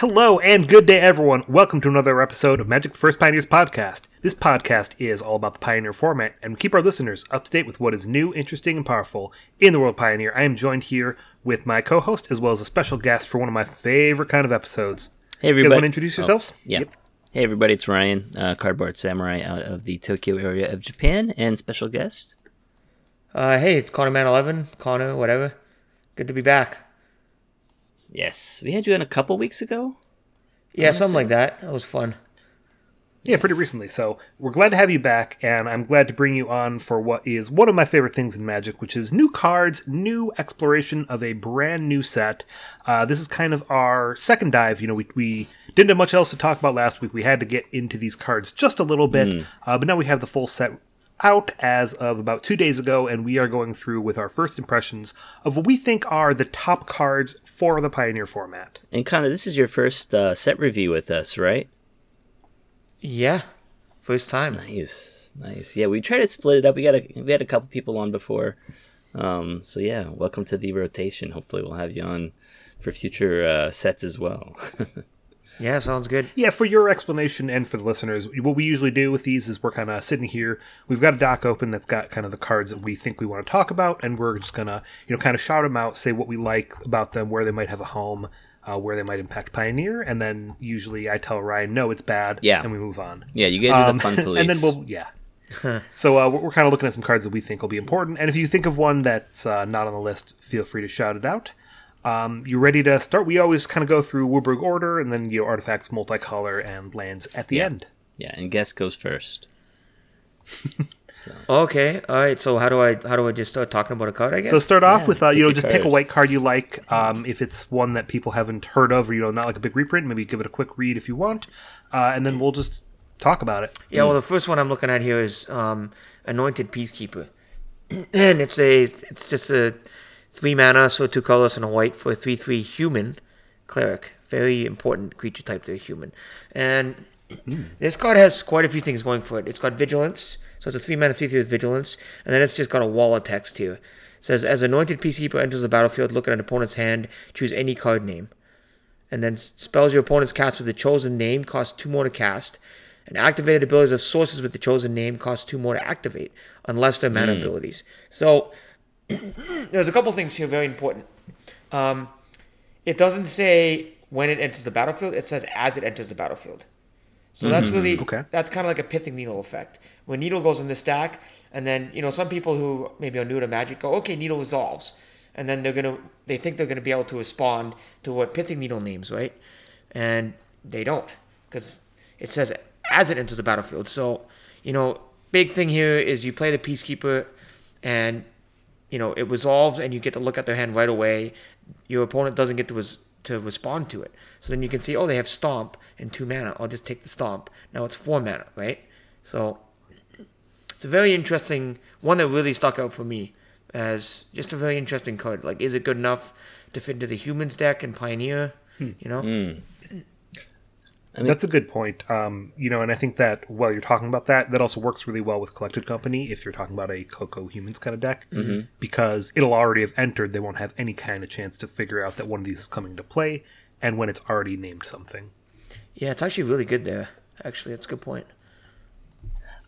Hello and good day, everyone. Welcome to another episode of Magic the First Pioneers podcast. This podcast is all about the Pioneer format, and we keep our listeners up to date with what is new, interesting, and powerful in the world of Pioneer. I am joined here with my co-host as well as a special guest for one of my favorite kind of episodes. Hey You guys everybody! want to introduce yourselves? Oh, yeah. Hey everybody! It's Ryan, uh, Cardboard Samurai, out of the Tokyo area of Japan, and special guest. Uh, hey, it's Connor Man Eleven, Connor, whatever. Good to be back. Yes, we had you in a couple weeks ago. Yeah, something like that. That was fun. Yeah, pretty recently. So we're glad to have you back, and I'm glad to bring you on for what is one of my favorite things in Magic, which is new cards, new exploration of a brand new set. Uh, this is kind of our second dive. You know, we, we didn't have much else to talk about last week. We had to get into these cards just a little bit, uh, but now we have the full set out as of about two days ago, and we are going through with our first impressions of what we think are the top cards for the Pioneer format. And Connor, this is your first uh, set review with us, right? Yeah, first time. Nice, nice. Yeah, we tried to split it up. We got a we had a couple people on before, um, so yeah, welcome to the rotation. Hopefully, we'll have you on for future uh, sets as well. Yeah, sounds good. Yeah, for your explanation and for the listeners, what we usually do with these is we're kind of sitting here. We've got a doc open that's got kind of the cards that we think we want to talk about, and we're just gonna, you know, kind of shout them out, say what we like about them, where they might have a home, uh, where they might impact Pioneer, and then usually I tell Ryan, no, it's bad, Yeah. and we move on. yeah, you guys are Um, the fun police. and then we'll, yeah. so uh, we're, we're kind of looking at some cards that we think will be important, and if you think of one that's uh, not on the list, feel free to shout it out. Um, you ready to start? We always kind of go through WUBRG order, and then you know, artifacts, multicolor, and lands at the Yeah. end. yeah, and guess goes first. Okay, all right. So how do I how do I just start talking about a card? I guess. So start off Yeah, with uh, you know your just pick a white card you like. Um, if it's one that people haven't heard of, or you know not like a big reprint, maybe give it a quick read if you want, uh, and then we'll just talk about it. yeah. Well, the first one I'm looking at here is um, Anointed Peacekeeper, and it's a it's just a three mana, so two colors and a white for a three three human cleric. Very important creature type. They're human, and this card has quite a few things going for it. It's got vigilance, so it's a three mana three three with vigilance, and then it's just got a wall of text here. It says as anointed peacekeeper enters the battlefield, look at an opponent's hand, choose any card name, and then spells your opponent's cast with the chosen name cost two more to cast, and activated abilities of sources with the chosen name cost two more to activate, unless they're mana hmm. abilities. So there's a couple things here very important. Um, it doesn't say when it enters the battlefield; it says as it enters the battlefield. So that's really Okay. that's kind of like a pithing needle effect. When needle goes in the stack, and then you know some people who maybe are new to magic go, okay, needle resolves, and then they're gonna they think they're gonna be able to respond to what pithing needle names, right? And they don't because it says as it enters the battlefield. So you know, big thing here is you play the peacekeeper, and you know it resolves, and you get to look at their hand right away. Your opponent doesn't get to res- to respond to it. So then you can see, oh, they have stomp and two mana. I'll just take the stomp. Now it's four mana, right? So it's a very interesting one that really stuck out for me as just a very interesting card. Like, is it good enough to fit into the humans deck and Pioneer? Hmm. You know, hmm. Mean- That's a good point. Um, you know, and I think that while you're talking about that, that also works really well with Collected Company if you're talking about a Coco Humans kind of deck, because it'll already have entered. They won't have any kind of chance to figure out that one of these is coming to play, and when it's already named something. yeah, it's actually really good there. Actually, that's a good point.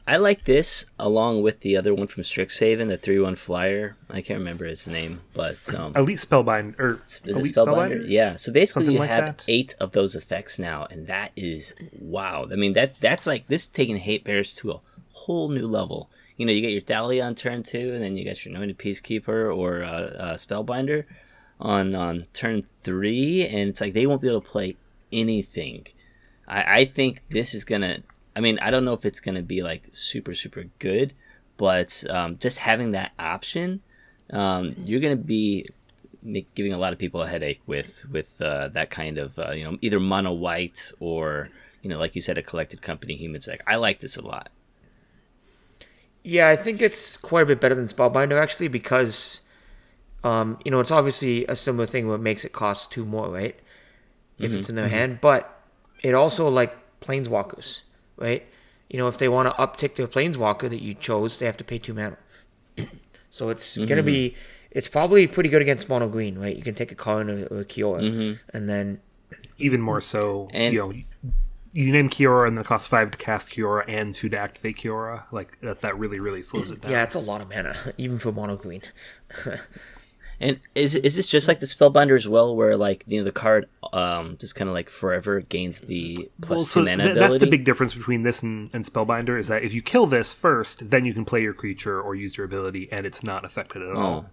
I like this along with the other one from Strixhaven, the three one flyer. I can't remember his name, but um, Elite Spellbind or is Elite it Spellbinder? Yeah. So basically, Something you like have that? eight of those effects now, and that is wow. I mean that that's like this is taking hate bears to a whole new level. You know, you get your Thalia on turn two, and then you got your anointed peacekeeper or uh, uh, spellbinder on on turn three, and it's like they won't be able to play anything. I, I think this is gonna. I mean, I don't know if it's gonna be like super super good, but um, just having that option, um, you're gonna be make, giving a lot of people a headache with with uh, that kind of uh, you know either mono white or you know like you said a collected company human sec. I like this a lot. Yeah, I think it's quite a bit better than Spellbinder actually because, um, you know, it's obviously a similar thing it makes it cost two more, right? If it's in their hand, but it also like planeswalkers, right? You know, if they want to uptick their planeswalker that you chose, they have to pay two mana. so it's gonna be, mm-hmm. it's probably pretty good against mono green, right? You can take a Karn or, or a Kiora, mm-hmm. and then even more so. And- you know, you name Kiora and then it costs five to cast Kiora and two to activate Kiora. Like that, that really, really slows it down. Yeah, it's a lot of mana, even for mono green. And is is this just like the Spellbinder as well, where like you know the card um just kind of like forever gains the plus Well, two mana th- ability? that's the big difference between this and, and Spellbinder is that if you kill this first, then you can play your creature or use your ability, and it's not affected at all. Oh.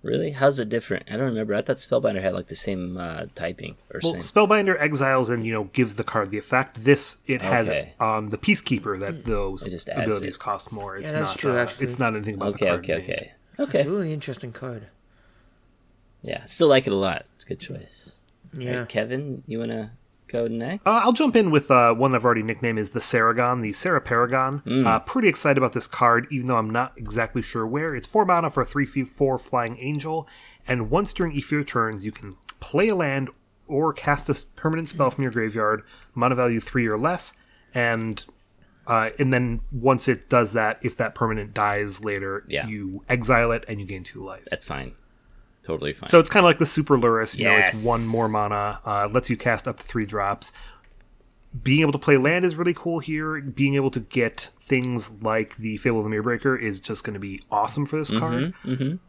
Really? How's it different? I don't remember. I thought Spellbinder had like the same uh, typing or Well, same. Spellbinder exiles and you know gives the card the effect. This it has Okay. on the Peacekeeper that those just abilities it. cost more. It's that's not. true, uh, actually. It's not anything about the Okay, card. okay, name. okay, It's okay. a really interesting card. Yeah, still like it a lot. It's a good choice. Yeah. Right, Kevin, you wanna go next? Uh, I'll jump in with uh, one I've already nicknamed is the Saragon, the Serra Paragon. Hmm. Uh, pretty excited about this card, even though I'm not exactly sure where. It's four mana for a three four flying angel, and once during each of your turns, you can play a land or cast a permanent spell from your graveyard, mana value three or less, and uh, and then once it does that, if that permanent dies later, Yeah. you exile it and you gain two life. That's fine. Totally fine. So it's kind of like the Super Lurrus. You know, it's one more mana, uh, lets you cast up to three drops. Being able to play land is really cool here. Being able to get things like the Fable of the Mirrorbreaker is just going to be awesome for this card.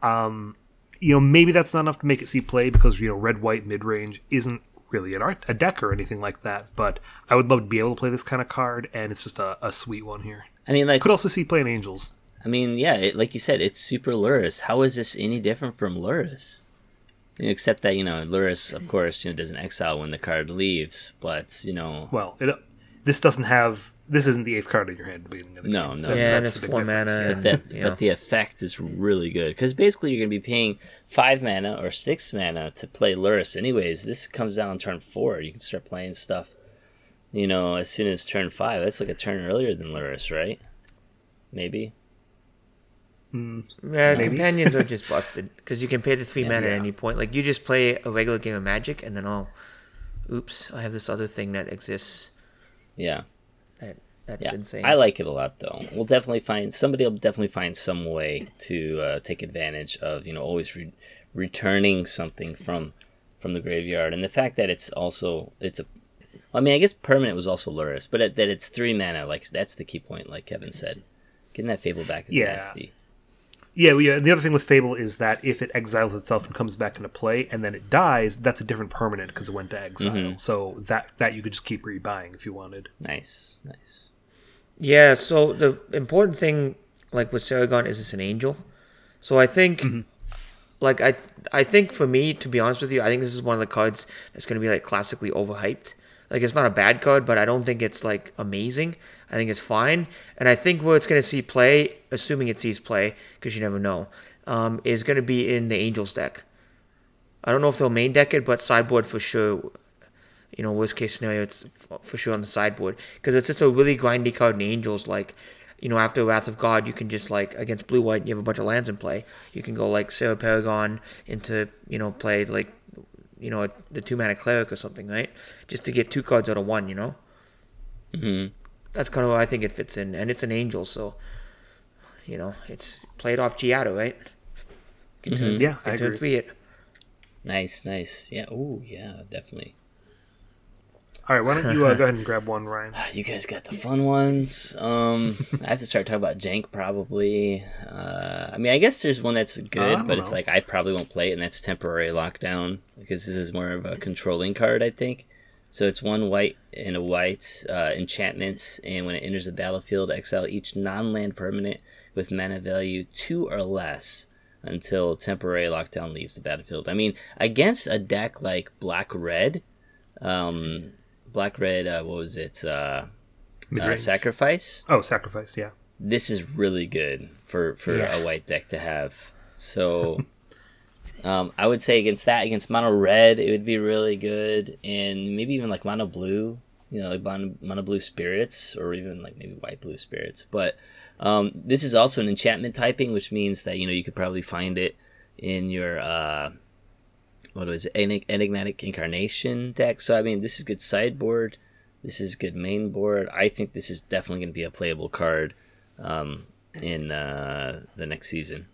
Um, you know, maybe that's not enough to make it see play because you know red white mid range isn't really an art, a deck or anything like that. But I would love to be able to play this kind of card, and it's just a, a sweet one here. I mean, like, Could also see playing Angels. I mean, yeah, it, like you said, it's super Lurrus. How is this any different from Lurrus? You know, except that you know, Lurrus, of course, you know, doesn't exile when the card leaves, but you know, Well, it, this doesn't have. This isn't the eighth card in your hand at the beginning of the No, game. no. That's- Yeah, and that's it's the big four difference, mana. yeah. and- that, yeah. but the effect is really good because basically you're going to be paying five mana or six mana to play Lurrus. Anyways, this comes down on turn four. You can start playing stuff, you know, as soon as turn five. That's like a turn earlier than Lurrus, right? Maybe. Yeah, companions are just busted because you can pay the three mana Yeah. at any point. Like you just play a regular game of Magic, and then oh, oops, I have this other thing that exists. Yeah. That that's Yeah, insane. I like it a lot though. We'll definitely find somebody will definitely find some way to uh, take advantage of you know always re- returning something from from the graveyard, and the fact that it's also it's a. I mean, I guess permanent was also Lurrus, but it, that it's three mana, like that's the key point, like Kevin said. Getting that Fable back is Yeah. nasty. Yeah, well, yeah. The other thing with Fable is that if it exiles itself and comes back into play, and then it dies, that's a different permanent because it went to exile. Mm-hmm. So that that you could just keep rebuying if you wanted. Nice, nice. Yeah, so the important thing, like with Saragon, is it's an angel. So I think, like I, I think for me, to be honest with you, I think this is one of the cards that's going to be like classically overhyped. Like it's not a bad card, but I don't think it's like amazing. I think it's fine, and I think where it's going to see play, assuming it sees play, because you never know, um, is going to be in the Angels deck. I don't know if they'll main deck it, but sideboard for sure you know, worst case scenario, it's for sure on the sideboard because it's just a really grindy card in Angels. Like, you know, after Wrath of God, you can just like against blue white, you have a bunch of lands in play. You can go like Serra Paragon into you know play like you know the two mana cleric or something, right? Just to get two cards out of one, you know. hmm That's kind of where I think it fits in, and it's an Angel, so you know it's played off Giada, right? Can turn, Yeah, can I turn agree. three it. Nice, nice. Yeah. Oh, yeah, definitely. All right, why don't you uh, go ahead and grab one, Ryan? You guys got the fun ones. Um, I have to start talking about Jank probably. Uh, I mean, I guess there's one that's good, don't but it's like I probably won't play it, and that's temporary lockdown because this is more of a controlling card, I think. So it's one white and a white uh, enchantment, and when it enters the battlefield, exile each non-land permanent with mana value two or less until temporary lockdown leaves the battlefield. I mean, against a deck like black red, um, black red, uh, what was it? Uh, uh, sacrifice. Oh, sacrifice. Yeah. This is really good for for Yeah. a white deck to have. So, um, I would say against that, against mono red, it would be really good, and maybe even like mono blue. You know, like mono, mono blue spirits, or even like maybe white blue spirits. But um, this is also an enchantment typing, which means that you know you could probably find it in your uh, what was it, Enig- enigmatic incarnation deck. So I mean, this is good sideboard. This is good main board. I think this is definitely going to be a playable card um, in uh, the next season.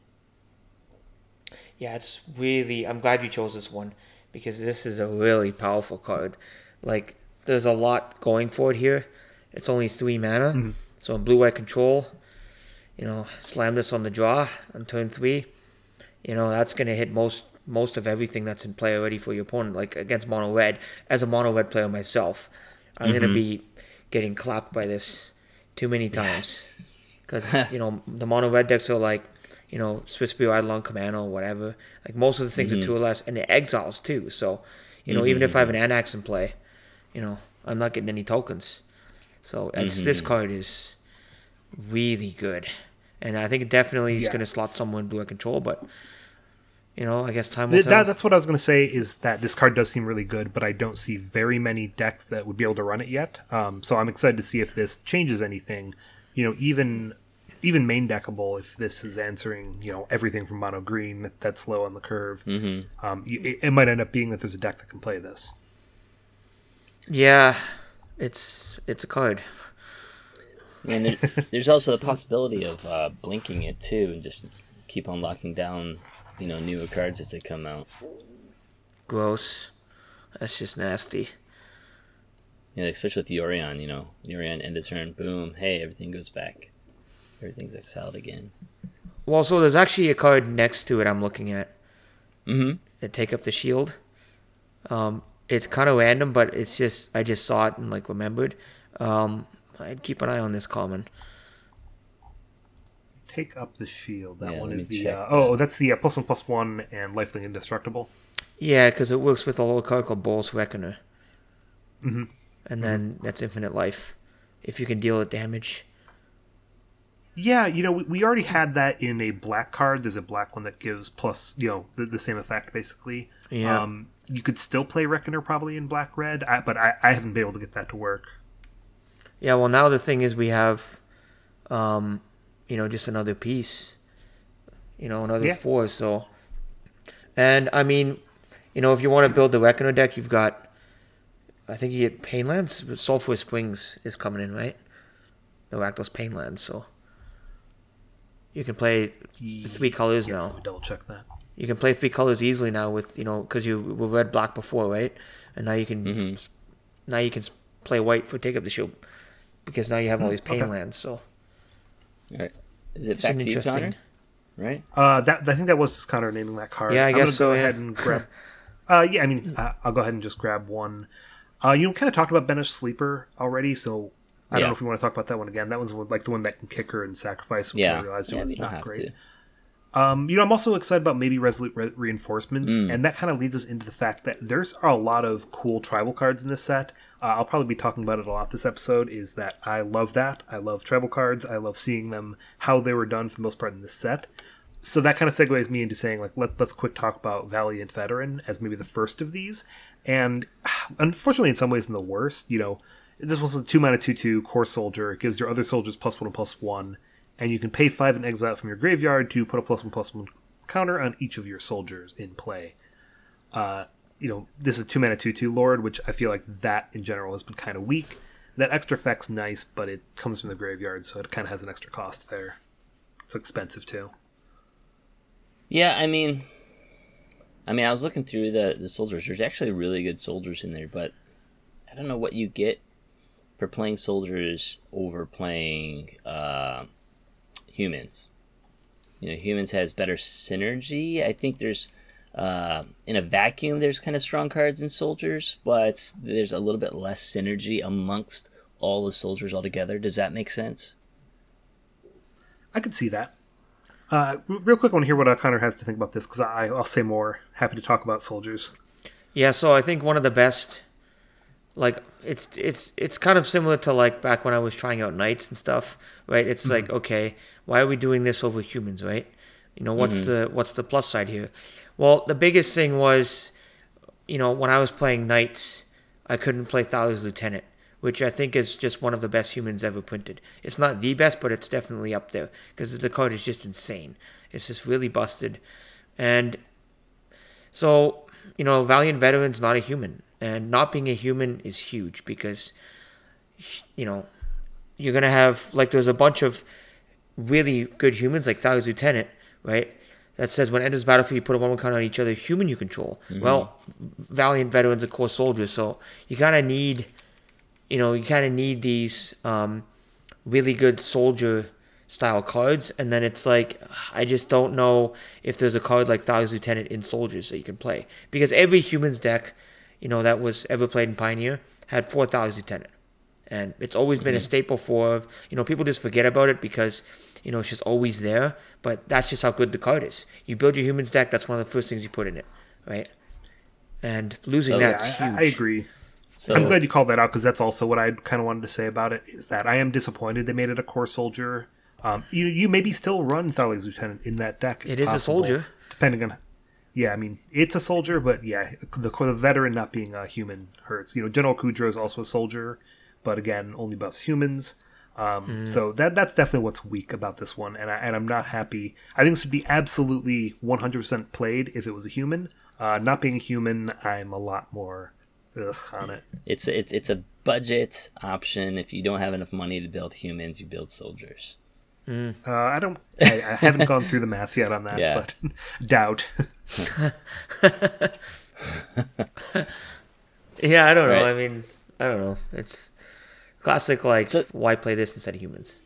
Yeah, it's really. I'm glad you chose this one because this is a really powerful card. Like there's a lot going for it here. It's only three mana, mm-hmm. so in blue white control, you know, slam this on the draw on turn three. You know that's gonna hit most most of everything that's in play already for your opponent. Like against mono red, as a mono red player myself, I'm gonna mm-hmm. be getting clapped by this too many times because you know the mono red decks are like you know Swiftspear Eidolon Commando or whatever. Like most of the things are mm-hmm. two or less, and the exiles too. So you know even if I have an mm-hmm. Anax in play, you know I'm not getting any tokens. So it's, mm-hmm. this card is really good, and I think definitely is Yeah. going to slot someone in blue eye control. But you know I guess time will Th- tell. that's what I was going to say. Is that this card does seem really good, but I don't see very many decks that would be able to run it yet. Um, so I'm excited to see if this changes anything. You know, even even main deckable. If this is answering, you know, everything from mono green that's low on the curve, mm-hmm. um, you, it, it might end up being that there's a deck that can play this. yeah, it's it's a card. And there, there's also the possibility of uh, blinking it too, and just keep on locking down, you know, newer cards as they come out. Gross. That's just nasty. Yeah, especially with the Orion, you know, Orion end of turn, boom, hey, everything goes back, everything's exiled again. Well, so there's actually a card next to it I'm looking at. Mm-hmm. that take up the shield. Um, it's kind of random, but it's just I just saw it and like remembered. Um, I'd keep an eye on this common. Take up the shield. That Yeah, one is the uh, oh, that's the uh, plus one plus one and lifelink indestructible. Yeah, because it works with a little card called Boros Reckoner. Mm-hmm. And then that's infinite life, if you can deal it damage. Yeah, you know, we, we already had that in a black card. There's a black one that gives plus, you know, the, the same effect basically. Yeah. Um, you could still play Reckoner probably in black red, I, but I, I haven't been able to get that to work. Yeah, well now the thing is we have, um, you know, just another piece. You know, another Yeah. four. So, and I mean, you know, if you want to build the Reckoner deck, you've got, I think you get Painlands. but Sulphur Springs is coming in, right? The Rakdos Painlands. So, you can play three colors Yes, now. let me double check that. You can play three colors easily now with you know because you were red black before, right? And now you can Mm-hmm. now you can play white for take up the shield because now you have all these okay. Painlands. So. All right, is it back to you, Connor? interesting- Right? Uh, that I think that was just Connor naming that card. Yeah, I I'm guess gonna so, go yeah. ahead and grab. uh, yeah, I mean, uh, I'll go ahead and just grab one. Uh, you kind of talked about Banish Sleeper already, so I Yeah. don't know if we want to talk about that one again. That one's like the one that can kick her and sacrifice. Yeah, I realized yeah, was have great. Um, you know, I'm also excited about maybe Resolute re- reinforcements, Mm. and that kind of leads us into the fact that there's a lot of cool tribal cards in this set. Uh, I'll probably be talking about it a lot this episode. Is that I love that. I love tribal cards. I love seeing them how they were done for the most part in this set. So that kind of segues me into saying like let, let's quick talk about Valiant Veteran as maybe the first of these, and unfortunately in some ways in the worst. You know, this was a two mana two two core soldier. It gives your other soldiers plus one and plus one, and you can pay five and exile from your graveyard to put a plus one plus one counter on each of your soldiers in play. Uh, you know, this is two mana two two lord, which I feel like that in general has been kind of weak. That extra effect's nice, but it comes from the graveyard, so it kind of has an extra cost there. It's expensive too. Yeah, I mean, I mean, I was looking through the the soldiers. There's actually really good soldiers in there, but I don't know what you get for playing soldiers over playing uh, humans. You know, humans has better synergy. I think there's uh, in a vacuum there's kind of strong cards in soldiers, but there's a little bit less synergy amongst all the soldiers altogether. Does that make sense? I could see that. Uh, real quick, I want to hear what uh, Connor has to think about this because I'll say more. Happy to talk about soldiers. Yeah, so I think one of the best, like it's it's it's kind of similar to like back when I was trying out knights and stuff, right? It's like mm-hmm. okay, why are we doing this over humans, right? You know what's mm-hmm. the what's the plus side here? Well, the biggest thing was, you know, when I was playing knights, I couldn't play Thalia's Lieutenant, which I think is just one of the best humans ever printed. It's not the best, but it's definitely up there because the card is just insane. It's just really busted, and so, you know, Valiant Veteran's not a human. And not being a human is huge because, you know, you're going to have, like, there's a bunch of really good humans, like Thalia's Lieutenant, right? that says when enters battlefield, you put a one counter on each other human you control. Well, Valiant veterans are core soldiers, so you kind of need, you know, you kind of need these um, really good soldier style cards, and then it's like I just don't know if there's a card like Thalia's Lieutenant in soldiers that you can play because every humans deck, you know, that was ever played in Pioneer had four Thalia's Lieutenant, and it's always been a staple for you know people just forget about it because you know it's just always there, but that's just how good the card is. You build your humans deck, that's one of the first things you put in it, right? And losing Yeah, that's I, huge. I agree. So I'm glad you called that out because that's also what I kind of wanted to say about it. Is that I am disappointed they made it a core soldier. Um, you you maybe still run Thalia's Lieutenant in that deck. It's It is a soldier. depending on. Yeah, I mean it's a soldier, but yeah, the, the veteran not being a human hurts. You know, General Kudro is also a soldier, but again, only buffs humans. Um, Hmm. So that that's definitely what's weak about this one, and I, and I'm not happy. I think this would be absolutely 100% played if it was a human. Uh, not being a human, I'm a lot more ugh, on it. it's it's it's a budget option. If you don't have enough money to build humans, you build soldiers. Uh, I don't. I, I haven't gone through the math yet on that, Yeah. but doubt. Yeah, I don't know. Right. I mean, I don't know. It's classic. Like, So- why play this instead of humans?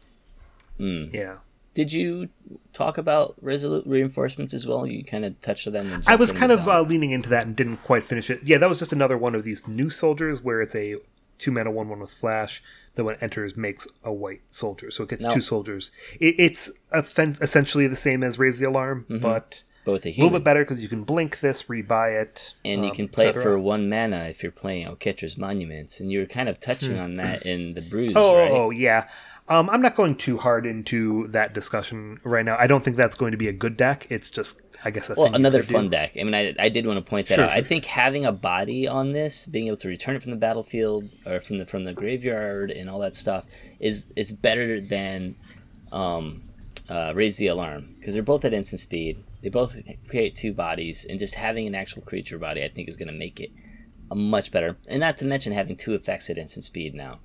yeah, Did you talk about resolute reinforcements as well? You kind of touched on them. I was kind of uh, leaning into that and didn't quite finish it. Yeah, that was just another one of these new soldiers where it's a two mana one one with flash that when it enters makes a white soldier, so it gets No. two soldiers. It, it's offen- essentially the same as raise the alarm, but both a a little bit better because you can blink this, rebuy it, and you um, can play it for one mana if you're playing Oketra's Monuments, and you were kind of touching on that in the Bruise, Oh, right? oh, yeah. Um, I'm not going too hard into that discussion right now. I don't think that's going to be a good deck. It's just, I guess, a Well, another could do. fun deck. I mean, I, I did want to point that Sure, out. I think having a body on this, being able to return it from the battlefield or from the from the graveyard and all that stuff, is is better than um, uh, raise the alarm because they're both at instant speed. They both create two bodies, and just having an actual creature body, I think, is going to make it a much better. And not to mention having two effects at instant speed now.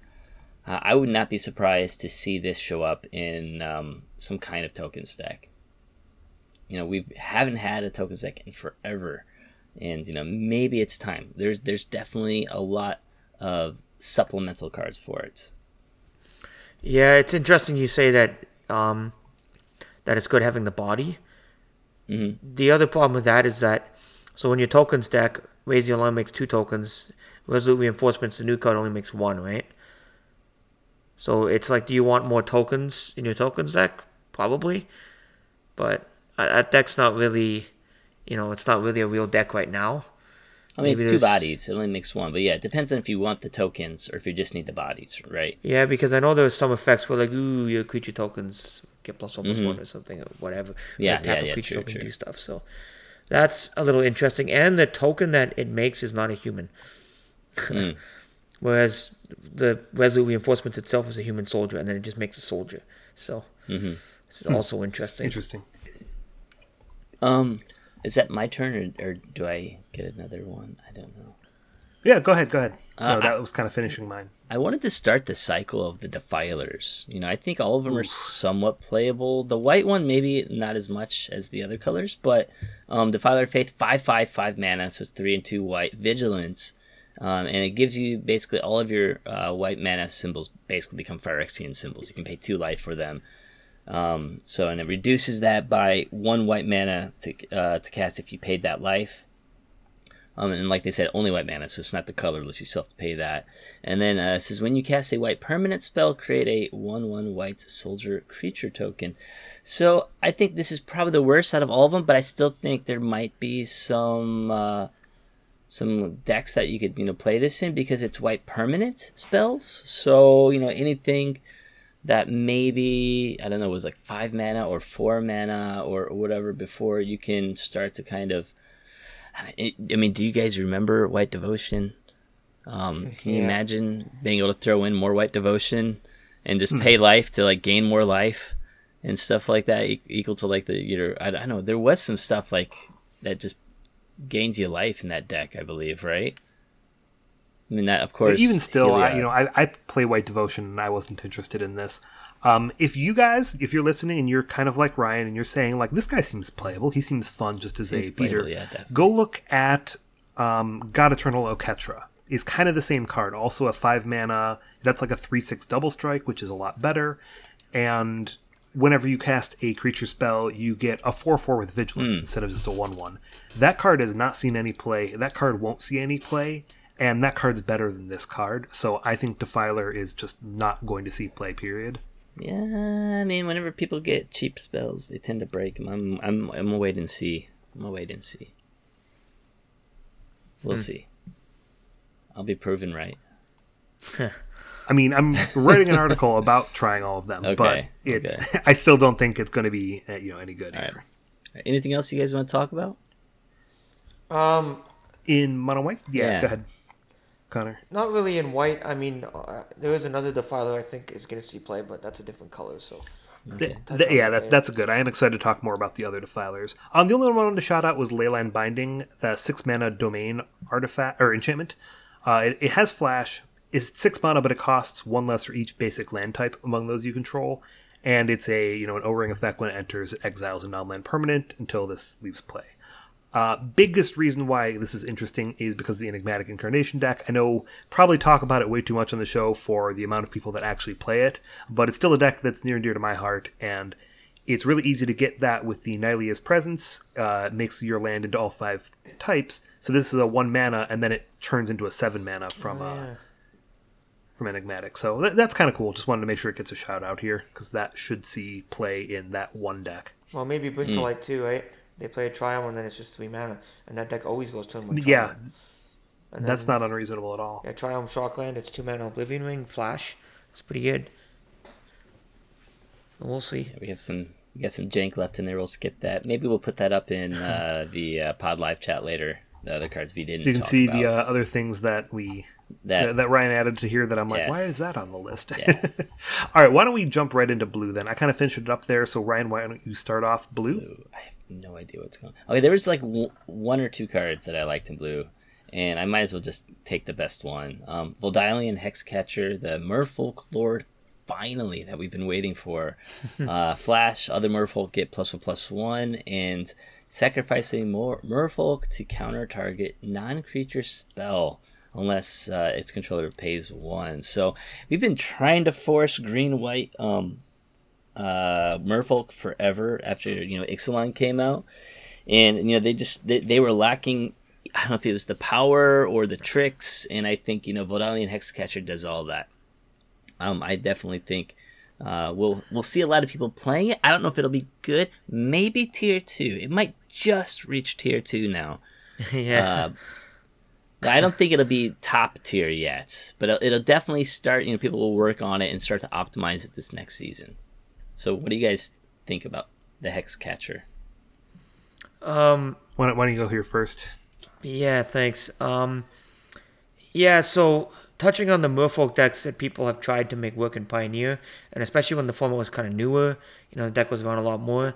Uh, I would not be surprised to see this show up in um, some kind of token stack you know we haven't had a token stack in forever and you know maybe it's time there's there's definitely a lot of supplemental cards for it Yeah, it's interesting you say that. Um, that it's good having the body. Mhm. The other problem with that is that, so when your tokens deck, raise the alarm makes two tokens. Resolute reinforcements, the new card only makes one, right? So it's like, do you want more tokens in your tokens deck? Probably, but uh, that deck's not really, you know, it's not really a real deck right now. i mean Maybe it's two bodies it only makes one but yeah it depends on if you want the tokens or if you just need the bodies right Yeah, because I know there's some effects where like, ooh, your creature tokens get plus one plus one or something or whatever. Mm-hmm. Yeah, like, tap yeah, a yeah, creature true, token true. do stuff. So that's a little interesting. And the token that it makes is not a human. Hmm. Whereas the resolute reinforcement itself is a human soldier, and then it just makes a soldier. So Mm-hmm. this is also interesting. Interesting. um is that my turn or, or do i get another one i don't know Yeah, go ahead. Go ahead. Uh, no, that was kind of finishing mine. I wanted to start the cycle of the defilers. You know, I think all of them are somewhat playable. The white one maybe not as much as the other colors, but um, defiler of faith five five five mana, so it's three and two white vigilance, um, and it gives you basically all of your uh, white mana symbols basically become Phyrexian symbols. You can pay two life for them. Um, so and it reduces that by one white mana to uh, to cast if you paid that life. Um, and like they said, only white mana, so it's not the colorless. You still have to pay that. And then uh, it says when you cast a white permanent spell, create a one-one white soldier creature token. So I think this is probably the worst out of all of them, but I still think there might be some uh, some decks that you could you know play this in because it's white permanent spells. So you know anything that maybe I don't know was like five mana or four mana or whatever before you can start to kind of I mean, do you guys remember White Devotion? Um, can you Yeah. imagine being able to throw in more White Devotion and just pay life to like gain more life and stuff like that, equal to like the you know I, I don't know. There was some stuff like that just gains you life in that deck, I believe, right? I mean, that of course. even still, I, you know, I, I play White Devotion and I wasn't interested in this. Um, if you guys, if you're listening and you're kind of like Ryan and you're saying like this guy seems playable, he seems fun just as Seems a beater, yeah, go look at um, God Eternal Oketra. Is kind of the same card, also a five mana. That's like a three six double strike, which is a lot better. And whenever you cast a creature spell, you get a four four with vigilance instead of just a one one. That card has not seen any play. That card won't see any play, and that card's better than this card. So I think Defiler is just not going to see play. Period. Yeah, I mean, whenever people get cheap spells, they tend to break them. I'm, I'm, I'm a wait and see. I'm a wait and see. Hmm. We'll see. I'll be proven right. I mean, I'm writing an article about trying all of them, but it, okay. I still don't think it's going to be uh, you know any good All right. here. Anything else you guys want to talk about? Um, In mono white, yeah, Yeah. Go ahead, Connor. not really in white. I mean, uh, there is another defiler I think is going to see play, but that's a different color. So Th- Touch th- on yeah, that that, later. that's good. I am excited to talk more about the other defilers. Um, the only one I wanted to shout out was Leyline Binding, the six mana domain artifact or enchantment. Uh, it, it has flash. It's six mana, but it costs one less for each basic land type among those you control. And it's a you know an O-ring effect when it enters, it exiles a non-land permanent until this leaves play. Uh, biggest reason why this is interesting is because the Enigmatic Incarnation deck. I know probably talk about it way too much on the show for the amount of people that actually play it, but it's still a deck that's near and dear to my heart, and it's really easy to get that with the Nylea's presence. Uh, makes your land into all five types. So this is a one mana, and then it turns into a seven mana from uh, yeah. From Enigmatic. So th- that's kind of cool. Just wanted to make sure it gets a shout out here because that should see play in that one deck. well, maybe Blink Hmm. to Light too, right? They play a Triome and then it's just three mana, and that deck always goes turn one. Yeah, Triome. and that's then, not unreasonable at all. Yeah, Triome Shockland. It's two mana Oblivion Ring Flash. It's pretty good. We'll see. We have some we got some jank left in there. We'll skip that. Maybe we'll put that up in uh, the uh, pod live chat later. The other cards we didn't. So you can see the uh, other things that we that. that, that Ryan added to here that I'm like, Yes. why is that on the list? Yes. All right, why don't we jump right into blue then? I kind of finished it up there. So Ryan, why don't you start off blue? I have no idea what's going. on. Okay, there was like w- one or two cards that I liked in blue, and I might as well just take the best one. Um, Vodalian Hexcatcher, the Merfolk Lord, finally that we've been waiting for. uh, Flash, other Merfolk get plus one plus one, and sacrificing more Merfolk to counter target non-creature spell. Unless uh, its controller pays one, so we've been trying to force green white um, uh, Merfolk forever after you know Ixalan came out, and you know they just they, they were lacking. I don't know if it was the power or the tricks, and I think you know Vodalian Hexcatcher does all that. Um, I definitely think uh, we'll we'll see a lot of people playing it. I don't know if it'll be good. Maybe tier two. It might just reach tier two now. yeah. Uh, but I don't think it'll be top tier yet, but it'll, it'll definitely start. You know, people will work on it and start to optimize it this next season. So, what do you guys think about the Hex Catcher? um. Why don't, why don't you go here first? Yeah, thanks. Um, yeah, so touching on the Merfolk decks that people have tried to make work in Pioneer, and especially when the format was kind of newer, you know, the deck was around a lot more.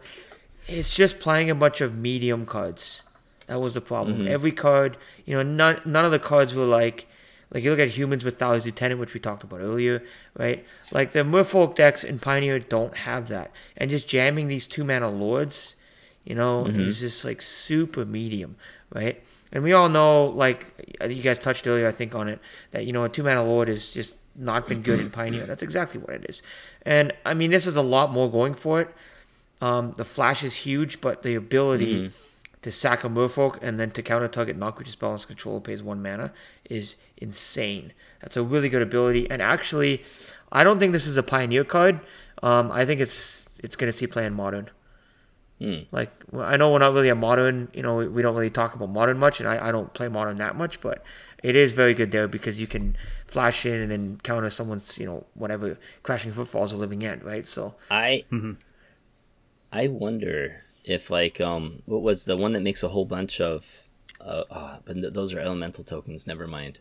It's just playing a bunch of medium cards. That was the problem. Mm-hmm. Every card, you know, none none of the cards were like, like you look at humans with Thalia's Lieutenant, which we talked about earlier, right? Like the Merfolk decks in Pioneer don't have that, and just jamming these two mana lords, you know, mm-hmm. is just like super medium, right? And we all know, like you guys touched earlier, I think on it, that you know a two mana lord has just not been good in Pioneer. That's exactly what it is. And I mean, this is a lot more going for it. Um, the flash is huge, but the ability to sack a merfolk and then to counter target non creature spell and control pays one mana is insane. That's a really good ability. And actually, I don't think this is a pioneer card. Um, I think it's it's gonna see play in modern. Hmm. Like well, I know we're not really a modern, you know, we, we don't really talk about modern much, and I, I don't play modern that much, but it is very good there because you can flash in and then counter someone's, you know, whatever crashing footfalls or living end, right? So I I wonder if like um what was the one that makes a whole bunch of uh, oh, but th- those are elemental tokens. Never mind.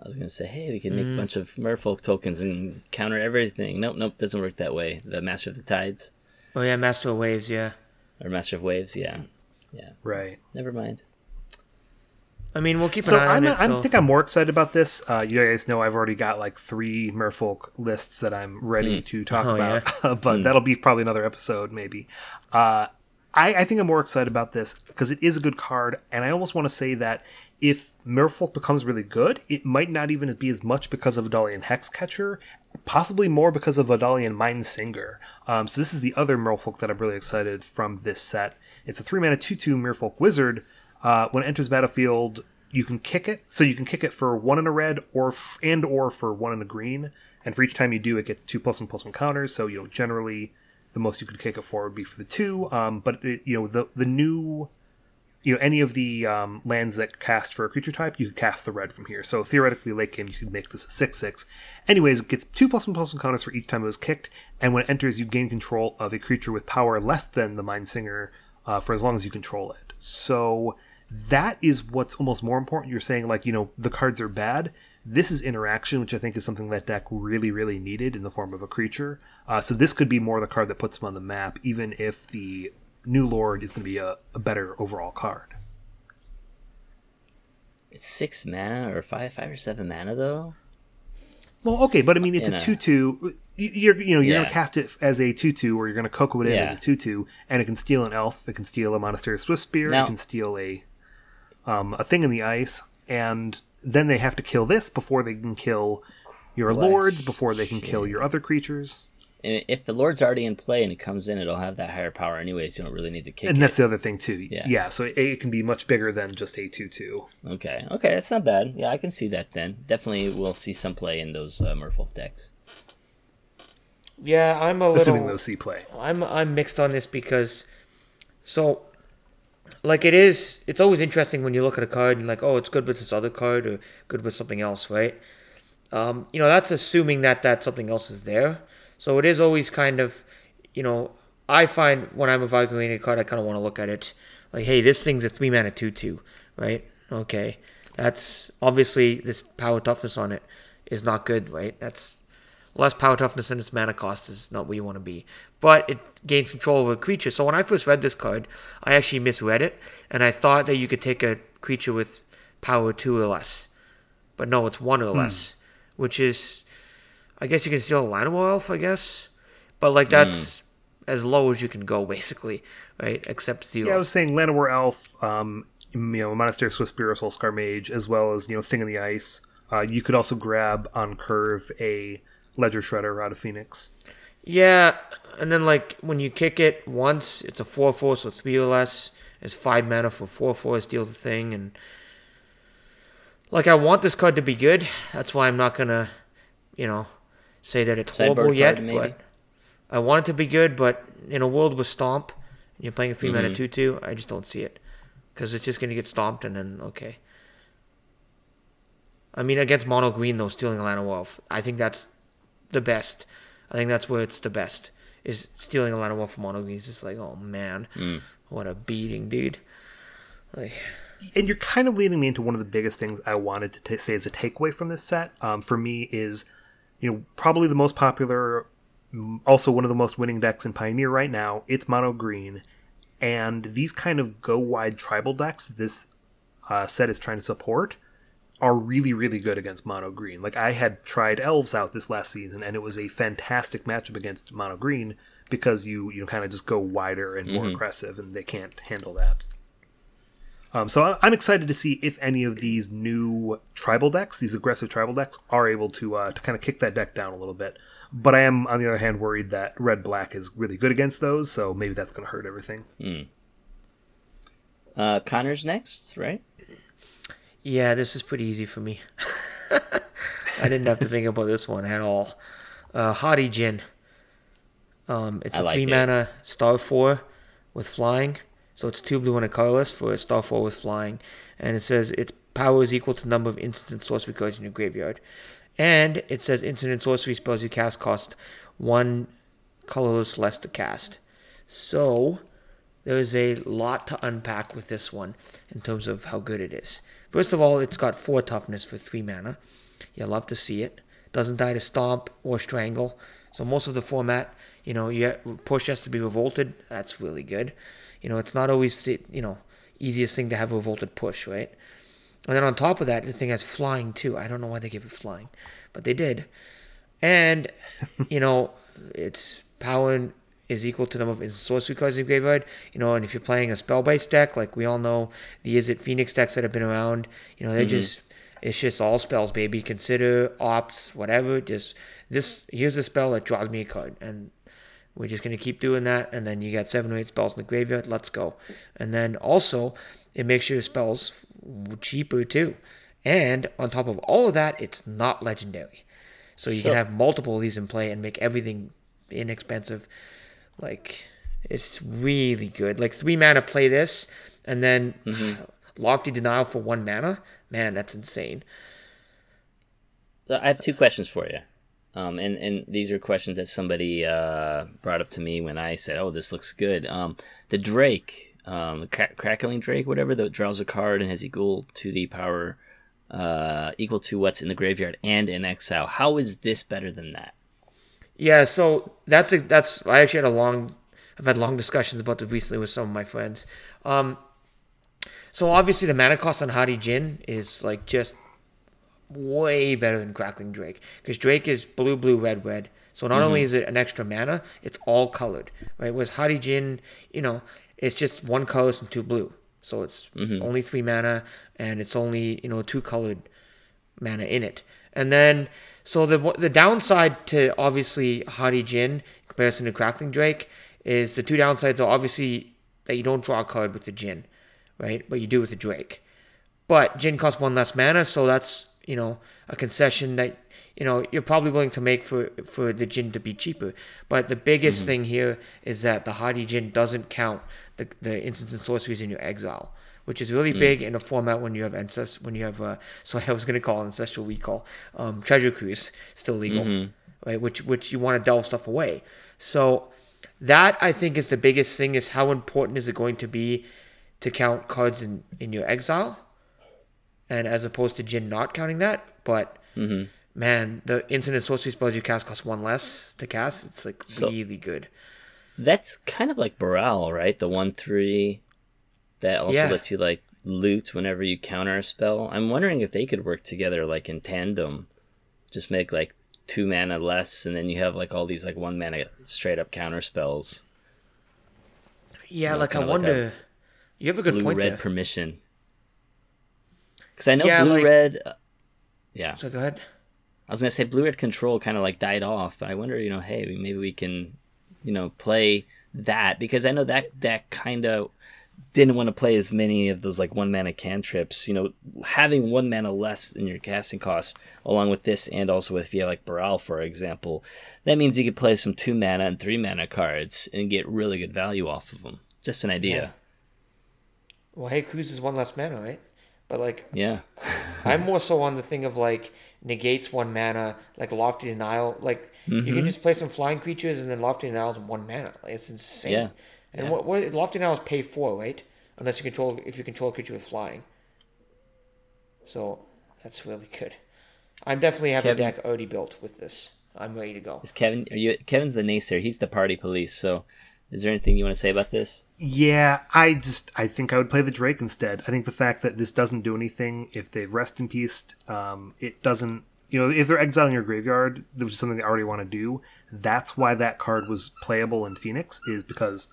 I was gonna say, hey, we can make a bunch of Merfolk tokens and counter everything. Nope, nope, doesn't work that way. The Master of the Tides oh yeah, Master of Waves, yeah. or Master of Waves, yeah, yeah. Right. Never mind. I mean, we'll keep So an eye I'm, on it. I so- think I'm more excited about this. Uh, you guys know I've already got like three Merfolk lists that I'm ready to talk Oh, about, but that'll be probably another episode, maybe. Uh, I, I think I'm more excited about this because it is a good card, and I almost want to say that if Merfolk becomes really good, it might not even be as much because of Vodalian Hexcatcher, possibly more because of Vodalian Mind Singer. Um, so this is the other Merfolk that I'm really excited from this set. It's a three mana two two Merfolk Wizard. Uh, when it enters battlefield, you can kick it. So you can kick it for one in a red or f- and or for one in a green. And for each time you do, it gets two plus one plus one counters. So you know generally the most you could kick it for would be for the two. Um, but it, you know the the new you know any of the um, lands that cast for a creature type, you could cast the red from here. So theoretically, late game, you could make this a six six. Anyways, it gets two plus one plus one counters for each time it was kicked, and when it enters, you gain control of a creature with power less than the Mind Singer uh, for as long as you control it. So that is what's almost more important. You're saying like you know the cards are bad. This is interaction, which I think is something that deck really, really needed in the form of a creature. Uh, so this could be more the card that puts them on the map, even if the new Lord is going to be a, a better overall card. It's six mana or five, five or seven mana though. Well, okay, but I mean, it's In a two-two. You're, you know, you're Yeah. gonna cast it as a two-two, or you're gonna cocoa it in as Yeah. a two-two, and it can steal an elf, it can steal a monastery swift spear, Now- it can steal a um, a thing in the ice, and then they have to kill this before they can kill your lords, before they can kill your other creatures, if the Lord's already in play and it comes in, it'll have that higher power anyways. You don't really need to kick and it. that's the other thing too. Yeah. yeah so it, it can be much bigger than just a two-two. Okay, okay, that's not bad. Yeah, I can see that then. Definitely we'll see some play in those uh, Merfolk decks. yeah, I'm a little. Assuming those see play. I'm I'm mixed on this because, so, like it is. It's always interesting when you look at a card and like, oh, it's good with this other card or good with something else, right? Um, you know, that's assuming that that something else is there. So it is always kind of, you know, I find when I'm evaluating a card, I kind of want to look at it like, hey, this thing's a three mana two two, right? Okay, that's obviously this power toughness on it is not good, right? That's less power toughness than its mana cost is not where you want to be. But it gains control over a creature. So when I first read this card, I actually misread it, and I thought that you could take a creature with power two or less. But no, it's one or hmm. less, which is, I guess you can steal a Llanowar Elf, I guess. But like that's as low as you can go, basically, right? Except zero. Yeah, I was saying Llanowar Elf, um, you know, Monastery Swiftspear, Soul Scar Mage, as well as you know Thing in the Ice. Uh, you could also grab on curve a Ledger Shredder out of Phoenix. Yeah, and then like when you kick it once, it's a four four, so three or less. It's five mana for four four, steal the thing, and like I want this card to be good. That's why I'm not gonna, you know, say that it's Sideboard horrible yet. maybe? But I want it to be good. But in a world with stomp, and you're playing a 3 mana Mm-hmm. two two. I just don't see it because it's just gonna get stomped, and then okay. I mean, against mono green though, stealing a land of Wolf, I think that's the best. I think that's where it's the best is stealing a land of Wolf from mono green. It's just like, oh man, Mm. what a beating, dude. Like, and you're kind of leading me into one of the biggest things I wanted to ta say as a takeaway from this set. Um, for me, is you know probably the most popular, mm, also one of the most winning decks in Pioneer right now. It's mono green, and these kind of go wide tribal decks this uh, set is trying to support are really really good against mono green. Like I had tried elves out this last season, and it was a fantastic matchup against mono green because you you know, kind of just go wider and more aggressive, and they can't handle that. Um, so I- I'm excited to see if any of these new tribal decks, these aggressive tribal decks, are able to uh, to kind of kick that deck down a little bit. But I am, on the other hand, worried that red black is really good against those, so maybe that's going to hurt everything. Uh, Connor's next, right? yeah, this is pretty easy for me. I didn't have to think about this one at all. Uh, Haughty Djinn. Um, it's I a like three it. mana star four with flying. So it's two blue and a colorless for a star four with flying. And it says its power is equal to the number of instant sorcery cards in your graveyard. And it says instant sorcery spells you cast cost one colorless less to cast. So there is a lot to unpack with this one in terms of how good it is. First of all, it's got four toughness for three mana. You love to see it. Doesn't die to stomp or strangle. So most of the format, you know, you push has to be revolted. That's really good. You know, it's not always the you know easiest thing to have a revolted push, right? And then on top of that, the thing has flying too. I don't know why they gave it flying, but they did. And you know, its power is equal to the number of sorcery cards in the graveyard. You know, and if you're playing a spell based deck, like we all know, the Izzet Phoenix decks that have been around, you know, they're mm-hmm. just it's just all spells, baby. Consider ops, whatever. Just this here's a spell that draws me a card, and we're just gonna keep doing that. And then you got seven or eight spells in the graveyard. Let's go. And then also, it makes your spells cheaper too. And on top of all of that, it's not legendary. So you So- can have multiple of these in play and make everything inexpensive. Like it's really good. Like three mana play this and then mm-hmm. lofty denial for one mana. Man, that's insane. I have two questions for you. Um, and, and these are questions that somebody uh, brought up to me when I said, "Oh, this looks good." Um, the Drake, um, cra- crackling Drake, whatever, that draws a card and has equal to the power, uh, equal to what's in the graveyard and in exile. How is this better than that? Yeah, so that's a, that's I actually had a long I've had long discussions about this recently with some of my friends. Um, so obviously the mana cost on Haughty Djinn is like just way better than Crackling Drake because Drake is blue, blue, red, red. So not only mm-hmm. is it an extra mana, it's all colored, right? Whereas Haughty Djinn, you know, it's just one colorless and two blue. So it's mm-hmm. only three mana and it's only you know two colored mana in it. And then, so the the downside to obviously Haughty Djinn in comparison to Crackling Drake is the two downsides are obviously that you don't draw a card with the Djinn, right? But you do with the Drake. But Djinn costs one less mana, so that's you know a concession that you know you're probably willing to make for for the Djinn to be cheaper. But the biggest thing here is that the Haughty Djinn doesn't count the the instants and sorceries in your exile, which is really big in a format when you have ancest when you have uh, so I was gonna call ancestral recall, um, treasure cruise still legal, right? Which which you want to delve stuff away. So that I think is the biggest thing is how important is it going to be to count cards in in your exile and as opposed to Djinn not counting that. But mm-hmm. man, the instant and sorcery spells you cast cost one less to cast. It's like So- really good. That's kind of like Baral, right? The one three that also Yeah. lets you like loot whenever you counter a spell. I'm wondering if they could work together like in tandem, just make like two mana less, and then you have like all these like one mana straight up counter spells. Yeah, know, like I like wonder. you have a good Blue point red there. permission. Because I know Yeah, blue like- red. uh, yeah, so go ahead. I was gonna say blue red control kind of like died off, but I wonder, you know, hey, maybe we can, you know, play that because I know that that kind of didn't want to play as many of those like one mana cantrips. You know, having one mana less in your casting costs, along with this, and also with via like Baral, for example, that means you could play some two mana and three mana cards and get really good value off of them. Just an idea. Well, hey, Cruise is one less mana, right? But like, Yeah. I'm more so on the thing of like negates one mana, like Lofty Denial. Like you Mm-hmm. can just play some flying creatures and then Lofty Denial is one mana. Like it's insane. Yeah. And Yeah. what what Lofty Denial is pay four, right? Unless you control if you control a creature with flying. So that's really good. I'm definitely have Kevin- a deck already built with this. I'm ready to go. Is Kevin? Are you? Kevin's the naysayer. He's the party police. So, is there anything you want to say about this? Yeah, I just I think I would play the Drake instead. I think the fact that this doesn't do anything if they rest in peace, um, it doesn't. You know, if they're exiling your graveyard, which is something they already want to do, that's why that card was playable in Phoenix. Is because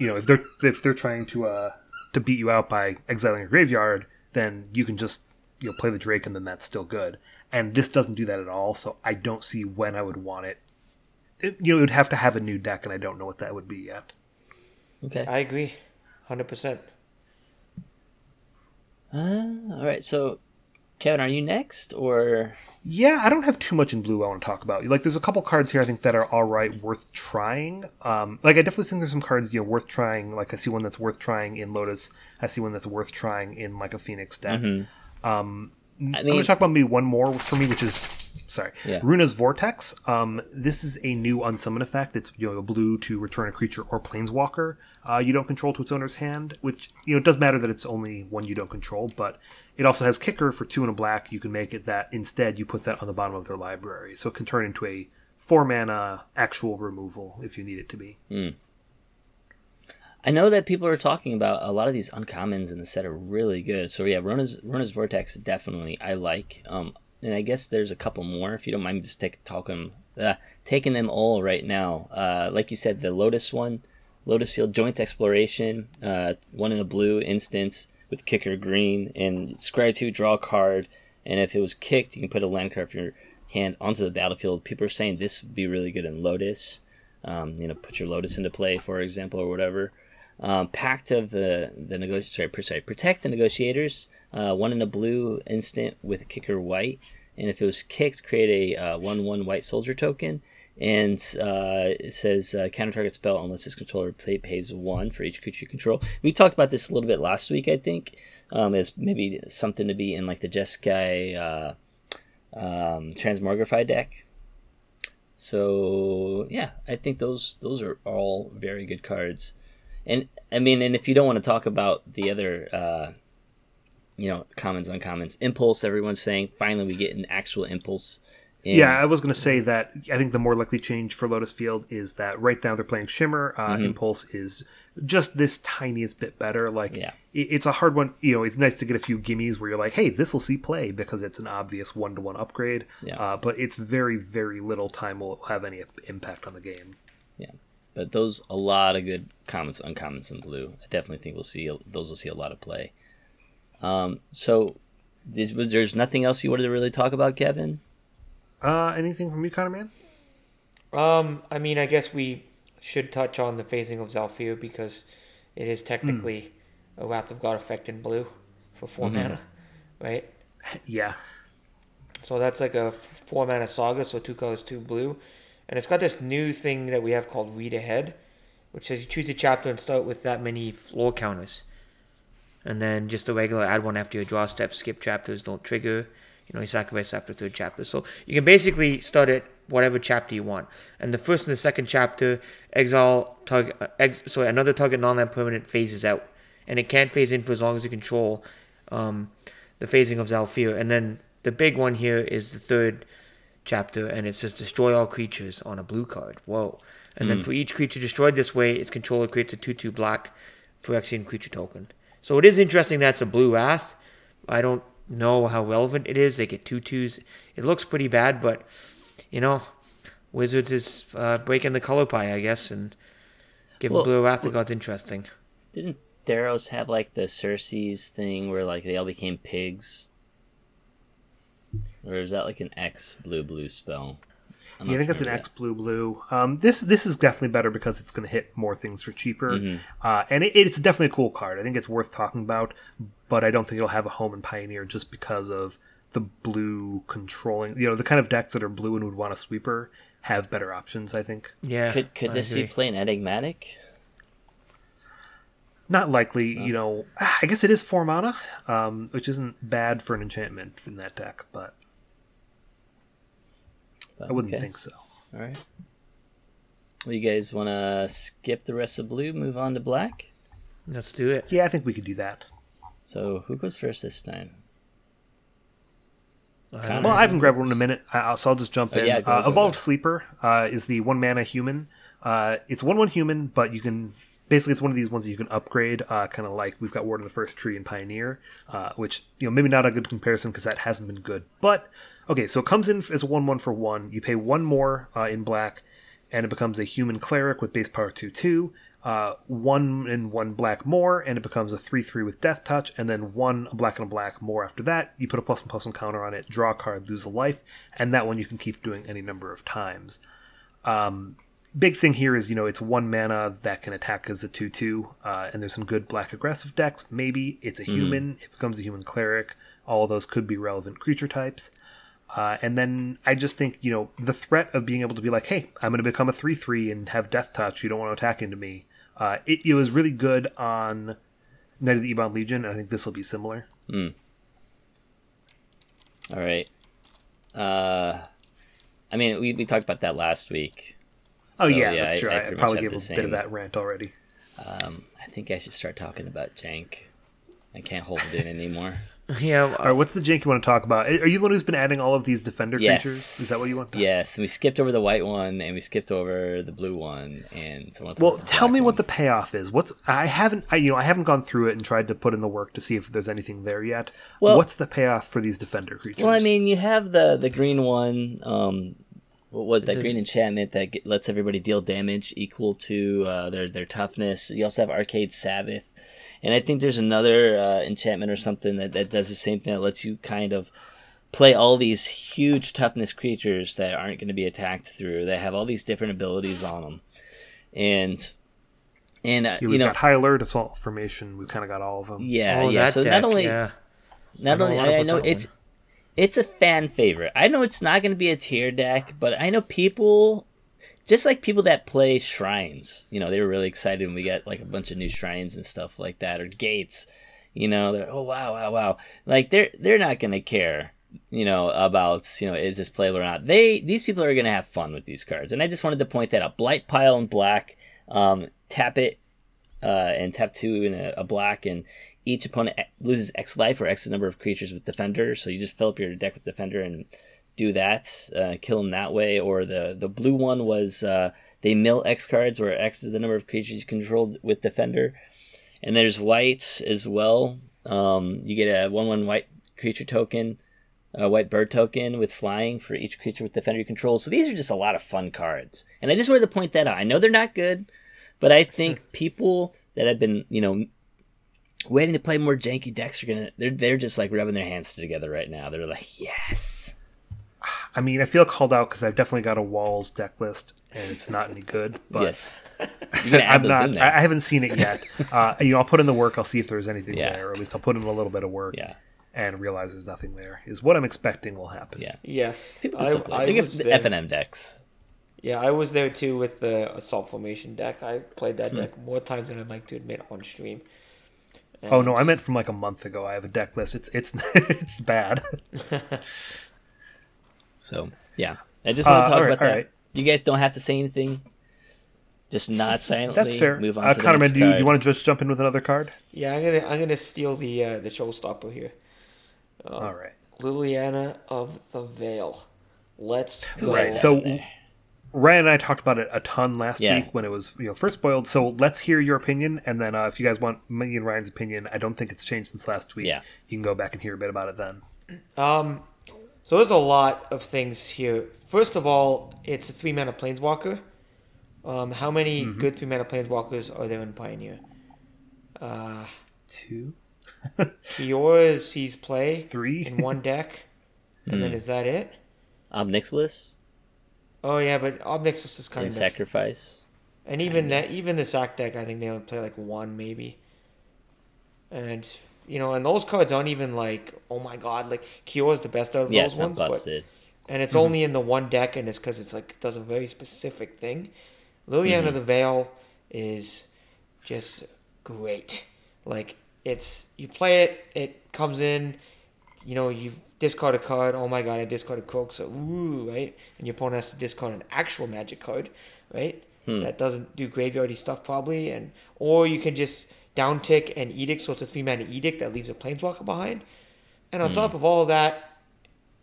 you know if they're if they're trying to uh to beat you out by exiling your graveyard, then you can just you know play the Drake and then that's still good. And this doesn't do that at all, so I don't see when I would want it. It you know, it would have to have a new deck, and I don't know what that would be yet. Okay. I agree, hundred percent. All right. So, Kevin, are you next or? Yeah, I don't have too much in blue I want to talk about. Like, there's a couple cards here I think that are all right, worth trying. Um, like, I definitely think there's some cards you know worth trying. Like, I see one that's worth trying in Lotus. I see one that's worth trying in like a Phoenix deck. Um, I I'm going to talk about maybe one more for me, which is sorry, Yeah. Rona's Vortex. Um, this is a new unsummon effect. It's you know a blue to return a creature or planeswalker uh, you don't control to its owner's hand. Which you know it does matter that it's only one you don't control, but it also has kicker for two and a black. You can make it that instead you put that on the bottom of their library, so it can turn into a four mana actual removal if you need it to be. I I know that people are talking about a lot of these uncommons in the set are really good. So yeah, Rona's Rona's Vortex definitely I like. Um, and I guess there's a couple more if you don't mind just take talking uh, taking them all right now. Uh, like you said, the Lotus one, Lotus Field Joint Exploration, uh, one in a blue instance with kicker green, and scry two draw a card, and if it was kicked, you can put a land card from your hand onto the battlefield. People are saying this would be really good in Lotus. Um, you know, put your Lotus into play, for example, or whatever. Um, Pact of the the nego- sorry, sorry, protect the negotiators. Uh, one in a blue instant with kicker white, and if it was kicked, create a uh, one one white soldier token. And uh, it says uh, counter target spell unless its controller pay, pays one for each creature you control. We talked about this a little bit last week, I think, um, as maybe something to be in like the Jeskai uh, um, Transmogrify deck. So yeah, I think those those are all very good cards. And I mean, and if you don't want to talk about the other, uh, you know, commons uncommons, impulse. Everyone's saying finally we get an actual impulse. In. Yeah, I was going to say that I think the more likely change for Lotus Field is that right now they're playing Shimmer. Uh, Mm-hmm. Impulse is just this tiniest bit better. Like, Yeah. it, it's a hard one. You know, it's nice to get a few gimmies where you're like, hey, this will see play because it's an obvious one to one upgrade. Yeah. Uh, but it's very, very little time will have any impact on the game. Yeah, but those a lot of good commons, uncommons in blue. I definitely think we'll see those will see a lot of play. Um, so this was there's nothing else you wanted to really talk about, Kevin? Uh, anything from you, Conorman? Um, I mean, I guess we should touch on the phasing of Zhalfir because it is technically a Wrath of God effect in blue for 4 mana, right? Yeah. So that's like a four mana saga, so two colors, two blue. And it's got this new thing that we have called Read Ahead, which says you choose a chapter and start with that many lore counters. And then just a regular add one after your draw step, skip chapters, don't trigger. You know, you sacrifice after third chapter. So you can basically start at whatever chapter you want. And the first and the second chapter, exile target, uh, ex, sorry, another target non-land permanent phases out. And it can't phase in for as long as you control um, the phasing of Zhalfir. And then the big one here is the third chapter, and it says destroy all creatures on a blue card. Whoa. And then for each creature destroyed this way, its controller creates a 2 2 black Phyrexian creature token. So it is interesting that's a blue wrath. I don't know how relevant it is. They get two twos. It looks pretty bad, but, you know, Wizards is uh, breaking the color pie, I guess, and giving Well, blue wrath the gods interesting. Didn't Theros have like the Cersei's thing where like they all became pigs? Or is that like an X blue blue spell? I'm Yeah, I think it's an familiar X blue blue. Um, this this is definitely better because it's going to hit more things for cheaper, Mm-hmm. uh, and it, it's definitely a cool card. I think it's worth talking about, but I don't think it'll have a home in Pioneer just because of the blue controlling. You know, the kind of decks that are blue and would want a sweeper have better options. I think. Yeah. Could could I this see agree. play an enigmatic? not likely. You know, I guess it is four mana, um, which isn't bad for an enchantment in that deck, but But, I wouldn't okay. think so. All right. Well, you guys want to skip the rest of blue, move on to black? Let's do it. Yeah, I think we could do that. So who goes first this time? I Well, I haven't grabbed one in a minute, uh, so I'll just jump Oh, in. yeah, go, uh, go, Evolved go. Sleeper uh, is the one mana human. Uh, it's one one human, but you can basically it's one of these ones that you can upgrade, uh, kind of like we've got Warden of the First Tree and Pioneer, uh, which you know maybe not a good comparison because that hasn't been good. But okay, so it comes in as a one one for one. You pay one more uh, in black, and it becomes a human cleric with base power two two. Uh, one and one black more, and it becomes a three three with death touch, and then one black and a black more after that. You put a plus one plus one counter on it, draw a card, lose a life, and that one you can keep doing any number of times. Um, big thing here is you know it's one mana that can attack as a two two, uh, and there's some good black aggressive decks. Maybe it's a human, it becomes a human cleric. All of those could be relevant creature types. Uh, and then I just think, you know, the threat of being able to be like, hey, I'm going to become a 3 3 and have Death Touch. You don't want to attack into me. Uh, it, it was really good on Knight of the Ebon Legion, and I think this will be similar. All right. Uh, I mean, we, we talked about that last week. Oh, yeah, yeah, that's I- true. I I, probably gave a bit of that rant already. Um, I think I should start talking about Jank. I can't hold it in anymore. Yeah, All right, what's the jank you want to talk about? Are you the one who's been adding all of these defender Yes. creatures? Is that what you want? To Yes, we skipped over the white one and we skipped over the blue one and someone. Well, tell me what the payoff is. What's I haven't I you know I haven't gone through it and tried to put in the work to see if there's anything there yet. Well- what's the payoff for these defender creatures? Well, I mean, you have the the green one. Um, what was that green enchantment that get, lets everybody deal damage equal to uh, their their toughness? You also have Arcade Sabbath, and I think there's another uh, enchantment or something that, that does the same thing that lets you kind of play all these huge toughness creatures that aren't going to be attacked through. That have all these different abilities on them, and and uh, Yeah, you we've know, got high alert assault formation. We've kind of got all of them. yeah, oh, yeah. So deck, not only yeah. not know only I, I know it's one. it's a fan favorite. I know it's not going to be a tier deck, but I know people just like people that play shrines. You know, they were really excited when we got like a bunch of new shrines and stuff like that, or gates. You know, they're oh wow wow wow. Like they're they're not to care. You know about you know is this playable or not? They these people are to have fun with these cards, and I just wanted to point that out. Blight pile in black, um, tap it uh, and tap two in a, a black, and each opponent loses X life or X number of creatures with Defender. So you just fill up your deck with Defender and do that, uh, kill them that way. Or the the blue one was uh, they mill X cards, where X is the number of creatures you controlled with Defender. And there's white as well. Um, you get a one one white creature token. A white bird token with flying for each creature with defender you control. So these are just a lot of fun cards. And I just wanted to point that out. I know they're not good, but I think people that have been, you know, waiting to play more janky decks are gonna they're they're just like rubbing their hands together right now. They're like, yes. I mean, I feel called out because I've definitely got a walls deck list and it's not any good. But yes. You're gonna add I'm not. I I haven't seen it yet. uh, you know, I'll put in the work. I'll see if there's anything Yeah. there, or at least I'll put in a little bit of work. Yeah. And realize there's nothing there is what I'm expecting will happen. Yeah. Yes, People can I. I Think of the there. F and M decks. Yeah, I was there too with the assault formation deck. I played Hmm. that deck more times than I'd like to admit on stream. And Oh no, I meant from like a month ago. I have a deck list. It's it's it's bad. So yeah. I just want Uh, to talk alright, about that. alright. You guys don't have to say anything. Just nod silently. That's fair. Move on Uh, to the Conorman, do you, you want to just jump in with another card? Yeah, I'm gonna I'm gonna steal the uh, the showstopper here. Um, All right. Liliana of the Veil. Let's go. Right. So Ryan and I talked about it a ton last Yeah. week when it was you know first spoiled. So let's hear your opinion, and then uh, if you guys want me and Ryan's opinion, I don't think it's changed since last week. Yeah. You can go back and hear a bit about it then. Um, so there's a lot of things here. First of all, it's a three mana planeswalker. Um, how many Mm-hmm. good three mana planeswalkers are there in Pioneer? Uh, Two, Kiora sees play three. in one deck, and then is that it? Ob Nixilis Oh yeah, but Obnixus is kind and of Sacrifice. And even that, even the sack deck, I think they only play like one maybe. And you know, and those cards aren't even like, oh my god, like Kyo's the best out of Yeah, those it's not ones. But, busted. and it's mm-hmm. only in the one deck, and it's because it's like does a very specific thing. Liliana mm-hmm. the Veil is just great. Like it's you play it, it comes in, you know, you discard a card. Oh my god, I discarded Croak, so ooh, right? And your opponent has to discard an actual Magic card, right? Hmm. That doesn't do graveyardy stuff probably, and or you can just down tick and edict, so it's a three mana edict that leaves a planeswalker behind. And on hmm. top of all of that,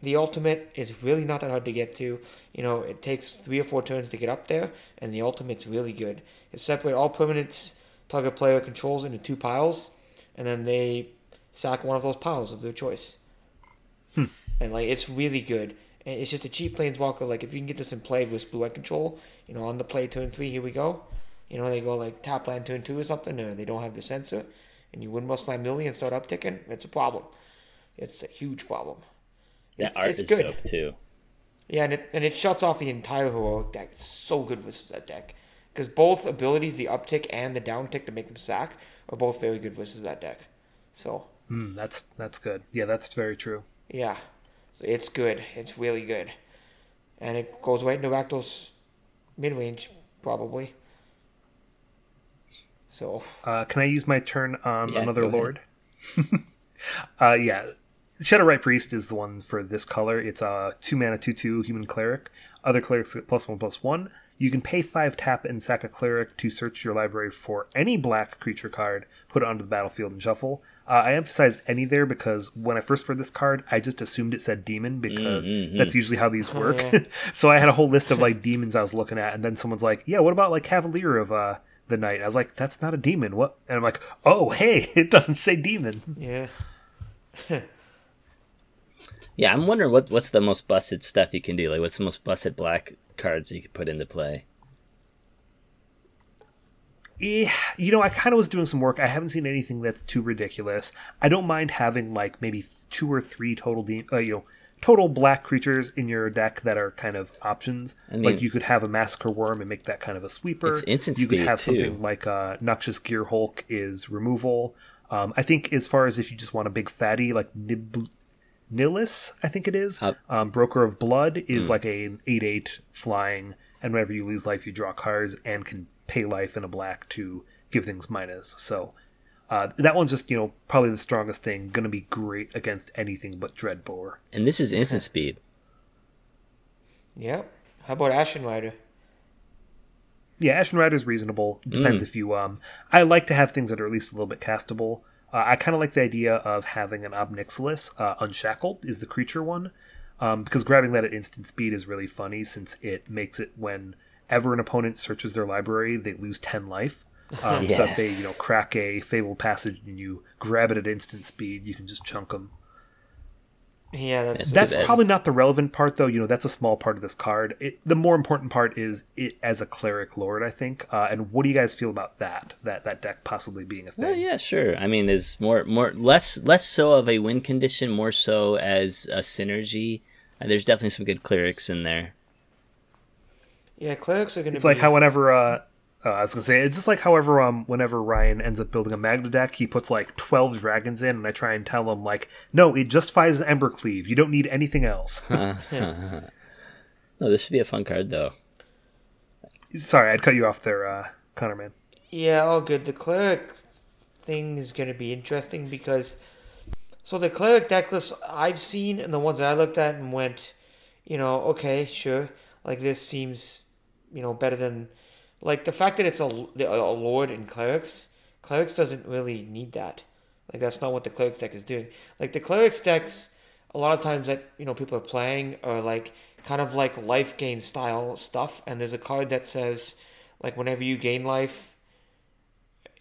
the ultimate is really not that hard to get to. You know, it takes three or four turns to get up there, and the ultimate's really good. It separates all permanents target player controls into two piles, and then they sack one of those piles of their choice. Hmm. And like it's really good. And it's just a cheap planeswalker. Like if you can get this in play with blue eye control, you know, on the play turn three, here we go. You know, they go like tap land turn two or something, or they don't have the sensor, and you win must land Millie and start upticking. It's a problem. It's a huge problem. That It's- art it's is good. dope too. Yeah, and it, and it shuts off the entire heroic deck. It's so good versus that deck. Because both abilities, the uptick and the downtick to make them sack, are both very good versus that deck. So, Mm, that's that's good. Yeah, that's very true. yeah. So it's good. It's really good. And it goes right into Rakdos mid range, probably. So, Uh, can I use my turn on Yeah, another lord? uh, yeah. Shadow-Rite Priest is the one for this color. It's a two mana two two human cleric. Other clerics get plus one plus one. You can pay five tap and sack a cleric to search your library for any black creature card, put it onto the battlefield and shuffle. Uh, I emphasized any there because when I first read this card, I just assumed it said demon because that's usually how these work. yeah. so I had a whole list of like demons I was looking at, and then someone's like, "Yeah, what about like Cavalier of uh, the Night?" I was like, "That's not a demon." What? And I'm like, "Oh, hey, it doesn't say demon." Yeah. Yeah, I'm wondering what what's the most busted stuff you can do. Like, what's the most busted black cards you could put into play? Eh, you know, I kind of was doing some work. I haven't seen anything that's too ridiculous. I don't mind having like maybe two or three total, de- uh, you know, total black creatures in your deck that are kind of options. I mean- like you could have a massacre worm and make that kind of a sweeper. It's instant You could have too. something like uh, Noxious Gearhulk is removal. Um, I think as far as if you just want a big fatty like Nib- Nihilus, I think it is. Uh, um, Broker of Blood is Hmm. like a an eight eight flying, and whenever you lose life, you draw cards and can pay life in a black to give things minus. So uh, that one's just you know probably the strongest thing. Going to be great against anything but Dreadbore. And this is instant speed. Yep. How about Ashen Rider? Yeah, Ashen Rider is reasonable. Depends if you um. I like to have things that are at least a little bit castable. Uh, I kind of like the idea of having an Ob Nixilis uh, unshackled is the creature one, um, because grabbing that at instant speed is really funny since it makes it whenever an opponent searches their library, they lose ten life. Um, So if they you know crack a fabled passage and you grab it at instant speed, you can just chunk them. Yeah, that's, That's That's probably not the relevant part, though. You know, that's a small part of this card. It, the more important part is it as a cleric lord, I think. Uh, and what do you guys feel about that? That that deck possibly being a thing? Well, yeah, sure. I mean, there's more, more, less, less so of a win condition, more so as a synergy. And there's definitely some good clerics in there. yeah. Clerics are going to. It's like how whenever uh, uh, I was gonna say it's just like however um whenever Ryan ends up building a Magna deck, he puts like twelve dragons in, and I try and tell him like, no, it justifies Embercleave. You don't need anything else. No, this should be a fun card, though. Sorry, I'd cut you off there, uh, Conorman. Yeah, all good. The cleric thing is going to be interesting because so the cleric deck list I've seen and the ones that I looked at and went, you know, okay, sure, like this seems, you know, better than like the fact that it's a, a lord in clerics. Clerics doesn't really need that. Like that's not what the clerics deck is doing. Like the clerics decks, a lot of times that you know people are playing are like kind of like life gain style stuff, and there's a card that says like whenever you gain life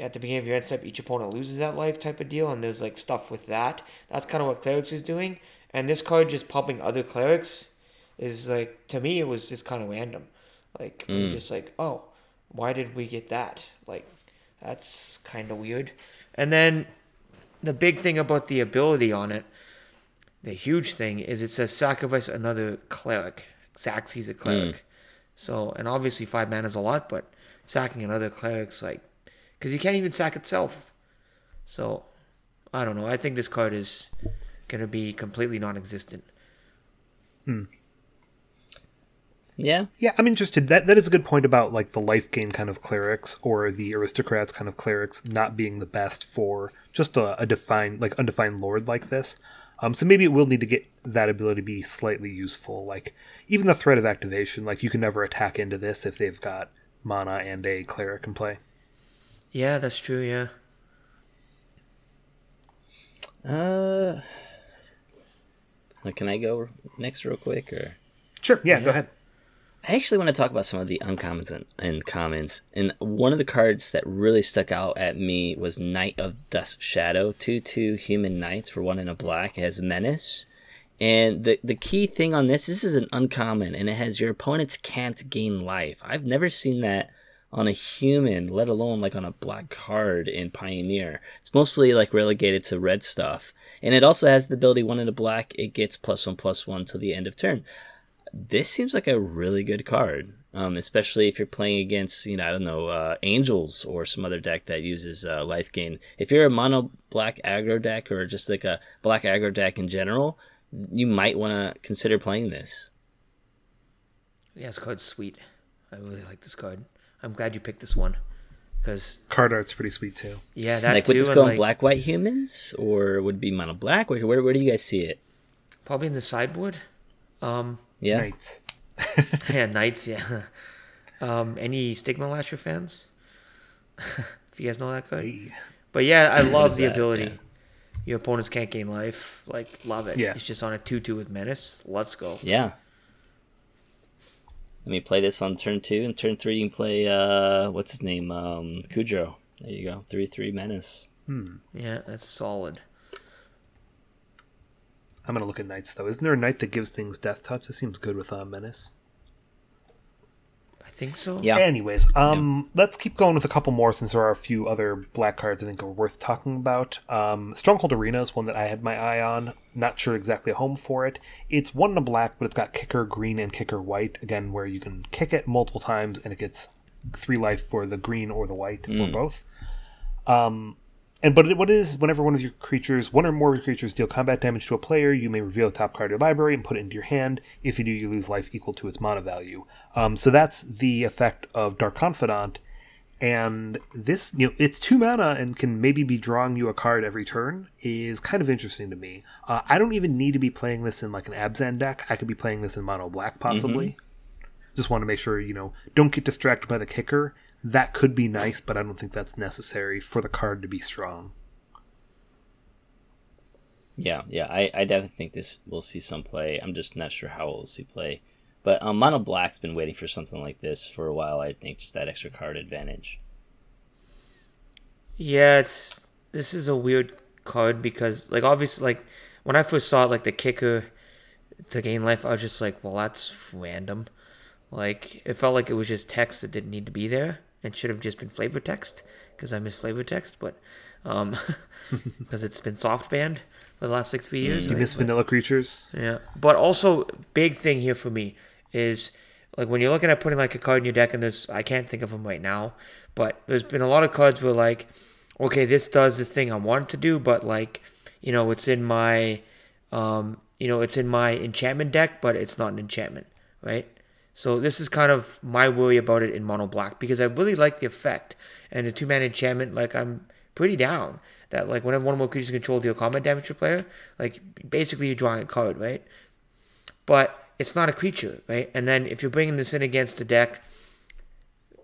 at the beginning of your end step, each opponent loses that life type of deal, and there's like stuff with that. That's kind of what clerics is doing, and this card just pumping other clerics is like to me it was just kind of random. Like we're hmm. just like, oh, why did we get that? Like that's kind of weird. And then the big thing about the ability on it, the huge thing is it says sacrifice another cleric. Xaxie's a cleric. Hmm. So, and obviously five mana is a lot, but sacking another cleric's like, because you can't even sack itself. So, I don't know. I think this card is going to be completely non existent. Hmm. Yeah, Yeah, I'm interested. That that is a good point about like the life gain kind of clerics or the aristocrats kind of clerics not being the best for just a, a defined like undefined lord like this. Um, so maybe it will need to get that ability to be slightly useful. Like even the threat of activation, like you can never attack into this if they've got mana and a cleric in play. Yeah, that's true. Yeah. Uh, can I go next real quick, or Sure, yeah, go ahead. I actually want to talk about some of the uncommons and, and commons. And one of the cards that really stuck out at me was Knight of Dusk Shadow, two two human knights for one in a black. It has menace. And the the key thing on this, this is an uncommon, and it has your opponents can't gain life. I've never seen that on a human, let alone like on a black card in Pioneer. It's mostly like relegated to red stuff. And it also has the ability one in a black, it gets plus one plus one till the end of turn this seems like a really good card, um, especially if you're playing against, you know, I don't know, uh, Angels or some other deck that uses uh, life gain. If you're a mono black aggro deck or just like a black aggro deck in general, you might want to consider playing this. Yeah, this card's sweet. I really like this card. I'm glad you picked this one. Because, Card art's pretty sweet too. yeah, that like, too. would this and, go in like, black white humans or would it be mono black? Where, where, where do you guys see it? Probably in the sideboard. Um, Yeah. Knights. yeah, Knights. Yeah. Um, any Stigma Lasher fans? if you guys know that card. Hey. But yeah, I love the that? ability. Yeah. Your opponents can't gain life. Like, love it. Yeah. It's just on a 2 2 with Menace. Let's go. Yeah. Let me play this on turn two, and turn three you can play uh, what's his name, um, Kudro. There you go, three three menace. Yeah, that's solid. I'm gonna look at knights though. Isn't there a knight that gives things death touch? That seems good with uh, menace. I think so. Yeah. Anyways, um, let's keep going with a couple more since there are a few other black cards I think are worth talking about. Um, Stronghold Arena is one that I had my eye on. Not sure exactly a home for it. It's one in a black, but it's got kicker green and kicker white. Again, where you can kick it multiple times and it gets three life for the green or the white or both. Um, and but it- what is whenever one of your creatures, one or more of your creatures, deal combat damage to a player, you may reveal the top card of your library and put it into your hand. If you do, you lose life equal to its mana value. Um, so that's the effect of Dark Confidant. And this, you know, it's two mana and can maybe be drawing you a card every turn is kind of interesting to me. Uh, I don't even need to be playing this in like an Abzan deck. I could be playing this in mono black possibly. Just want to make sure you know don't get distracted by the kicker. That could be nice, but I don't think that's necessary for the card to be strong. Yeah, yeah, I, I definitely think this will see some play. I'm just not sure how we'll see play. But um, Mono Black's been waiting for something like this for a while. I think just that extra card advantage. Yeah, it's this is a weird card because like obviously like when I first saw it like the kicker to gain life, I was just like, well, that's random. Like it felt like it was just text that didn't need to be there and should have just been flavor text because I miss flavor text, but um because it's been soft banned for the last like three years. You right? miss vanilla creatures. Yeah, but also big thing here for me is like when you're looking at putting like a card in your deck, and there's I can't think of them right now, but there's been a lot of cards where like, okay, this does the thing I want to do, but like, you know, it's in my, um, you know, it's in my enchantment deck, but it's not an enchantment, right? So this is kind of my worry about it in mono black because I really like the effect and the two man enchantment. Like I'm pretty down that like whenever one my creatures control deal combat damage to a player, like basically you're drawing a card, right? But it's not a creature, right? And then if you're bringing this in against a deck,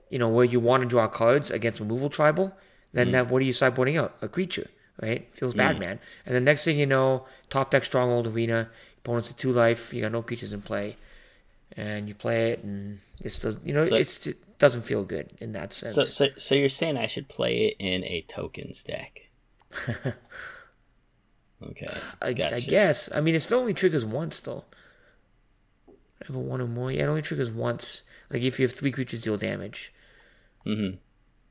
you know where you want to draw cards against removal tribal, then mm. that what are you sideboarding out? A creature, right? Feels bad, mm. man. And the next thing you know, top deck stronghold arena, opponents at two life, you got no creatures in play, and you play it, and it's does you know So- it's it doesn't feel good in that sense. So, so, so you're saying I should play it in a tokens deck? okay, I, gotcha. I guess. I mean, it still only triggers once, though. Ever one or more? Yeah, it only triggers once. Like if you have three creatures deal damage. Mm-hmm.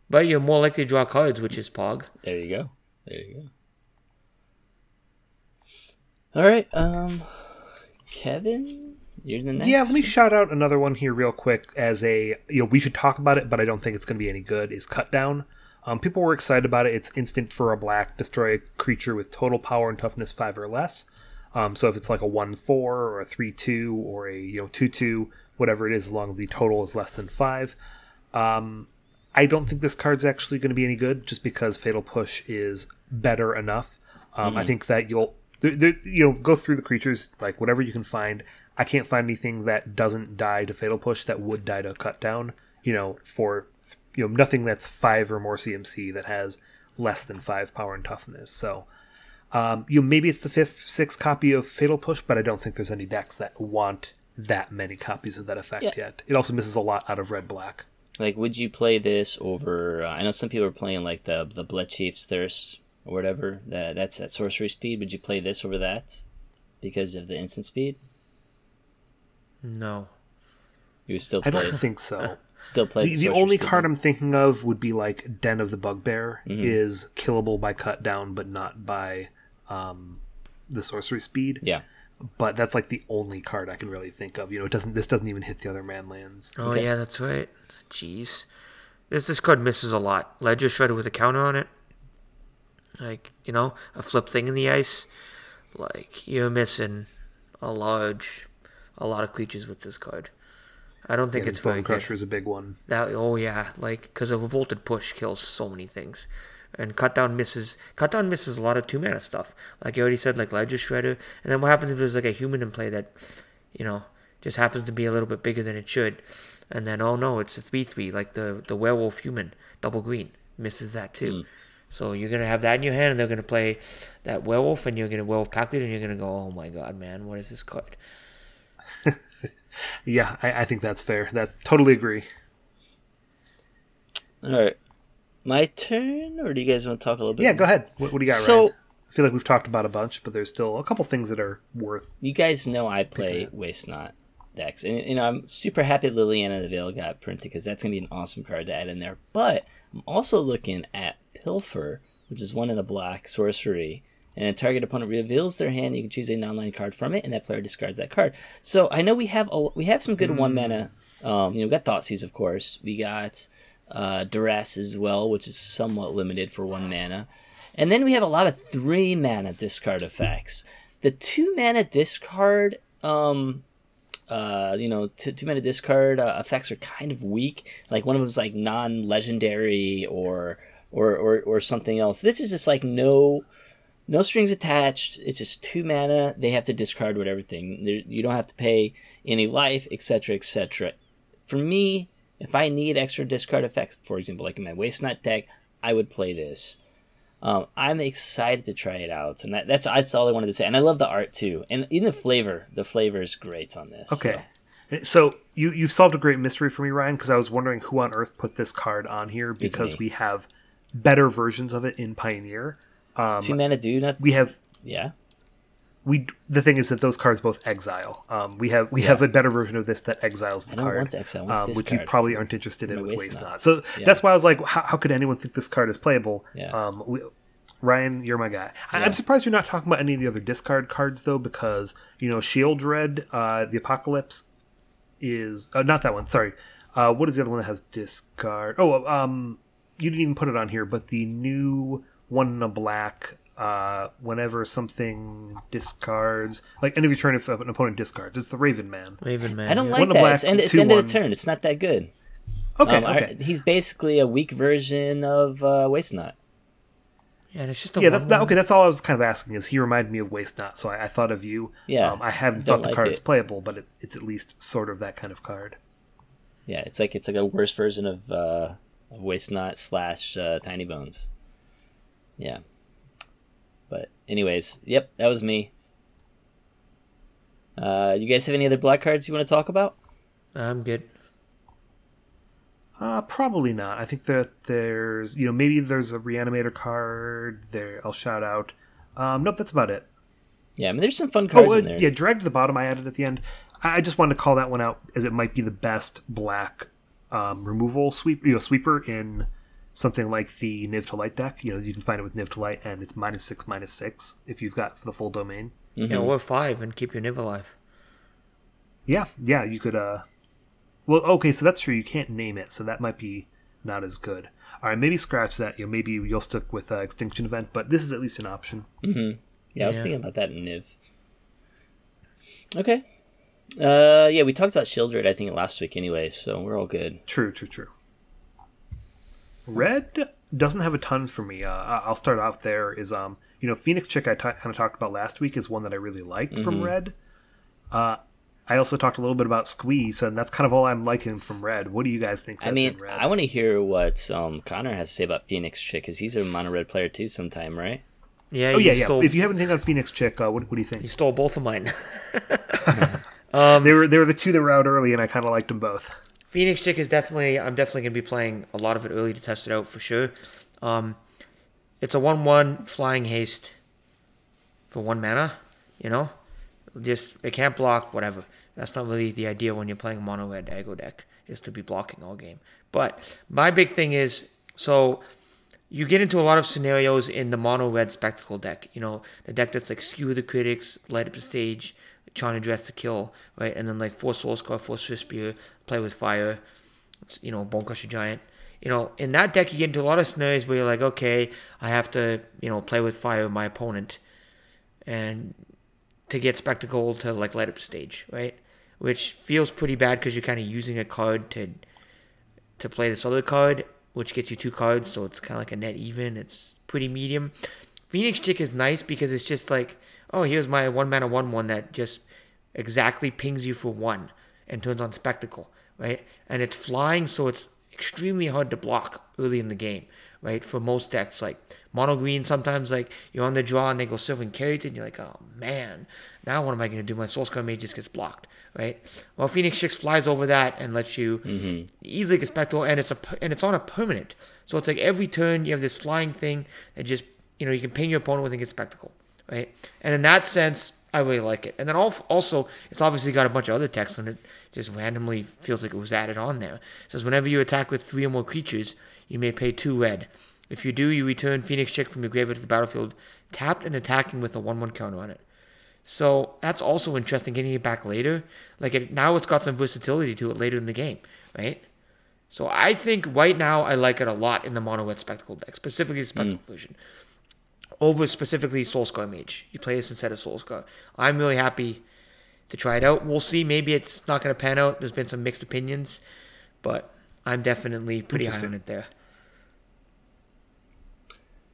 But you're more likely to draw cards, which is Pog. There you go. There you go. All right, um, Kevin, you're the next. Yeah, let me shout out another one here real quick as a you know we should talk about it, but I don't think it's going to be any good. Is cut down. Um, people were excited about it. It's instant for a black, destroy a creature with total power and toughness five or less. Um, so if it's like a one four or a three two or a you know two two, whatever it is, as long as the total is less than five. Um, I don't think this card's actually going to be any good, just because Fatal Push is better enough. Um, I think that you'll th th you know go through the creatures like whatever you can find. I can't find anything that doesn't die to Fatal Push that would die to Cut Down. You know, for you know nothing that's five or more CMC that has less than five power and toughness. So um, you know, maybe it's the fifth, sixth copy of Fatal Push, but I don't think there's any decks that want that many copies of that effect Yeah. yet. It also misses a lot out of red black. Like, would you play this over? Uh, I know some people are playing like the the Bloodchief's Thirst or whatever. That that's at sorcery speed. Would you play this over that because of the instant speed? No. You would still I play don't think so. still play the, the only card? I'm thinking of would be like Den of the Bugbear Mm-hmm. is killable by cut down, but not by um, the sorcery speed. Yeah. But that's like the only card I can really think of. You know, it doesn't. This doesn't even hit the other man lands. Oh Okay. yeah, that's right. Jeez. This this card misses a lot. Ledger Shredder with a counter on it. Like, you know, a flip thing in the ice. Like, you're missing a large a lot of creatures with this card. I don't think Yeah, it's Bone very Crusher is a big one. That oh yeah, like because a Fatal Push kills so many things, and cut down misses. Cut down misses a lot of two mana stuff. Like you already said, like Ledger Shredder. And then what happens if there's like a human in play that, you know, just happens to be a little bit bigger than it should. And then oh no, it's a three three like the the werewolf human double green misses that too. Hmm. So you're gonna have that in your hand, and they're gonna play that werewolf, and you're gonna werewolf pack leader, and you're gonna go, oh my god, man, what is this card? Yeah, I, I think that's fair. That totally agree. All right, my turn, or do you guys want to talk a little bit? Yeah, go ahead. What, what do you got, So- Ryan? I feel like we've talked about a bunch, but there's still a couple things that are worth. You guys know I play Waste Not decks, and you know I'm super happy Liliana the Veil got printed because that's gonna be an awesome card to add in there. But I'm also looking at Pilfer, which is one in a black sorcery, and a target opponent reveals their hand. You can choose a non-land card from it, and that player discards that card. So I know we have a, we have some good one mana. Um, you know, we got Thoughtseize, of course. We got uh, Duress as well, which is somewhat limited for one mana. And then we have a lot of three mana discard effects. The two mana discard, um, uh, you know, two, two mana discard uh, effects are kind of weak. Like one of them's like non-legendary or or or or something else. This is just like no no strings attached. It's just two mana. They have to discard whatever thing. You don't have to pay any life, etc., etc. For me, if I need extra discard effects, for example, like in my Waste Not deck, I would play this. Um, I'm excited to try it out, and that, that's that's all I wanted to say. And I love the art too, and even the flavor. The flavor is great on this. Okay. So you you've solved a great mystery for me, Ryan, because I was wondering who on earth put this card on here because we have better versions of it in Pioneer. So, two mana do not. We have Yeah. we the thing is that those cards both exile. Um, we have we have a better version of this that exiles the I don't card, want to exile, um, which you probably aren't interested in with waste Waste Not. So Yeah. that's why I was like, how, how could anyone think this card is playable? Yeah. Um, we, Ryan, you're my guy. I, I'm surprised you're not talking about any of the other discard cards though, because you know Sheoldred, uh, the Apocalypse is uh, not that one. Sorry, uh, what is the other one that has discard? Oh, um, you didn't even put it on here, but the new one in a black. Uh, whenever something discards, like end of your turn, if an opponent discards, it's the Raven Man. Raven man. I don't yeah. like One of that. black, it's end, it's end of the turn. It's not that good. Okay, Um, I- he's basically a weak version of uh, Waste Not. Yeah, and it's just a yeah. That's that, okay. That's all I was kind of asking. Is he reminded me of Waste Not, so I, I thought of you. Yeah, um, I haven't don't thought the like card it. is playable, but it, it's at least sort of that kind of card. Yeah, it's like it's like a worse version of, uh, of Waste Not slash uh, Tinybones. Yeah. But anyways, yep, that was me. Uh, you guys have any other black cards you want to talk about? I'm good. Uh, probably not. I think that there's, you know, maybe there's a reanimator card there. I'll shout out. Um, nope, that's about it. Yeah, I mean, there's some fun cards Oh, uh, in there. yeah, drag to the bottom. I added at the end. I I just wanted to call that one out as it might be the best black um, removal sweep, you know, sweeper in something like the Niv to Light deck. You know, you can find it with Niv to Light, and it's minus six, minus six if you've got the full domain. Mm-hmm. Yeah, or five and keep your Niv alive. Yeah, yeah, you could. uh Well, okay, so that's true. You can't name it, so that might be not as good. All right, maybe scratch that. You know, maybe you'll stick with uh, Extinction Event, but this is at least an option. Yeah, I was Yeah. thinking about that in Niv. Okay. Uh, yeah, we talked about Sheoldred, I think, last week anyway, so we're all good. True, true, true. Red doesn't have a ton for me. Uh, I- I'll start off there. Is um, you know, Phoenix Chick I kind of talked about last week is one that I really liked Mm-hmm. from Red. Uh, I also talked a little bit about Squeeze, and that's kind of all I'm liking from Red. What do you guys think? That's I mean, in Red? I want to hear what um, Connor has to say about Phoenix Chick, because he's a mono red player too sometime, right? Yeah, oh yeah, yeah. Stole, If you have anything on Phoenix Chick, uh, what, what do you think? you stole both of mine. they were they were the two that were out early, and I kind of liked them both. Phoenix Chick is definitely. I'm definitely gonna be playing a lot of it early to test it out for sure. Um, it's a one-one flying haste for one mana. You know, just it can't block whatever. That's not really the idea when you're playing a mono red aggro deck is to be blocking all game. But my big thing is so you get into a lot of scenarios in the mono red spectacle deck. You know, the deck that's like skew the critics, light up the stage, trying to dress to kill, right? And then like four soul scar, four Swiftspear, play with fire, you know, bone crusher giant. You know, in that deck you get into a lot of scenarios where you're like, okay, I have to, you know, play with fire with my opponent, and to get spectacle to like light up stage, right? Which feels pretty bad because you're kind of using a card to to play this other card, which gets you two cards, so it's kind of like a net even. It's pretty medium. Phoenix Chick is nice because it's just like, oh, here's my one mana one one that just exactly pings you for one and turns on spectacle, right? And it's flying, so it's extremely hard to block early in the game, right? For most decks, like mono green, sometimes like you're on the draw and they go Sylvan Caryatid, you're like, oh man, now what am I going to do? My Soul Scar Mage just gets blocked, right? Well, Phoenix Chicks flies over that and lets you mm-hmm. easily get spectacle, and it's a and it's on a permanent, so it's like every turn you have this flying thing that just you know you can ping your opponent with and get spectacle, right? And in that sense, I really like it. And then also, it's obviously got a bunch of other text in it. Just randomly feels like it was added on there. It says whenever you attack with three or more creatures, you may pay two red. If you do, you return Phoenix Chick from your graveyard to the battlefield, tapped and attacking with a one-one counter on it. So that's also interesting, getting it back later. Like it, now, it's got some versatility to it later in the game, right? So I think right now I like it a lot in the mono red spectacle deck, specifically the spectacle mm. version over specifically Soul Scar Mage. You play this instead of Soul Scar. I'm really happy to try it out. We'll see. Maybe it's not going to pan out. There's been some mixed opinions, but I'm definitely pretty high on it there.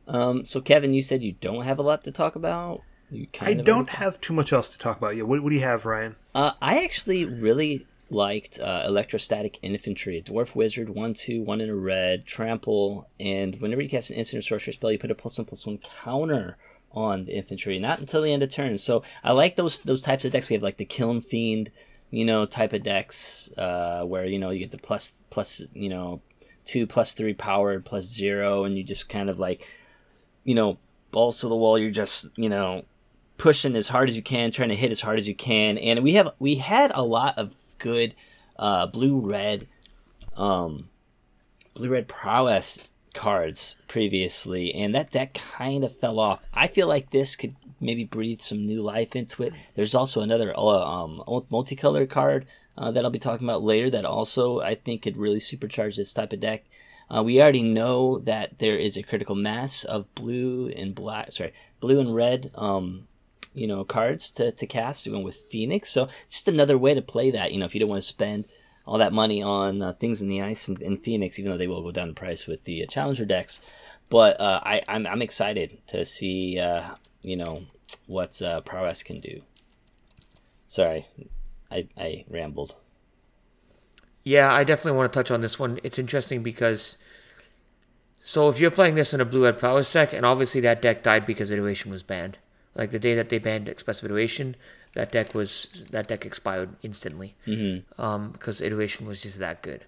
Um, so Kevin, you said you don't have a lot to talk about. You I of don't have too much else to talk about yet. What, what do you have, Ryan? Uh, I actually really liked uh, Electrostatic Infantry, a Dwarf Wizard, 1 2, 1 in a red, trample, and whenever you cast an instant or sorcery spell, you put a plus 1 plus 1 counter on the infantry, not until the end of turn. So I like those those types of decks. We have like the Kiln Fiend, you know, type of decks uh, where, you know, you get the plus, plus, you know, 2 plus 3 power plus 0, and you just kind of like, you know, balls to the wall. You're just, you know, pushing as hard as you can, trying to hit as hard as you can. And we have we had a lot of good uh, blue red, um, blue red prowess cards previously, and that deck kind of fell off. I feel like this could maybe breathe some new life into it. There's also another uh, um, multicolored card uh, that I'll be talking about later that also I think could really supercharge this type of deck. Uh, we already know that there is a critical mass of blue and black, sorry, blue and red, um, you know, cards to, to cast, even with Phoenix. So just another way to play that. You know, if you don't want to spend all that money on uh, things in the ice and, and, Phoenix, even though they will go down in price with the uh, Challenger decks. But uh, I, I'm, I'm excited to see, uh, you know, what uh, Prowess can do. Sorry, I, I rambled. Yeah, I definitely want to touch on this one. It's interesting because so if you're playing this in a blue red prowess deck, and obviously that deck died because iteration was banned. Like the day that they banned expressive iteration, that deck was that deck expired instantly Mm-hmm. um, because iteration was just that good.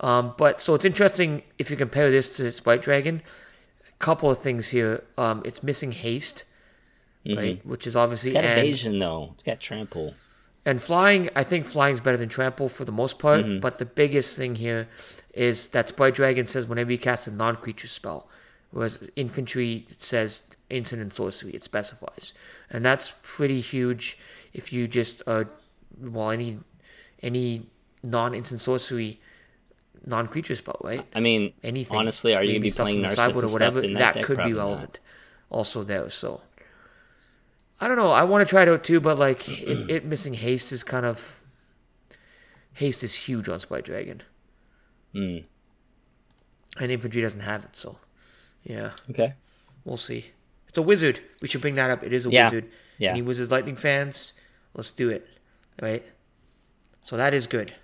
Um, but so it's interesting if you compare this to Sprite Dragon. A couple of things here. Um, it's missing haste, right? Which is obviously Mm-hmm. It's got and- evasion though. It's got trample. and flying, I think flying's better than trample for the most part. Mm-hmm. But the biggest thing here is that Sprite Dragon says whenever you cast a non-creature spell, whereas infantry says incident sorcery. It specifies, and that's pretty huge. If you just uh, well any any non-instant sorcery, non-creature spell, right? I mean, Anything. honestly, are you maybe gonna be playing from the Narcissist sideboard and or whatever? that, that could be Probably not. relevant. Also there, so. I don't know. I want to try it out too, but like it, it missing haste is kind of haste is huge on Sprite Dragon, Mm. and infantry doesn't have it. So, yeah, Okay. we'll see. It's a wizard. We should bring that up. It is a Yeah. wizard. Yeah. Any Wizards Lightning fans, let's do it. Right. So that is good.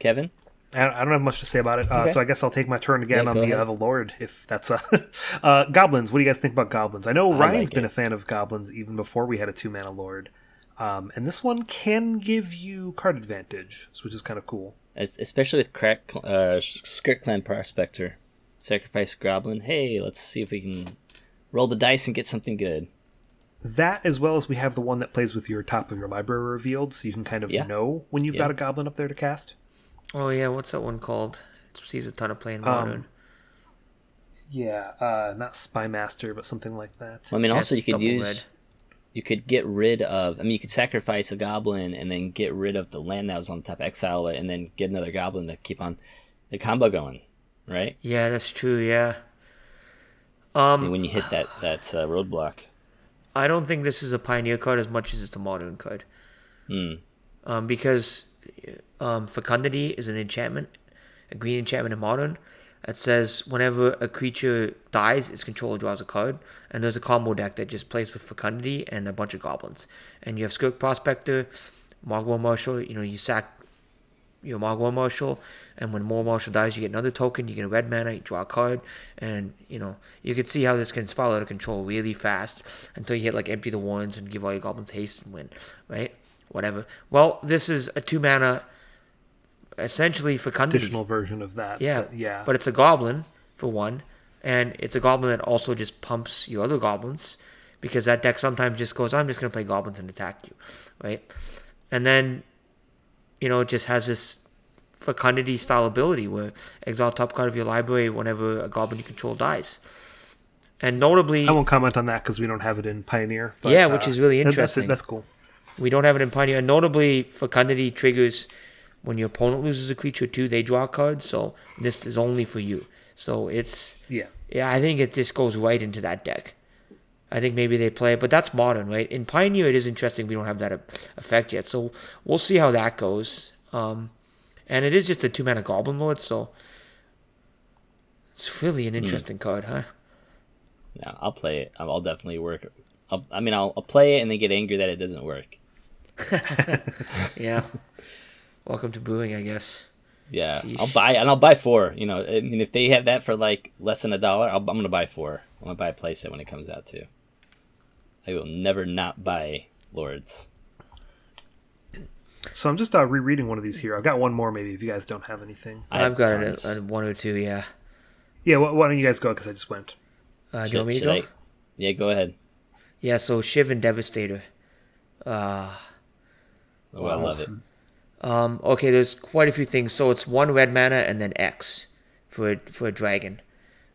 Kevin? I I don't have much to say about it, uh, Okay. so I guess I'll take my turn again Yeah, on the ahead. uh, the Lord, if that's uh, uh, goblins. What do you guys think about goblins? I know I Ryan's like been it. a fan of goblins even before we had a two mana Lord, um, and this one can give you card advantage, which is kind of cool. Es- Especially with crack, uh, Skirt Clan Prospector. Sacrifice a Goblin. Hey, let's see if we can roll the dice and get something good. That as well as we have the one that plays with your top of your library revealed, so you can kind of Yeah. know when you've Yeah. got a goblin up there to cast. Oh yeah, what's that one called? It sees a ton of play in Um. Yeah, uh, not Spy Master, but something like that. Well, I mean, also That's you could use, red. you could get rid of. I mean, you could sacrifice a goblin and then get rid of the land that was on top, exile it, and then get another goblin to keep on the combo going, right? Yeah, that's true. Yeah. Um, when you hit that that uh, roadblock. I don't think this is a pioneer card as much as it's a modern card. Hmm. Um, because um, fecundity is an enchantment, a green enchantment in modern, that says whenever a creature dies, its controller draws a card. And there's a combo deck that just plays with Fecundity and a bunch of goblins. And you have Skirk Prospector, Mogg War Marshal. You know, you sack your Mogg War Marshal, and when more Marshal dies, you get another token. You get a red mana, you draw a card, and you know you can see how this can spiral out of control really fast until you hit like Empty the Warrens and give all your goblins haste and win, right? Whatever. Well, this is a two mana, essentially Fecundity. Additional version of that. Yeah, but yeah. But it's a goblin for one, and it's a goblin that also just pumps your other goblins because that deck sometimes just goes, I'm just gonna play goblins and attack you, right? And then, you know, it just has this fecundity style ability where exile top card of your library whenever a goblin you control dies. And notably, I won't comment on that because we don't have it in Pioneer. But, Yeah, which is really that's interesting. That's cool. we don't have it in Pioneer. And notably, fecundity triggers when your opponent loses a creature too. They draw a card, so this is only for you. So it's Yeah. yeah, I think it just goes right into that deck. I think maybe they play it, but that's modern, right? In Pioneer, it is interesting. We don't have that effect yet, so we'll see how that goes. Um, and it is just a two mana Goblin Lord, so it's really an hmm. interesting card, huh? No, I'll play it. I'll I'll definitely work. I'll, I mean, I'll, I'll play it and then get angry that it doesn't work. Yeah. Welcome to booing, I guess. Yeah, Sheesh. I'll buy and I'll buy four. You know, I mean, if they have that for like less than a dollar, I'll, I'm gonna buy four. I'm gonna buy a playset when it comes out too. I will never not buy Lords. So I'm just uh, rereading one of these here. I've got one more, maybe if you guys don't have anything. I have I've got tons. a, a one or two, yeah. Yeah, why, why don't you guys go? Because I just went. Uh, do Should- you want me to go? I- Yeah, go ahead. Yeah, so Shivan Devastator. Uh, Oh, I love it. Um, okay, there's quite a few things. So it's one red mana and then X for a, for a dragon,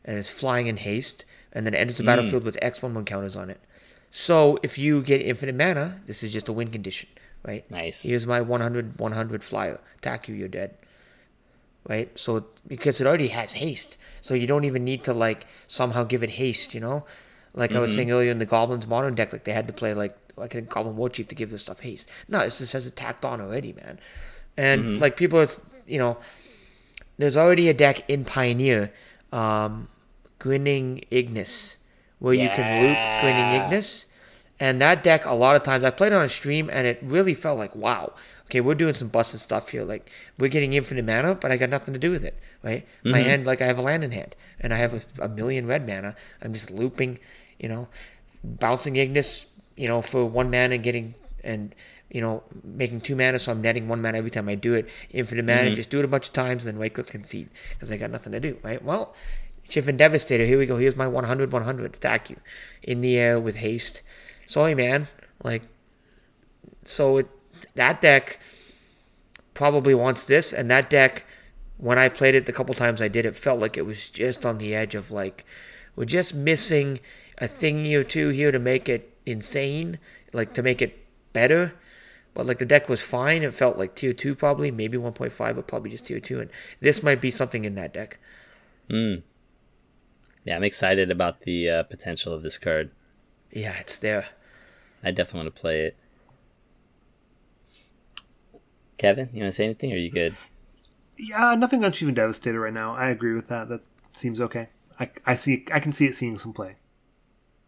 and it's flying in haste, and then it enters the battlefield with X one one counters on it. So if you get infinite mana, this is just a win condition, right? Nice. Here's my 100 100 flyer. Attack you, you're dead. Right? So because it already has haste, so you don't even need to like somehow give it haste, you know? Like I was saying earlier in the Goblins modern deck, like they had to play like like a Goblin War Chief to give this stuff haste. No, this just has it tacked on already, man. And like people, it's you know, there's already a deck in Pioneer, um, Grinning Ignis, where you can loop Grinning Ignis. And that deck, a lot of times, I played it on a stream, and it really felt like, wow, okay, we're doing some busted stuff here. Like, we're getting infinite mana, but I got nothing to do with it, right? My mm-hmm. hand, like, I have a land in hand, and I have a, a million red mana. I'm just looping, you know, bouncing Ignis, you know, for one mana and getting, and, you know, making two mana, so I'm netting one mana every time I do it. Infinite mana, mm-hmm. just do it a bunch of times, then right click concede, because I got nothing to do, right? Well, Shivan Devastator, here we go. Here's my 100 100. Stack you in the air with haste. Sorry, man. Like, so it, that deck probably wants this, and that deck, when I played it the couple times I did, it felt like it was just on the edge of like, we're just missing a thingy or two here to make it insane, like to make it better. But like the deck was fine. It felt like tier two probably, maybe 1.5, but probably just tier two. And this might be something in that deck. Hmm. Yeah, I'm excited about the uh, potential of this card. Yeah, it's there. I definitely want to play it. Kevin, you want to say anything? Or are you good? Yeah, nothing on Shivan Devastator right now. I agree with that. That seems okay. I, I see. I can see it seeing some play.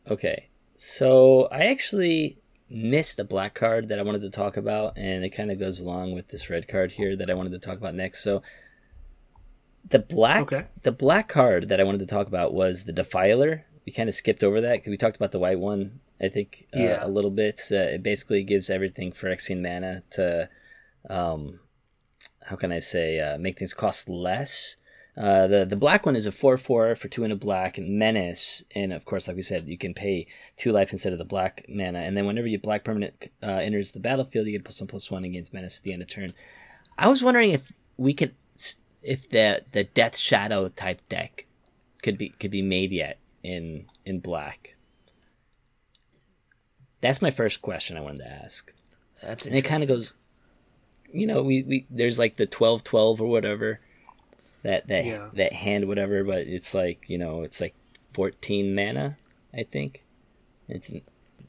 Okay, so I actually missed a black card that I wanted to talk about, and it kind of goes along with this red card here that I wanted to talk about next. So the black, Okay. the black card that I wanted to talk about was the Defiler. We kind of skipped over that because we talked about the white one, I think, uh, Yeah. a little bit. Uh, it basically gives everything for Phyrexian mana to, um, how can I say, uh, make things cost less. Uh, the the black one is a four four for two and a black and menace, and of course, like we said, you can pay two life instead of the black mana, and then whenever your black permanent uh, enters the battlefield, you get plus one plus one against menace at the end of turn. I was wondering if we could, if the the death shadow type deck could be could be made yet in in black. That's my first question I wanted to ask That's and it kind of goes you know we, we there's like the 12 12 or whatever that that Yeah. that hand whatever but it's like you know it's like 14 mana i think it's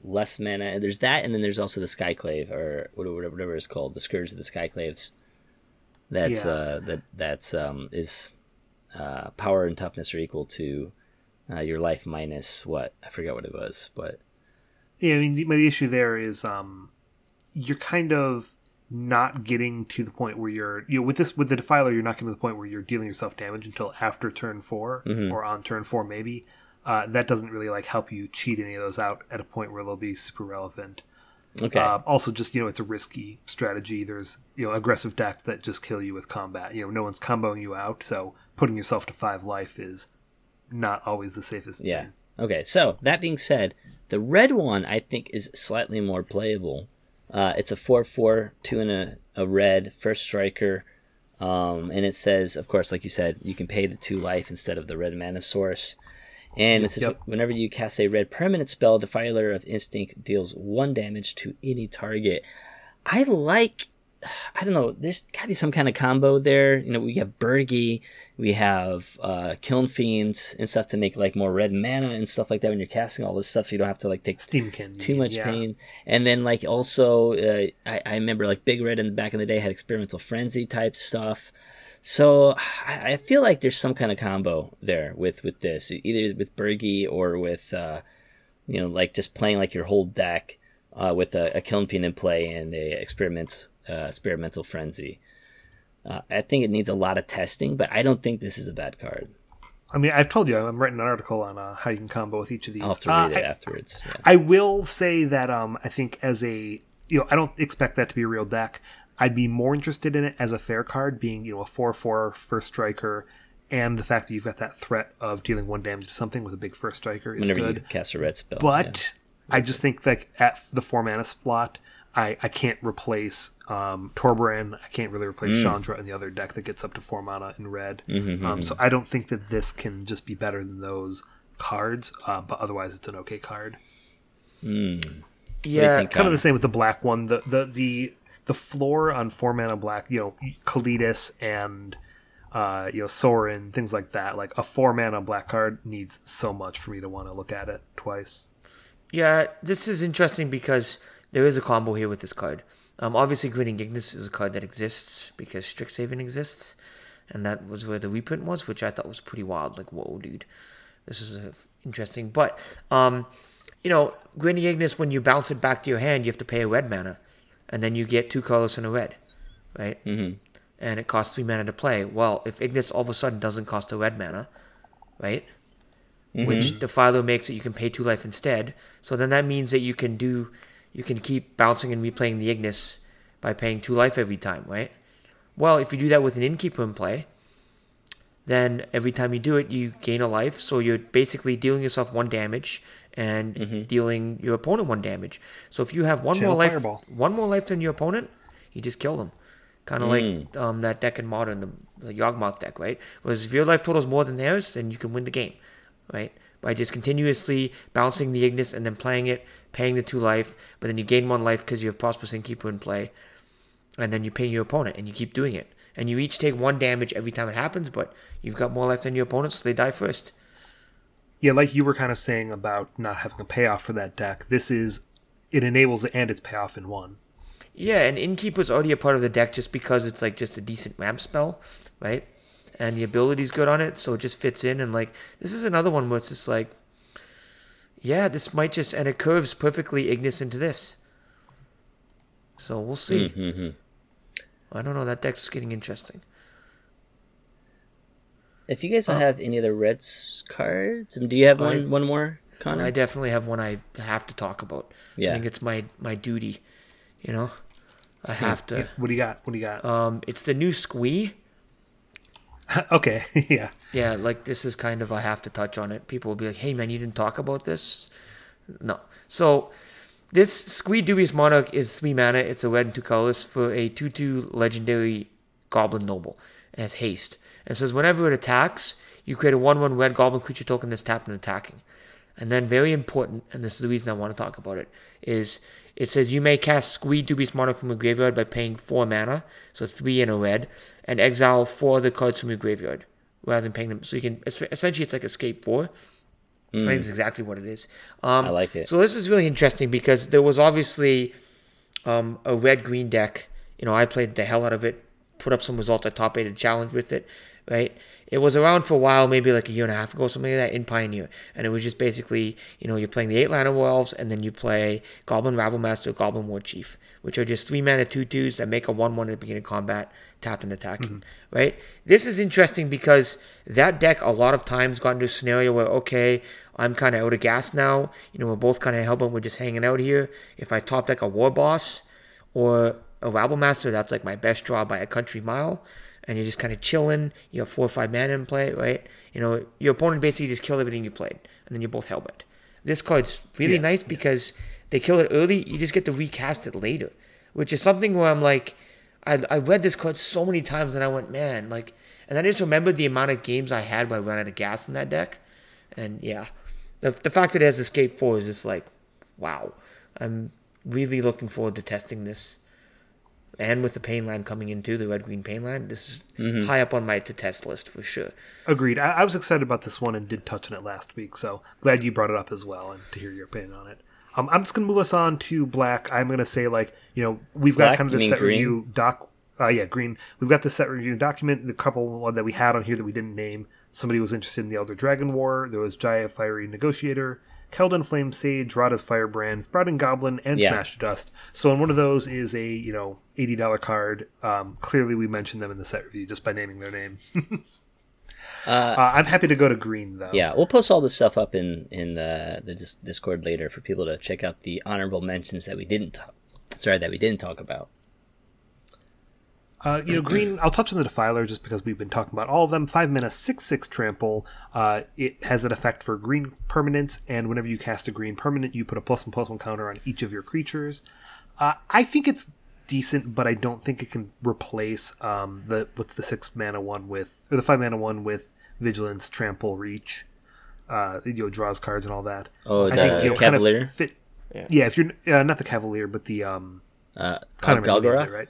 less mana and there's that and then there's also the skyclave or whatever whatever it's called the scourge of the skyclaves that's Yeah. uh that that's um is uh, power and toughness are equal to uh, your life minus what I forget what it was, but Yeah, I mean, the, the issue there is um, you're kind of not getting to the point where you're you know with this with the defiler you're not getting to the point where you're dealing yourself damage until after turn 4 or on turn four maybe. Uh, that doesn't really like help you cheat any of those out at a point where they'll be super relevant. okay. Uh, also, just you know, it's a risky strategy. There's you know aggressive decks that just kill you with combat. You know, no one's comboing you out, so putting yourself to five life is not always the safest. Yeah. thing. Okay. So that being said, the red one I think is slightly more playable. Uh, it's a four-four, two and a, a red first striker, um, and it says, of course, like you said, you can pay the two life instead of the red mana source. And it says, Yep. whenever you cast a red permanent spell, Defiler of Instinct deals one damage to any target. I like I don't know. There's got to be some kind of combo there. You know, we have Birgi, we have uh, Kiln Fiends and stuff to make like more red mana and stuff like that when you're casting all this stuff, so you don't have to like take Steamkin. too much yeah. pain. And then like also, uh, I, I remember like Big Red in the back in the day had experimental frenzy type stuff. So I, I feel like there's some kind of combo there with with this, either with Birgi or with uh, you know like just playing like your whole deck uh, with a, a Kiln Fiend in play and a experiment uh, experimental frenzy. Uh, I think it needs a lot of testing, but I don't think this is a bad card. I mean, I've told you I'm writing an article on uh, how you can combo with each of these. I'll to Uh, read it I- afterwards. Yeah. I will say that um, I think as a you know I don't expect that to be a real deck. I'd be more interested in it as a fair card, being you know a four four first striker, and the fact that you've got that threat of dealing one damage to something with a big first striker is Whenever good. you cast a red spell, But I just think like at the four mana slot, I, I can't replace um, Torbran. I can't really replace Mm. Chandra in the other deck that gets up to four mana in red. Mm-hmm, um, so I don't think that this can just be better than those cards. Uh, but otherwise, it's an okay card. Yeah, think, Kind of the same with the black one. The the the the floor on four mana black. You know, Kalitas and. Uh, you know, Sorin, things like that. Like a four mana black card needs so much for me to want to look at it twice. Yeah, this is interesting because there is a combo here with this card. Um, obviously, Grinning Ignis is a card that exists because Strixhaven exists, and that was where the reprint was, which I thought was pretty wild. Like, whoa, dude, this is interesting. But, um, you know, Grinning Ignis, when you bounce it back to your hand, you have to pay a red mana, and then you get two colors and a red, right? Mm-hmm. And it costs three mana to play. Well, if Ignis all of a sudden doesn't cost a red mana, right? which Defiler makes it you can pay two life instead. So then that means that you can do, you can keep bouncing and replaying the Ignis by paying two life every time, right? Well, if you do that with an Innkeeper in play, then every time you do it, you gain a life. So you're basically dealing yourself one damage and dealing your opponent one damage. So if you have one Channel more life, Fireball. one more life than your opponent, you just kill them. Kind of like um, that deck in Modern, the, the Yawgmoth deck, right? Whereas if your life total is more than theirs, then you can win the game, right? By just continuously bouncing the Ignis and then playing it, paying the two life, but then you gain one life because you have Prosperous Innkeeper in play, and then you pay your opponent and you keep doing it. And you each take one damage every time it happens, but you've got more life than your opponent, so they die first. Yeah, like you were kind of saying about not having a payoff for that deck. This is it enables it and its payoff in one. Yeah, and Innkeeper's already a part of the deck just because it's like just a decent ramp spell, right? And the ability's good on it, so it just fits in. And like this is another one where it's just like, yeah, this might just and it curves perfectly Ignis into this. So we'll see. Mm-hmm. I don't know. That deck's getting interesting. If you guys Uh, don't have any other Reds cards, um, do you have I- one one more, Connor? I definitely have one I have to talk about. Yeah. I think it's my my duty. You know, I have to. What do you got? What do you got? Um, it's the new Squee. okay, yeah. Yeah, like this is kind of I have to touch on it. People will be like, "Hey, man, you didn't talk about this." No. So this Squee Dubious Monarch is three mana. It's a red and two colors for a two-two legendary Goblin Noble. It has haste. And says whenever it attacks, you create a one-one red Goblin creature token that's tapped and attacking. And then very important, and this is the reason I want to talk about it, is it says you may cast Squee Dubious Monarch from a graveyard by paying four mana, so three in a red, and exile four other cards from your graveyard rather than paying them. So you can essentially it's like escape four. I think it's exactly what it is. Um, I like it. So this is really interesting because there was obviously um, a red green deck. You know, I played the hell out of it, put up some results at top eight, a challenge with it. right? It was around for a while, maybe like a year and a half ago, something like that, in Pioneer. And it was just basically, you know, you're playing the eight line of elves, and then you play Goblin Rabble Master, Goblin War Chief, which are just three mana two twos that make a one one at the beginning of combat, tap and attacking, mm-hmm. right? This is interesting because that deck a lot of times got into a scenario where, okay, I'm kind of out of gas now. You know, we're both kind of helping. We're just hanging out here. If I top deck a War Boss or a Rabble Master, that's like my best draw by a country mile and you're just kind of chilling. You have four or five mana in play, right? You know, your opponent basically just killed everything you played, and then you're both hellbent. This card's really Yeah, nice because they kill it early. You just get to recast it later, which is something where I'm like, I, I read this card so many times, and I went, man, like, and I just remembered the amount of games I had where I ran out of gas in that deck, and yeah, the the fact that it has Escape Four is just like, wow. I'm really looking forward to testing this and with the pain line coming into the red green pain line, this is Mm-hmm. high up on my to test list for sure. Agreed. I, I was excited about this one and did touch on it last week, so glad you brought it up as well and to hear your opinion on it. Um, I'm just gonna move us on to black. I'm gonna say like you know we've got kind of this set green? review doc. Uh, yeah, green. We've got the set review document. The couple that we had on here that we didn't name. Somebody was interested in the Elder Dragon War. There was Jaya Fiery Negotiator, Keldon Flame Sage, Radha's Firebrand, Sprouting Goblin, and Yeah. Smash Dust. So, and one of those is a you know eighty dollar card. Um, clearly, we mentioned them in the set review just by naming their name. uh, I'm happy to go to green though. Yeah, we'll post all this stuff up in in the, the dis- Discord later for people to check out the honorable mentions that we didn't talk. Sorry, that we didn't talk about. Uh, you know, green. I'll touch on the Defiler just because we've been talking about all of them. Five mana, six six trample. Uh, it has that effect for green permanents, and whenever you cast a green permanent, you put a plus one plus one counter on each of your creatures. Uh, I think it's decent, but I don't think it can replace um, the what's the six mana one with or the five mana one with vigilance, trample, reach. Uh, you know, draws cards and all that. Oh, I the kind of Cavalier? fit. Yeah. Yeah. if you're uh, not the Cavalier, but the um, Uh, kind uh, of remember the name, Gargaroth? right?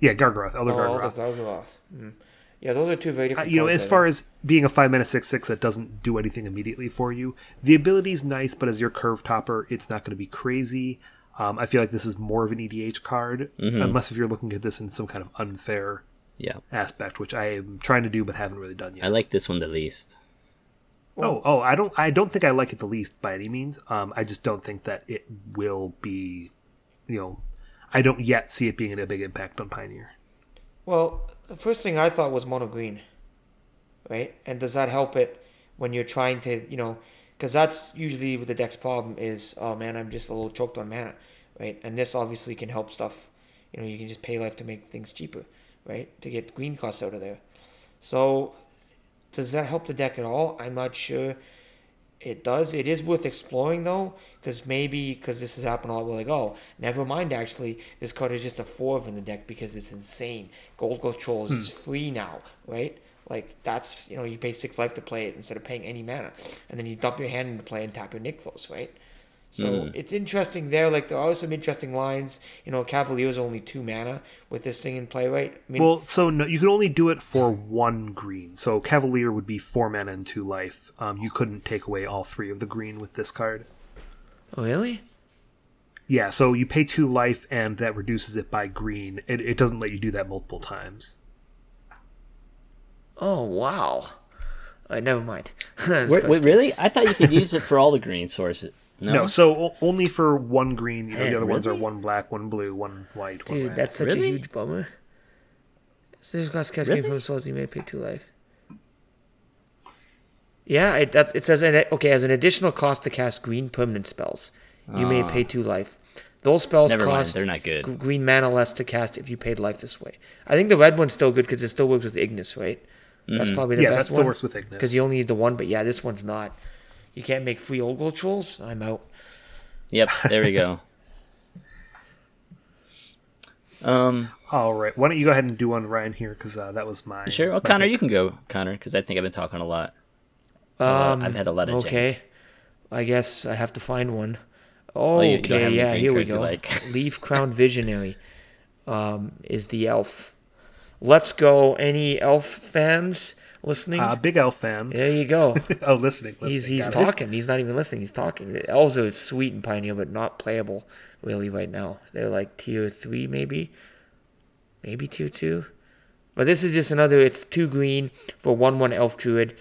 Yeah, Gargaroth, Elder Oh, Gargaroth. Gargaroth. Mm. Yeah, those are two very Uh, different. you know, as far as being a five mana six six that doesn't do anything immediately for you, the ability is nice, but as your curve topper, it's not going to be crazy. Um, I feel like this is more of an EDH card, Mm-hmm. unless if you're looking at this in some kind of unfair Yeah, aspect, which I am trying to do but haven't really done yet. I like this one the least. oh, oh, I don't, I don't think I like it the least by any means. Um, I just don't think that it will be, you know, I don't yet see it being a big impact on Pioneer. Well, the first thing I thought was mono green, right? And does that help it when you're trying to, you know, because that's usually what the deck's problem is. Oh man, I'm just a little choked on mana, right? And this obviously can help stuff. You know, you can just pay life to make things cheaper, right? To get green costs out of there. So, does that help the deck at all? I'm not sure. It does. It is worth exploring though, because maybe because this has happened a lot. We're like, oh, never mind. Actually, this card is just a four in the deck because it's insane. Gold Controls is hmm. free now, right? Like that's you know you pay six life to play it instead of paying any mana, and then you dump your hand into play and tap your Nykthos, right? So it's interesting there. Like there are some interesting lines. You know, Cavalier's only two mana with this thing in play, right? I mean, Well, so no, you can only do it for one green. So Cavalier would be four mana and two life. Um, you couldn't take away all three of the green with this card. Oh, really? Yeah, so you pay two life, and that reduces it by green. It, it doesn't let you do that multiple times. Oh, wow. Uh, never mind. Wait, wait, really? I thought you could use it for all the green sources. No, No, so o- only for one green. You know, the Man, other ones are one black, one blue, one white, one Dude, red. that's such a huge bummer. So there's got catch Really? me from souls. You may pay two life. Yeah, it that's it says okay as an additional cost to cast green permanent spells, you may pay two life. Those spells Ah. Never mind, cost they're not good. g- green mana less to cast if you paid life this way. I think the red one's still good because it still works with Ignis, right? Mm-hmm. That's probably the Yeah, that best still one. works with Ignis. because you only need the one. But yeah, this one's not. You can't make free Old-Growth Trolls. I'm out. Yep, there we go. Um, All right, why don't you go ahead and do one, Ryan, here, because uh, that was my. sure. Well, my Connor, pick. you can go, Connor, because I think I've been talking a lot. Um, I've had a lot of Okay, I guess I have to find one. Oh, you- you don't okay, yeah, here we go. like. Leaf Crown Visionary um, is the elf. Let's go, any elf fans listening? Uh, big elf fan. there you go. oh, listening. listening. he's he's it. talking. He's not even listening. He's talking. The elves are sweet and Pioneer, but not playable really right now. They're like tier three, maybe, maybe tier two. But this is just another. It's two green for one one elf druid.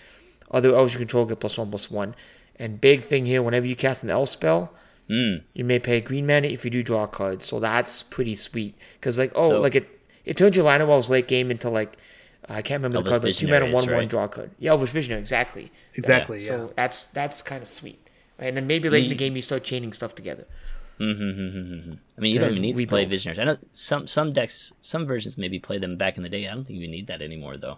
Other elves you control get plus one plus one. And big thing here, whenever you cast an elf spell, Mm. you may pay green mana if you do draw a card. So that's pretty sweet. Because like oh So- like it it turned your line of late game into like I can't remember the card, but two mana Visionaries, one one draw card. Yeah, Elvish Visionary exactly. Exactly. Yeah. So that's that's kind of sweet. And then maybe late in the game you start chaining stuff together. Mm-hmm. I mean, you don't even need to play rebuild. Visionaries. I know some some decks, some versions maybe play them back in the day. I don't think you need that anymore, though.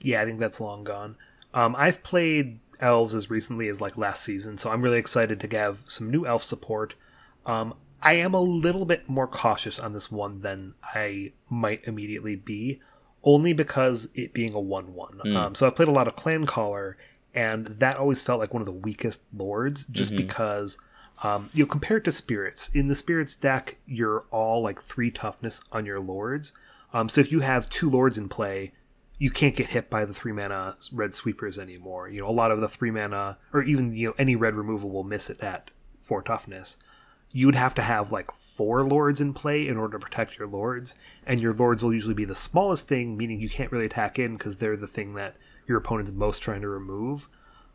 Yeah, I think that's long gone. Um, I've played elves as recently as like last season, so I'm really excited to have some new elf support. Um, I am a little bit more cautious on this one than I might immediately be, only because it being a one-one. Um, so I've played a lot of Clan Caller, and that always felt like one of the weakest lords, just because. Um, you know, compared to spirits, in the spirits deck, you're all like three toughness on your lords. Um, so if you have two lords in play, you can't get hit by the three mana red sweepers anymore. You know, a lot of the three mana, or even you know any red removal will miss it at four toughness. You would have to have like four lords in play in order to protect your lords, and your lords will usually be the smallest thing, meaning you can't really attack in because they're the thing that your opponent's most trying to remove.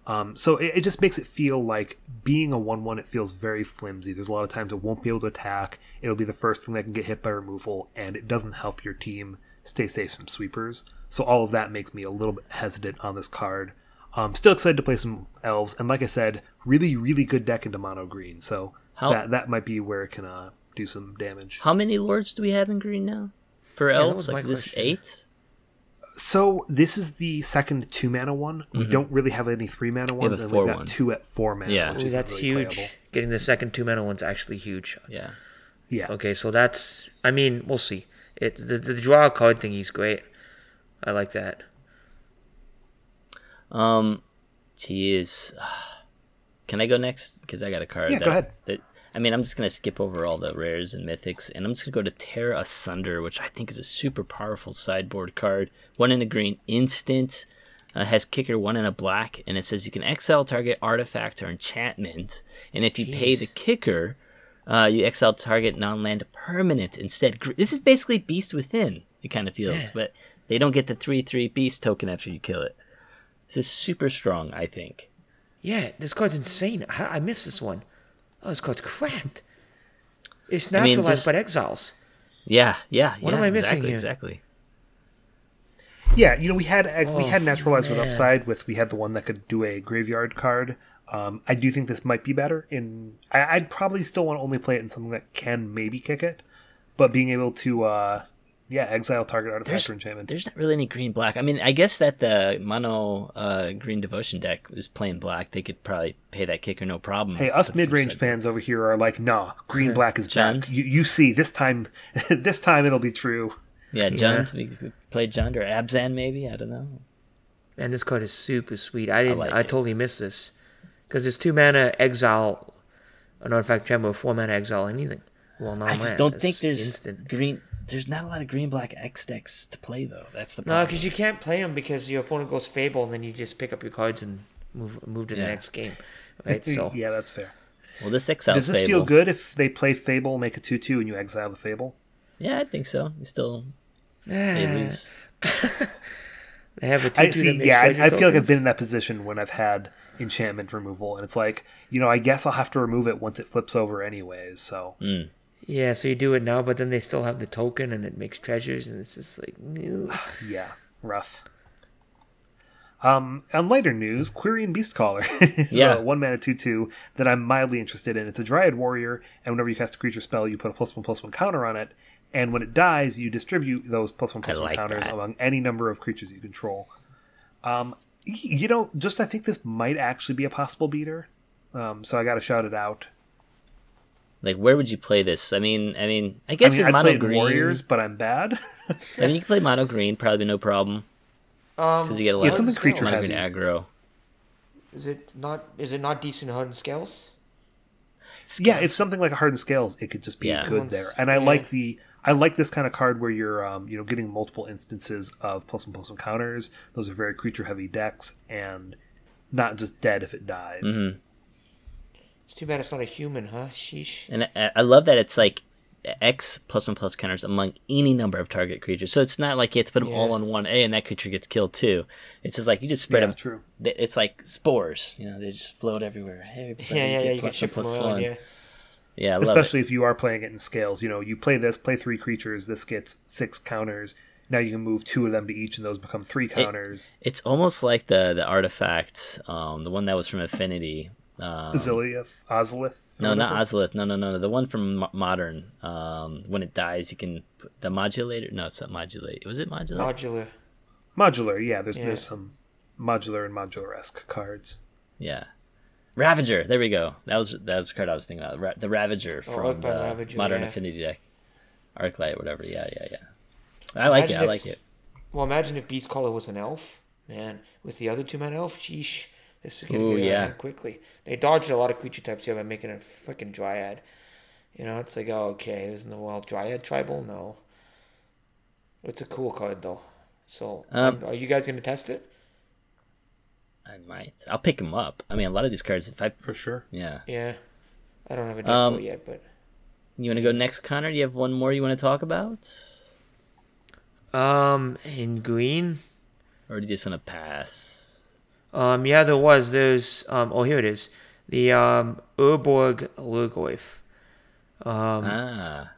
Um, so it, it just makes it feel like being a one-one. It feels very flimsy. There's a lot of times it won't be able to attack. It'll be the first thing that can get hit by removal, and it doesn't help your team stay safe from sweepers. So all of that makes me a little bit hesitant on this card. Um, still excited to play some elves, and like I said, really, really good deck into mono green. So How- that that might be where it can uh, do some damage. How many lords do we have in green now? For elves, was like my is this eight? So this is the second two mana one. We don't really have any three mana ones, a and we've got one. two at four mana, Yeah. which Ooh, that's really huge. playable. Getting the second two mana one's actually huge. Yeah. Yeah. Okay, so that's. I mean, we'll see. It the, the draw a card thing is great. I like that. Um, geez. Can I go next? Because I got a card. Yeah, that, go ahead. That, I mean, I'm just gonna skip over all the rares and mythics, and I'm just gonna go to Tear Asunder, which I think is a super powerful sideboard card. One in a green, instant. Uh, has kicker one in a black, and it says you can exile target artifact or enchantment, and if you pay the kicker, uh, you exile target non-land permanent instead. This is basically Beast Within. It kind of feels, Yeah. but they don't get the three-three Beast token after you kill it. This is super strong, I think. Yeah, this card's insane. I, I missed this one. Oh, this card's cracked. It's I mean, naturalized just- by exiles. Yeah, yeah, What yeah, am I missing exactly, here? Exactly. Yeah, you know we had uh, we Oh, had naturalized with upside with we had the one that could do a graveyard card. Um, I do think this might be better. In I, I'd probably still want to only play it in something that can maybe kick it, but being able to uh, yeah exile target artifact There's, or enchantment. there's not really any green black. I mean, I guess that the mono uh, green devotion deck is playing black. They could probably pay that kicker no problem. Hey, us Put mid range fans over here are like, nah, green black is Jund? back. You, you see, this time, this time it'll be true. Yeah, Jund. We could play Jund or Abzan maybe. I don't know. And this card is super sweet. I didn't. I, like it. totally missed this because it's two mana exile an artifact gem or four mana exile anything. Well, no, I just man, don't it's think there's instant. green. There's not a lot of green black X decks to play though. That's the No, because you can't play them because your opponent goes Fable and then you just pick up your cards and move move to the Yeah. next game. Right. So yeah, that's fair. well, this exile. Does this feel good if they play Fable, make a two two, and you exile the Fable? Yeah, I think so. You still may Ah, lose. they have a two I see. that Yeah, I, I feel like I've been in that position when I've had enchantment removal, and it's like, you know, I guess I'll have to remove it once it flips over, anyways. So Mm. Yeah, so you do it now, but then they still have the token and it makes treasures, and it's just like, ew. yeah, rough. Um, on lighter news, Quirion Beastcaller is Yeah. a one mana two two that I'm mildly interested in. It's a Dryad warrior, and whenever you cast a creature spell, you put a plus one plus one counter on it, and when it dies, you distribute those plus one plus one like counters that. among any number of creatures you control. Um, you know, just I think this might actually be a possible beater. Um, so I got to shout it out. Like, where would you play this? I mean, I mean, I I guess mean, in I mono green. warriors, but I'm bad. I mean, you can play mono green, probably no problem Um, because you get a lot Yeah, of something Scales. creature mono heavy. green aggro. Is it not? Is it not decent on scales? Yeah, it's something like a hardened scales. It could just be Yeah. good there, and I Yeah. like the I like this kind of card where you're um, you know getting multiple instances of plus one plus one counters. Those are very creature heavy decks, and not just dead if it dies. Mhm. It's too bad it's not a human, huh? Sheesh. And I, I love that it's like X plus one plus counters among any number of target creatures. So it's not like you have to put them all on one A and that creature gets killed too. It's just like you just spread Yeah, them. true. It's like spores. You know, they just float everywhere. Hey, Yeah, yeah, yeah. You can plus one, plus around. one. Yeah. Yeah, I love it. Especially if you are playing it in scales. You know, you play this, play three creatures, this gets six counters. Now you can move two of them to each, and those become three counters. It's almost like the the artifact, um, the one that was from Affinity. Um, Azilith, Ozolith. no, not whatever. Ozolith. No, no, no, no. The one from Mo- Modern. Um, when it dies, you can put the modulator. No, it's not modulate. Was it modulate? Modular. Modular. Yeah, there's Yeah. there's some modular and modular esque cards. yeah. Ravager. There we go. That was that was the card I was thinking about. Ra- the Ravager Oh, from the Ravager, Modern yeah. Affinity deck. Arclight, whatever. Yeah, yeah, yeah. I like Imagine it. I like it. Well, imagine if Beast Caller was an elf, man. With the other two man elf, sheesh, this is gonna Ooh, get yeah. yeah. quickly. They dodged a lot of creature types here by making a freaking dryad. You know, it's like, oh, okay, isn't the wild dryad tribal? No. It's a cool card though. So, Um, are you guys gonna test it? I might. I'll pick him up. I mean, a lot of these cards. If I For sure. yeah. Yeah. I don't have a deck Um, for it yet, but You want to go next, Connor? Do you have one more you want to talk about, Um, in green, or do you just want to pass? Um, yeah, there was. There's, um, oh, here it is. The, um, Urborg Lhurgoyf. Um, ah,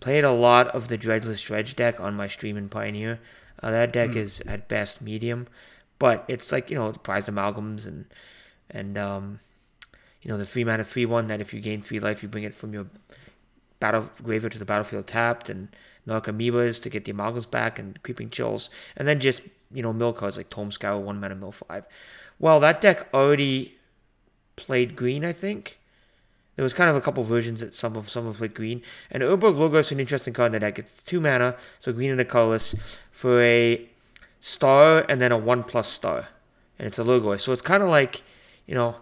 played a lot of the Dreadless Dredge deck on my stream in Pioneer. Uh, that deck is at best medium, but it's like you know the prize amalgams and and um, you know the three mana three one that if you gain three life you bring it from your battle graveyard to the battlefield tapped and Narcomoebas to get the amalgams back and creeping chills and then just you know mill cards like Tome Scour one mana mill five. Well, that deck already played green, I think. There was kind of a couple versions that some of some of played green. And Urborg Lhurgoyf is an interesting card in the deck. It's two mana, so green and a colorless, for a star and then a one plus star. And it's a Lhurgoyf. So it's kind of like, you know,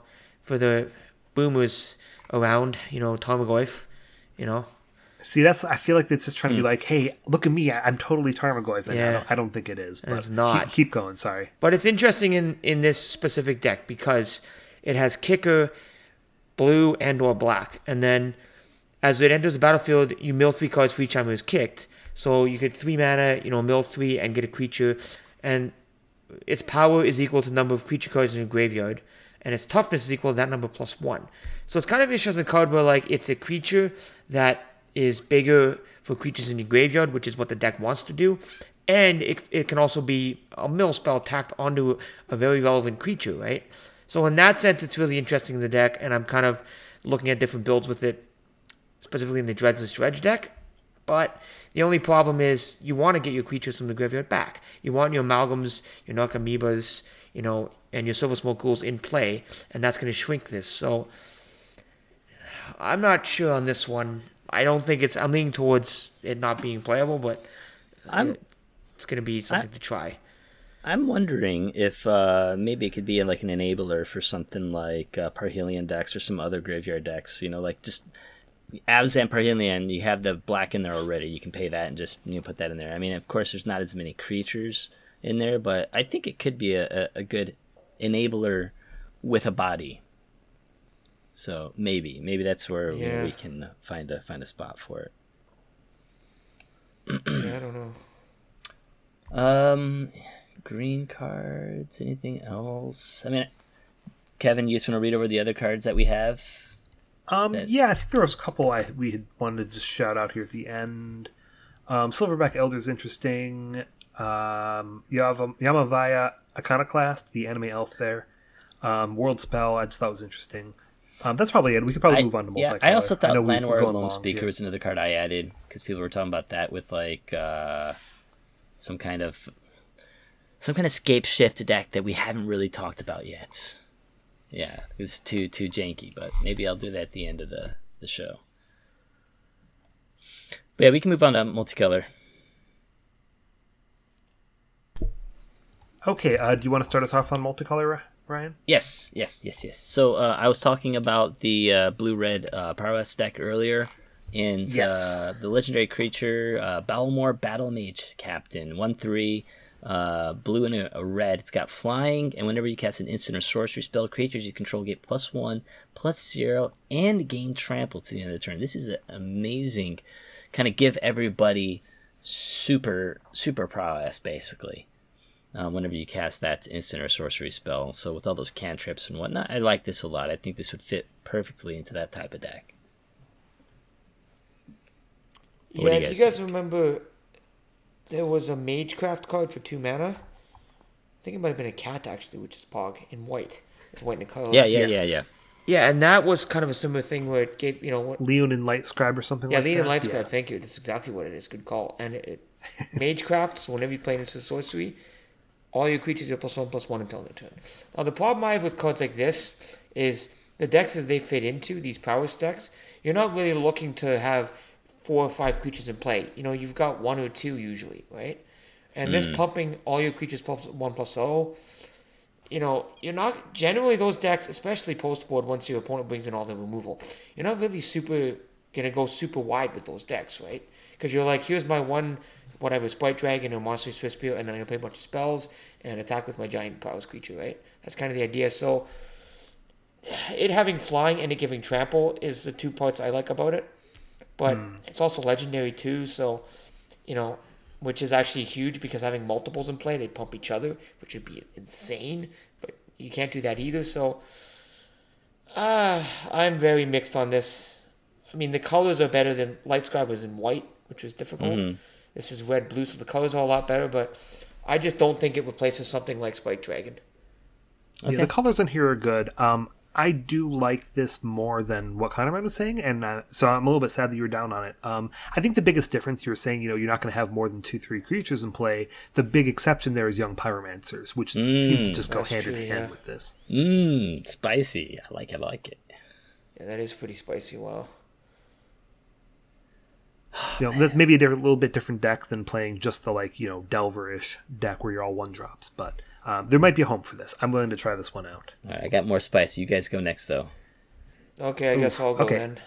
for the boomers around, you know, Tarmogoyf, you know. See, that's. I feel like it's just trying to be hmm. like, "Hey, look at me! I- I'm totally Tarmogoyf." And I, Yeah. don't, I don't think it is. But It's not. Keep, keep going. Sorry. But it's interesting in, in this specific deck because it has kicker, blue, and or black. And then as it enters the battlefield, you mill three cards for each time it was kicked. So you get three mana, you know, mill three and get a creature. And its power is equal to the number of creature cards in your graveyard. And its toughness is equal to that number plus one. So it's kind of an interesting card where like it's a creature that is bigger for creatures in your graveyard, which is what the deck wants to do. And it, it can also be a mill spell tacked onto a very relevant creature, right? So in that sense, it's really interesting in the deck, and I'm kind of looking at different builds with it, specifically in the Dreadless Dredge deck. But the only problem is you want to get your creatures from the graveyard back. You want your amalgams, your Narcomoebas, you know, and your Silversmote Ghouls in play, and that's going to shrink this. So I'm not sure on this one. I don't think it's. I'm leaning towards it not being playable, but I'm it's going to be something to try. I'm wondering if uh, maybe it could be like an enabler for something like uh, Parhelion decks or some other graveyard decks. You know, like just Abzan Parhelion, you have the black in there already. You can pay that and just you know put that in there. I mean, of course, there's not as many creatures in there, but I think it could be a, a, a good enabler with a body. So maybe, maybe that's where Yeah. we can find a find a spot for it. yeah, I don't know. Um, green cards. Anything else? I mean, Kevin, you just want to read over the other cards that we have? Um, That- yeah, I think there was a couple I we had wanted to just shout out here at the end. Um, Silverback Elder's interesting. Um, Yava, Yavimaya Iconoclast, the anime elf there. Um, World Spell, I just thought was interesting. Um, that's probably it. We could probably I, move on to yeah, multicolor. I also thought we're going Lone long Speaker here. was another card I added because people were talking about that with like uh, some kind of some kind of scape shift deck that we haven't really talked about yet. Yeah, it's too too janky, but maybe I'll do that at the end of the the show. But yeah, we can move on to multicolor. Okay, uh, do you want to start us off on multicolor, Ryan? Yes, yes, yes, yes. So uh, I was talking about the uh, blue red uh, prowess deck earlier, and Yes. uh, the legendary creature uh, Balmor Battle Mage Captain one three. Uh, blue and a, a red. It's got flying, and whenever you cast an instant or sorcery spell, creatures you control get plus one, plus zero, and gain trample to the end of the turn. This is an amazing kind of give everybody super super prowess basically. Um, whenever you cast that instant or sorcery spell, so with all those cantrips and whatnot, I like this a lot. I think this would fit perfectly into that type of deck. What do yeah, you do guys you guys remember there was a Magecraft card for two mana? I think it might have been a cat actually, which is Pog in white. It's white and colorless. Yeah, yeah, yeah, Yes. yeah. Yeah, and that was kind of a similar thing where it gave you know what Leon and Light Scribe or something Yeah, like lead that. and light Yeah. scribe. Thank you. That's exactly what it is. Good call. And it, it magecraft. So whenever you play into sorcery, all your creatures are plus one plus one until their turn. Now the problem I have with cards like this is the decks as they fit into these power decks. You're not really looking to have four or five creatures in play. You know, you've got one or two usually, right? And this hmm. pumping all your creatures plus one plus zero. You know, you're not generally those decks, especially post board. Once your opponent brings in all the removal, you're not really super gonna go super wide with those decks, right? Because you're like, here's my one, whatever, Sprite Dragon or Monster Spear, and then I play a bunch of spells and attack with my giant prowess creature, right? That's kind of the idea. So, it having flying and it giving trample is the two parts I like about it. But it's also legendary too, so you know, which is actually huge because having multiples in play, they pump each other, which would be insane. But you can't do that either. So, uh, I'm very mixed on this. I mean, the colors are better than Light Scribe was in white, which was difficult. This is red blue, so the colors are a lot better. But I just don't think it replaces something like Sprite Dragon. Yeah, the colors in here are good. Um, I do like this more than what kind was saying, and uh, so I'm a little bit sad that you were down on it. Um, I think the biggest difference you were saying, you know, you're not going to have more than two, three creatures in play. The big exception there is young pyromancers, which seems to just go hand true, in hand yeah. with this. Mmm, spicy. I like it. I like it. Yeah, that is pretty spicy. Wow. You know, that's maybe a different, little bit different deck than playing just the like you know Delver-ish deck where you're all one drops. But um, there might be a home for this. I'm willing to try this one out. All right, I got more spice. You guys go next, though. Okay, I guess I'll go okay. then.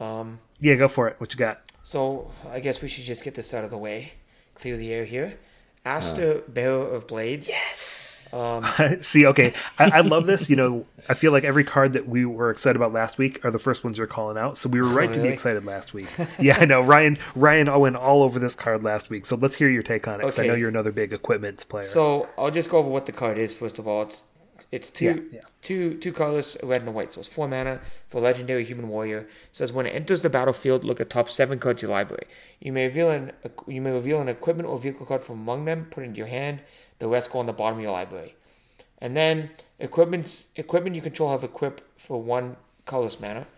Um, Yeah, go for it. What you got? So I guess we should just get this out of the way, clear the air here. Astor Bearer of Blades. Yes. Um, See, okay, I, I love this. You know, I feel like every card that we were excited about last week are the first ones you're calling out. So we were right to be excited last week. Yeah, I know. Ryan, Ryan went all over this card last week. So let's hear your take on it. Because I know you're another big equipment player. so I'll just go over what the card is first of all. It's it's two Yeah, yeah. two two colors, red and a white. So it's four mana for legendary human warrior. It says when it enters the battlefield, look at top seven cards of your library. You may reveal an you may reveal an equipment or vehicle card from among them, put it into your hand. The rest go on the bottom of your library. And then equipments equipment you control have equip for one colorless mana.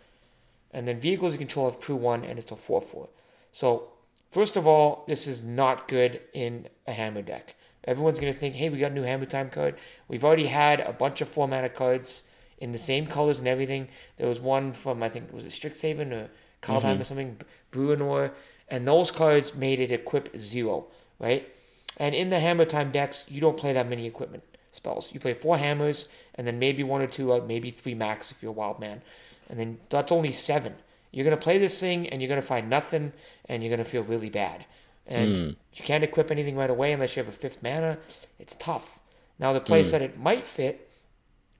And then vehicles you control have crew one and it's a four four. So first of all, this is not good in a hammer deck. Everyone's gonna think, hey, we got a new hammer time card. We've already had a bunch of four mana cards in the same colors and everything. There was one from I think was it Strixhaven or Kaldheim mm-hmm. or something, Bruenor, and those cards made it equip zero, right? And in the hammer time decks, you don't play that many equipment spells. You play four hammers and then maybe one or two, uh, maybe three max if you're a wild man, and then that's only seven. You're gonna play this thing and you're gonna find nothing, and you're gonna feel really bad. And you can't equip anything right away unless you have a fifth mana. It's tough. Now the place that it might fit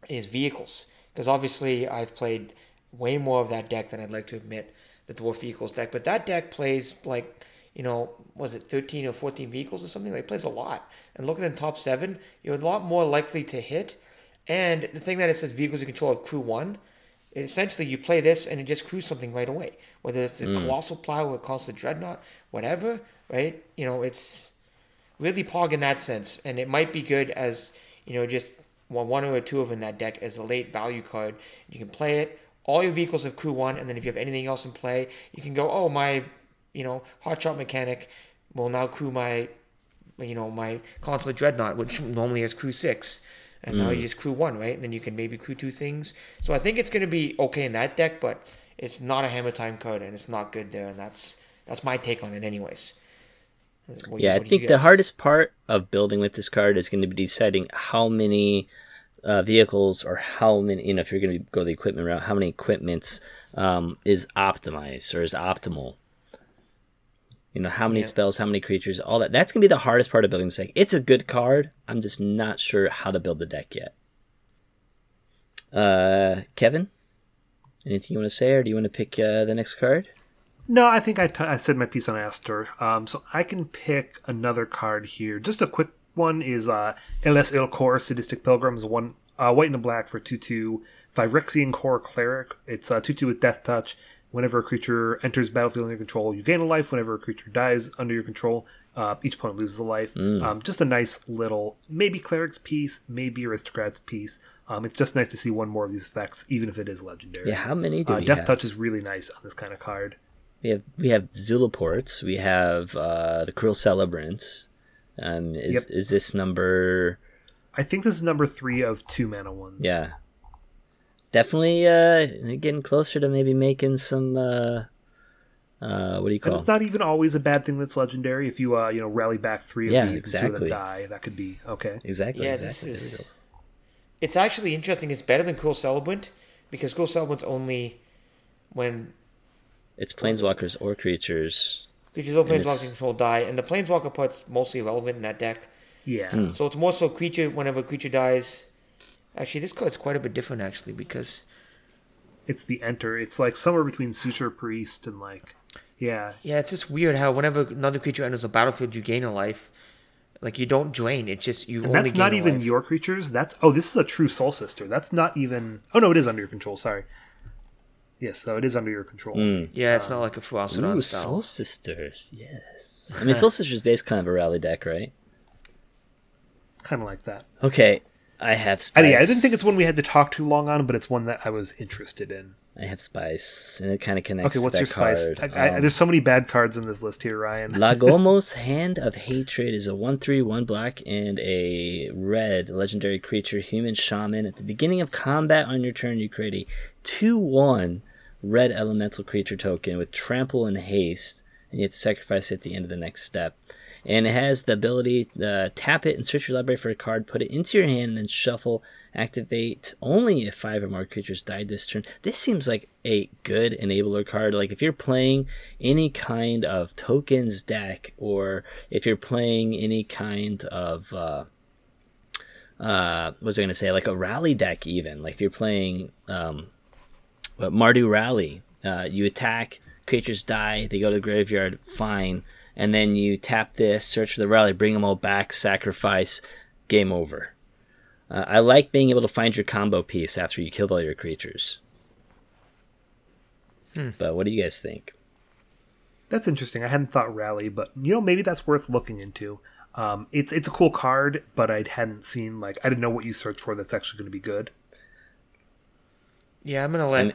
is vehicles, because obviously I've played way more of that deck than I'd like to admit, the dwarf vehicles deck. But that deck plays like you know, was it 13 or 14 vehicles or something? Like, it plays a lot. And looking at the top seven, you're a lot more likely to hit. And the thing that it says vehicles you control of crew one, essentially you play this and it just crews something right away. Whether it's a mm. colossal plow or a colossal dreadnought, whatever, right? You know, it's really pog in that sense. And it might be good as, you know, just one one or two of in that deck as a late value card. You can play it. All your vehicles have crew one, and then if you have anything else in play, you can go, oh, my you know, hot shot mechanic will now crew my, you know, my colossal dreadnought, which normally has crew six, and now you just crew one, right? And then you can maybe crew two things. So I think it's going to be okay in that deck, but it's not a hammer time card, and it's not good there, and that's that's my take on it, anyways. What Yeah, I what you think the hardest part of building with this card is going to be deciding how many uh, vehicles or how many, you know, if you're going to go the equipment route, how many equipments um, is optimized or is optimal. You know, how many Yeah. spells, how many creatures, all that. That's going to be the hardest part of building this deck. It's a good card. I'm just not sure how to build the deck yet. Uh, Kevin, anything you want to say, or do you want to pick uh, the next card? No, I think I, t- I said my piece on Astor. Um, so I can pick another card here. Just a quick one is uh, Elas il-Kor Sadistic Pilgrims, one uh, white and a black for 2 2. Phyrexian Kor Cleric. It's uh, 2 2 with Death Touch. Whenever a creature enters battlefield under your control, you gain a life. Whenever a creature dies under your control, uh, each opponent loses a life. Um, just a nice little, maybe Cleric's piece, maybe Aristocrat's piece. Um, it's just nice to see one more of these effects, even if it is legendary. Yeah, how many do Uh, we Death have? Touch is really nice on this kind of card. We have we have Zulaports. We have uh, the Cruel Celebrant. Um, is Yep. is this number? I think this is number three of two mana ones. Yeah, definitely uh, getting closer to maybe making some. Uh, uh, what do you And call? it's not even always a bad thing that's legendary. If you uh, you know rally back three of Yeah, these and two of exactly. them die, that could be okay. exactly. Yeah, exactly. this is. It's actually interesting. It's better than Cruel Celebrant because Cruel Celebrant's only when It's planeswalkers or creatures. creatures or And it's- planeswalker control die, and the planeswalker part's mostly irrelevant in that deck. Yeah. Hmm. So it's more so creature whenever a creature dies. Actually, this card's quite a bit different actually because It's the enter. It's like somewhere between Suture Priest and like yeah. yeah, it's just weird how whenever another creature enters a battlefield, you gain a life. Like you don't drain; It's just you And only that's gain not a even life. your creatures. That's oh, this is a true Soul Sister. That's not even. Oh no, it is under your control. Sorry. Yes, so it is under your control. Mm. Yeah, it's not like a Ferocidon Ooh, style. Soul Sisters. Yes. I mean, Soul Sisters is based kind of a rally deck, right? Kind of like that. Okay, I have I, spice. yeah, I didn't think it's one we had to talk too long on, but it's one that I was interested in. I have spice, and it kind of connects. Okay, what's your that spice? card. I, I, Um, there's so many bad cards in this list here, Ryan. Lagomos Hand of Hatred is a 1 3 1 black and a red legendary creature, human shaman. At the beginning of combat on your turn, you create a 2 1 red elemental creature token with trample and haste, and you have to sacrifice it at the end of the next step. And it has the ability uh, tap it and search your library for a card, put it into your hand, and then shuffle. Activate only if five or more creatures died this turn. This seems like a good enabler card. Like if you're playing any kind of tokens deck, or if you're playing any kind of uh, uh, what was I going to say? Like a rally deck, even like if you're playing um, Mardu Rally, uh, you attack, creatures die, they go to the graveyard, fine, and then you tap this, search for the rally, bring them all back, sacrifice, game over. Uh, I like being able to find your combo piece after you killed all your creatures. But what do you guys think? That's interesting. I hadn't thought rally, but you know maybe that's worth looking into. Um, it's it's a cool card, but I hadn't seen like I didn't know what you search for that's actually going to be good. Yeah, I'm gonna let And-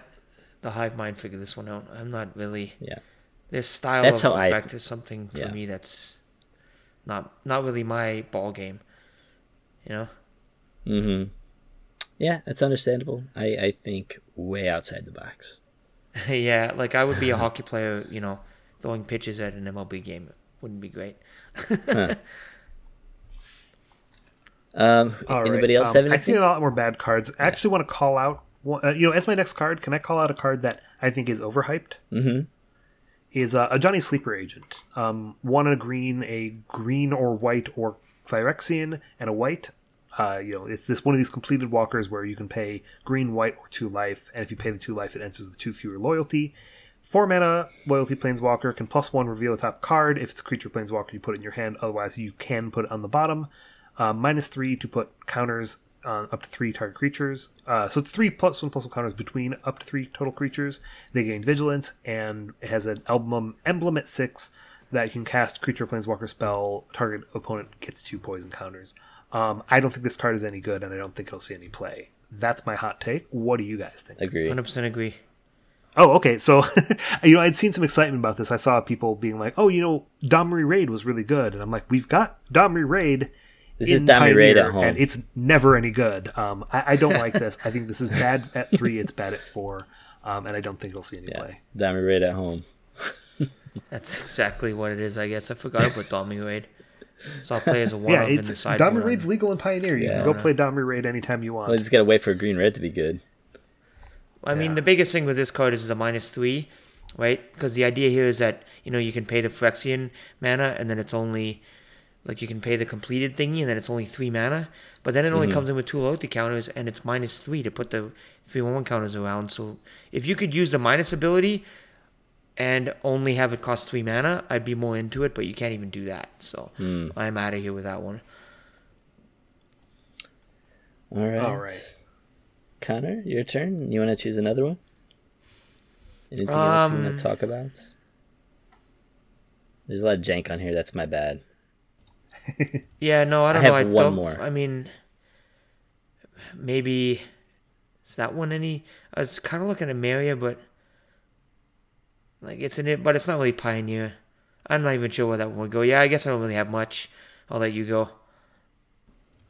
the hive mind figure this one out. I'm not really Yeah. This style That's of how I- effect is something for Yeah. me that's not not really my ball game. You know? Mm-hmm. Yeah, that's understandable. I, I think way outside the box. yeah, like I would be a hockey player, you know, throwing pitches at an MLB game. It wouldn't be great. Um, All right, anybody else um, have I see a lot more bad cards. I actually want to call out. Uh, you know, as my next card, can I call out a card that I think is overhyped? Mm-hmm. Is uh, Ajani Sleeper agent. Um, one a green, a green or white or Phyrexian, and a white. Uh, you know, it's this one of these completed walkers where you can pay green, white, or two life, and if you pay the two life, it enters with two fewer loyalty. Four mana loyalty planeswalker can plus one reveal a top card. If it's a creature planeswalker, you put it in your hand. Otherwise, you can put it on the bottom. Uh, minus three to put counters on up to three target creatures. Uh, so it's three plus one plus one counters between up to three total creatures. They gain vigilance and it has an emblem emblem at six that you can cast creature planeswalker spell. Target opponent gets two poison counters. Um, I don't think this card is any good, and I don't think it'll see any play. That's my hot take. What do you guys think? Agree. 100% agree. Oh, okay. So, you know, I'd seen some excitement about this. I saw people being like, "Oh, you know, Domri Rade was really good," and I'm like, "We've got Domri Rade." This is in Domri Rade at home. and it's never any good. Um, I, I don't like this. I think this is bad at three. It's bad at four, um, and I don't think it'll see any Yeah, play. Domri Rade at home. That's exactly what it is, I guess. I forgot about Domri Rade. So I'll play as a one Yeah, of in it's the sideboard. Domri Rade's legal in Pioneer. You Yeah. can go play Domri Rade anytime you want. Well, just gotta wait for green red to be good. I mean, Yeah. the biggest thing with this card is the minus three, right? Because the idea here is that you know you can pay the Phyrexian mana, and then it's only like you can pay the completed thingy, and then it's only three mana. But then it only comes in with two loyalty counters, and it's minus three to put the three one one counters around. So if you could use the minus ability and only have it cost three mana, I'd be more into it. But you can't even do that, so I'm out of here with that one. All right. All right. Connor, your turn. You want to choose another one? Anything else you want Um, to talk about? There's a lot of jank on here. That's my bad. Yeah, no, I don't have know. I one don't. more. I mean, maybe is that one any? I was kind of looking at Meria, but like it's in it, but it's not really Pioneer. I'm not even sure where that one would go. Yeah, I guess I don't really have much. I'll let you go.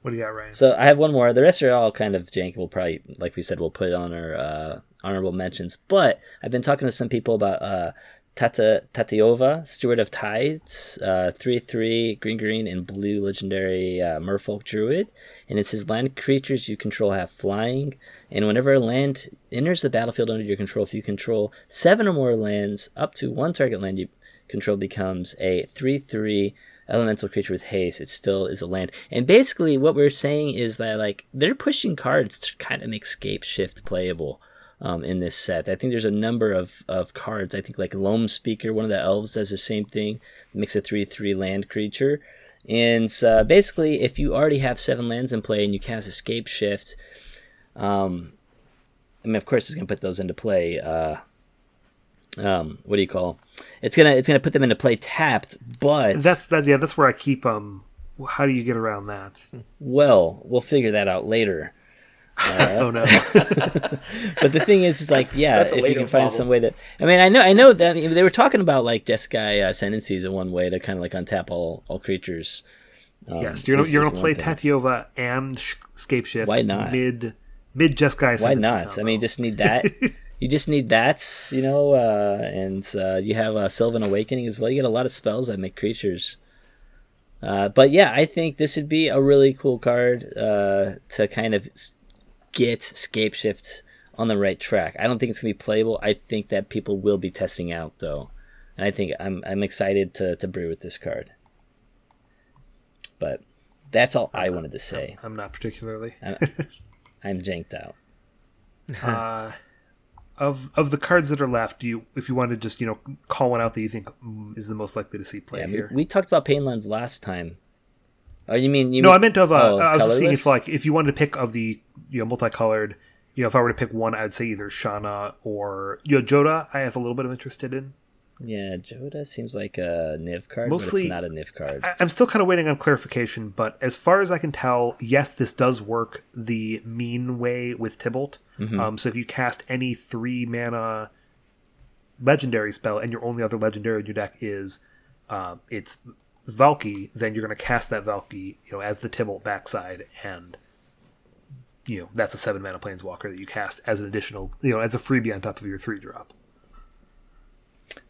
What do you got, Ryan? So I have one more. The rest are all kind of jank. We'll probably, like we said, we'll put it on our uh, honorable mentions. But I've been talking to some people about uh, Tata Tatyova, Steward of Tides, uh, three three green green and blue legendary uh, Merfolk Druid, and it says land creatures you control have flying, and whenever a land enters the battlefield under your control, if you control seven or more lands, up to one target land you control becomes a three three elemental creature with haste. It still is a land, and basically what we're saying is that like they're pushing cards to kind of make Scape Shift playable um, in this set. I think there's a number of, of cards. I think like Loam Speaker, one of the elves, does the same thing. Makes a three three land creature, and uh, basically if you already have seven lands in play and you cast Scapeshift, um, I mean of course it's gonna put those into play. Uh, um, what do you call? It's gonna it's gonna put them into play tapped, but That's that's yeah. That's where I keep um. How do you get around that? well, we'll figure that out later. Oh no. But the thing is, is like, yeah, that's if you can find problem. some way to. I mean, I know, I know that I mean, they were talking about like Jeskai uh, Ascendancies in one way to kind of like untap all all creatures. Um, yes, you're gonna you're gonna play thing. Tatyova and Sh- Scape Shift. Why not? Mid mid Jeskai. Why Ascendancy not? I mean, you just need that. you just need that, you know, uh, and uh, you have uh, Sylvan Awakening as well. You get a lot of spells that make creatures. Uh, but yeah, I think this would be a really cool card uh, to kind of get Scape Shift on the right track. I don't think it's gonna be playable. I think that people will be testing out though, and I think I'm I'm excited to to brew with this card. But that's all I wanted to say. I'm not particularly. I'm janked out. uh, of of the cards that are left, do you if you want to just you know call one out that you think mm, is the most likely to see play Yeah, we, here? we talked about Painlands last time. Oh, you mean you? no, mean, I meant of uh, oh, I was just seeing if like if you wanted to pick of the you know multicolored. You know, if I were to pick one, I'd say either Shanna or you know Jodah. I have a little bit of interested in. Yeah, Jodah seems like a Niv card, Mostly- but it's not a Niv card. I- I'm still kind of waiting on clarification, but as far as I can tell, yes, this does work the mean way with Tibalt. Mm-hmm. Um, so if you cast any three mana legendary spell and your only other legendary in your deck is uh, it's Valki, then you're going to cast that Valki, you know, as the Tibalt backside, and you know that's a seven mana planeswalker that you cast as an additional, you know, as a freebie on top of your three drop.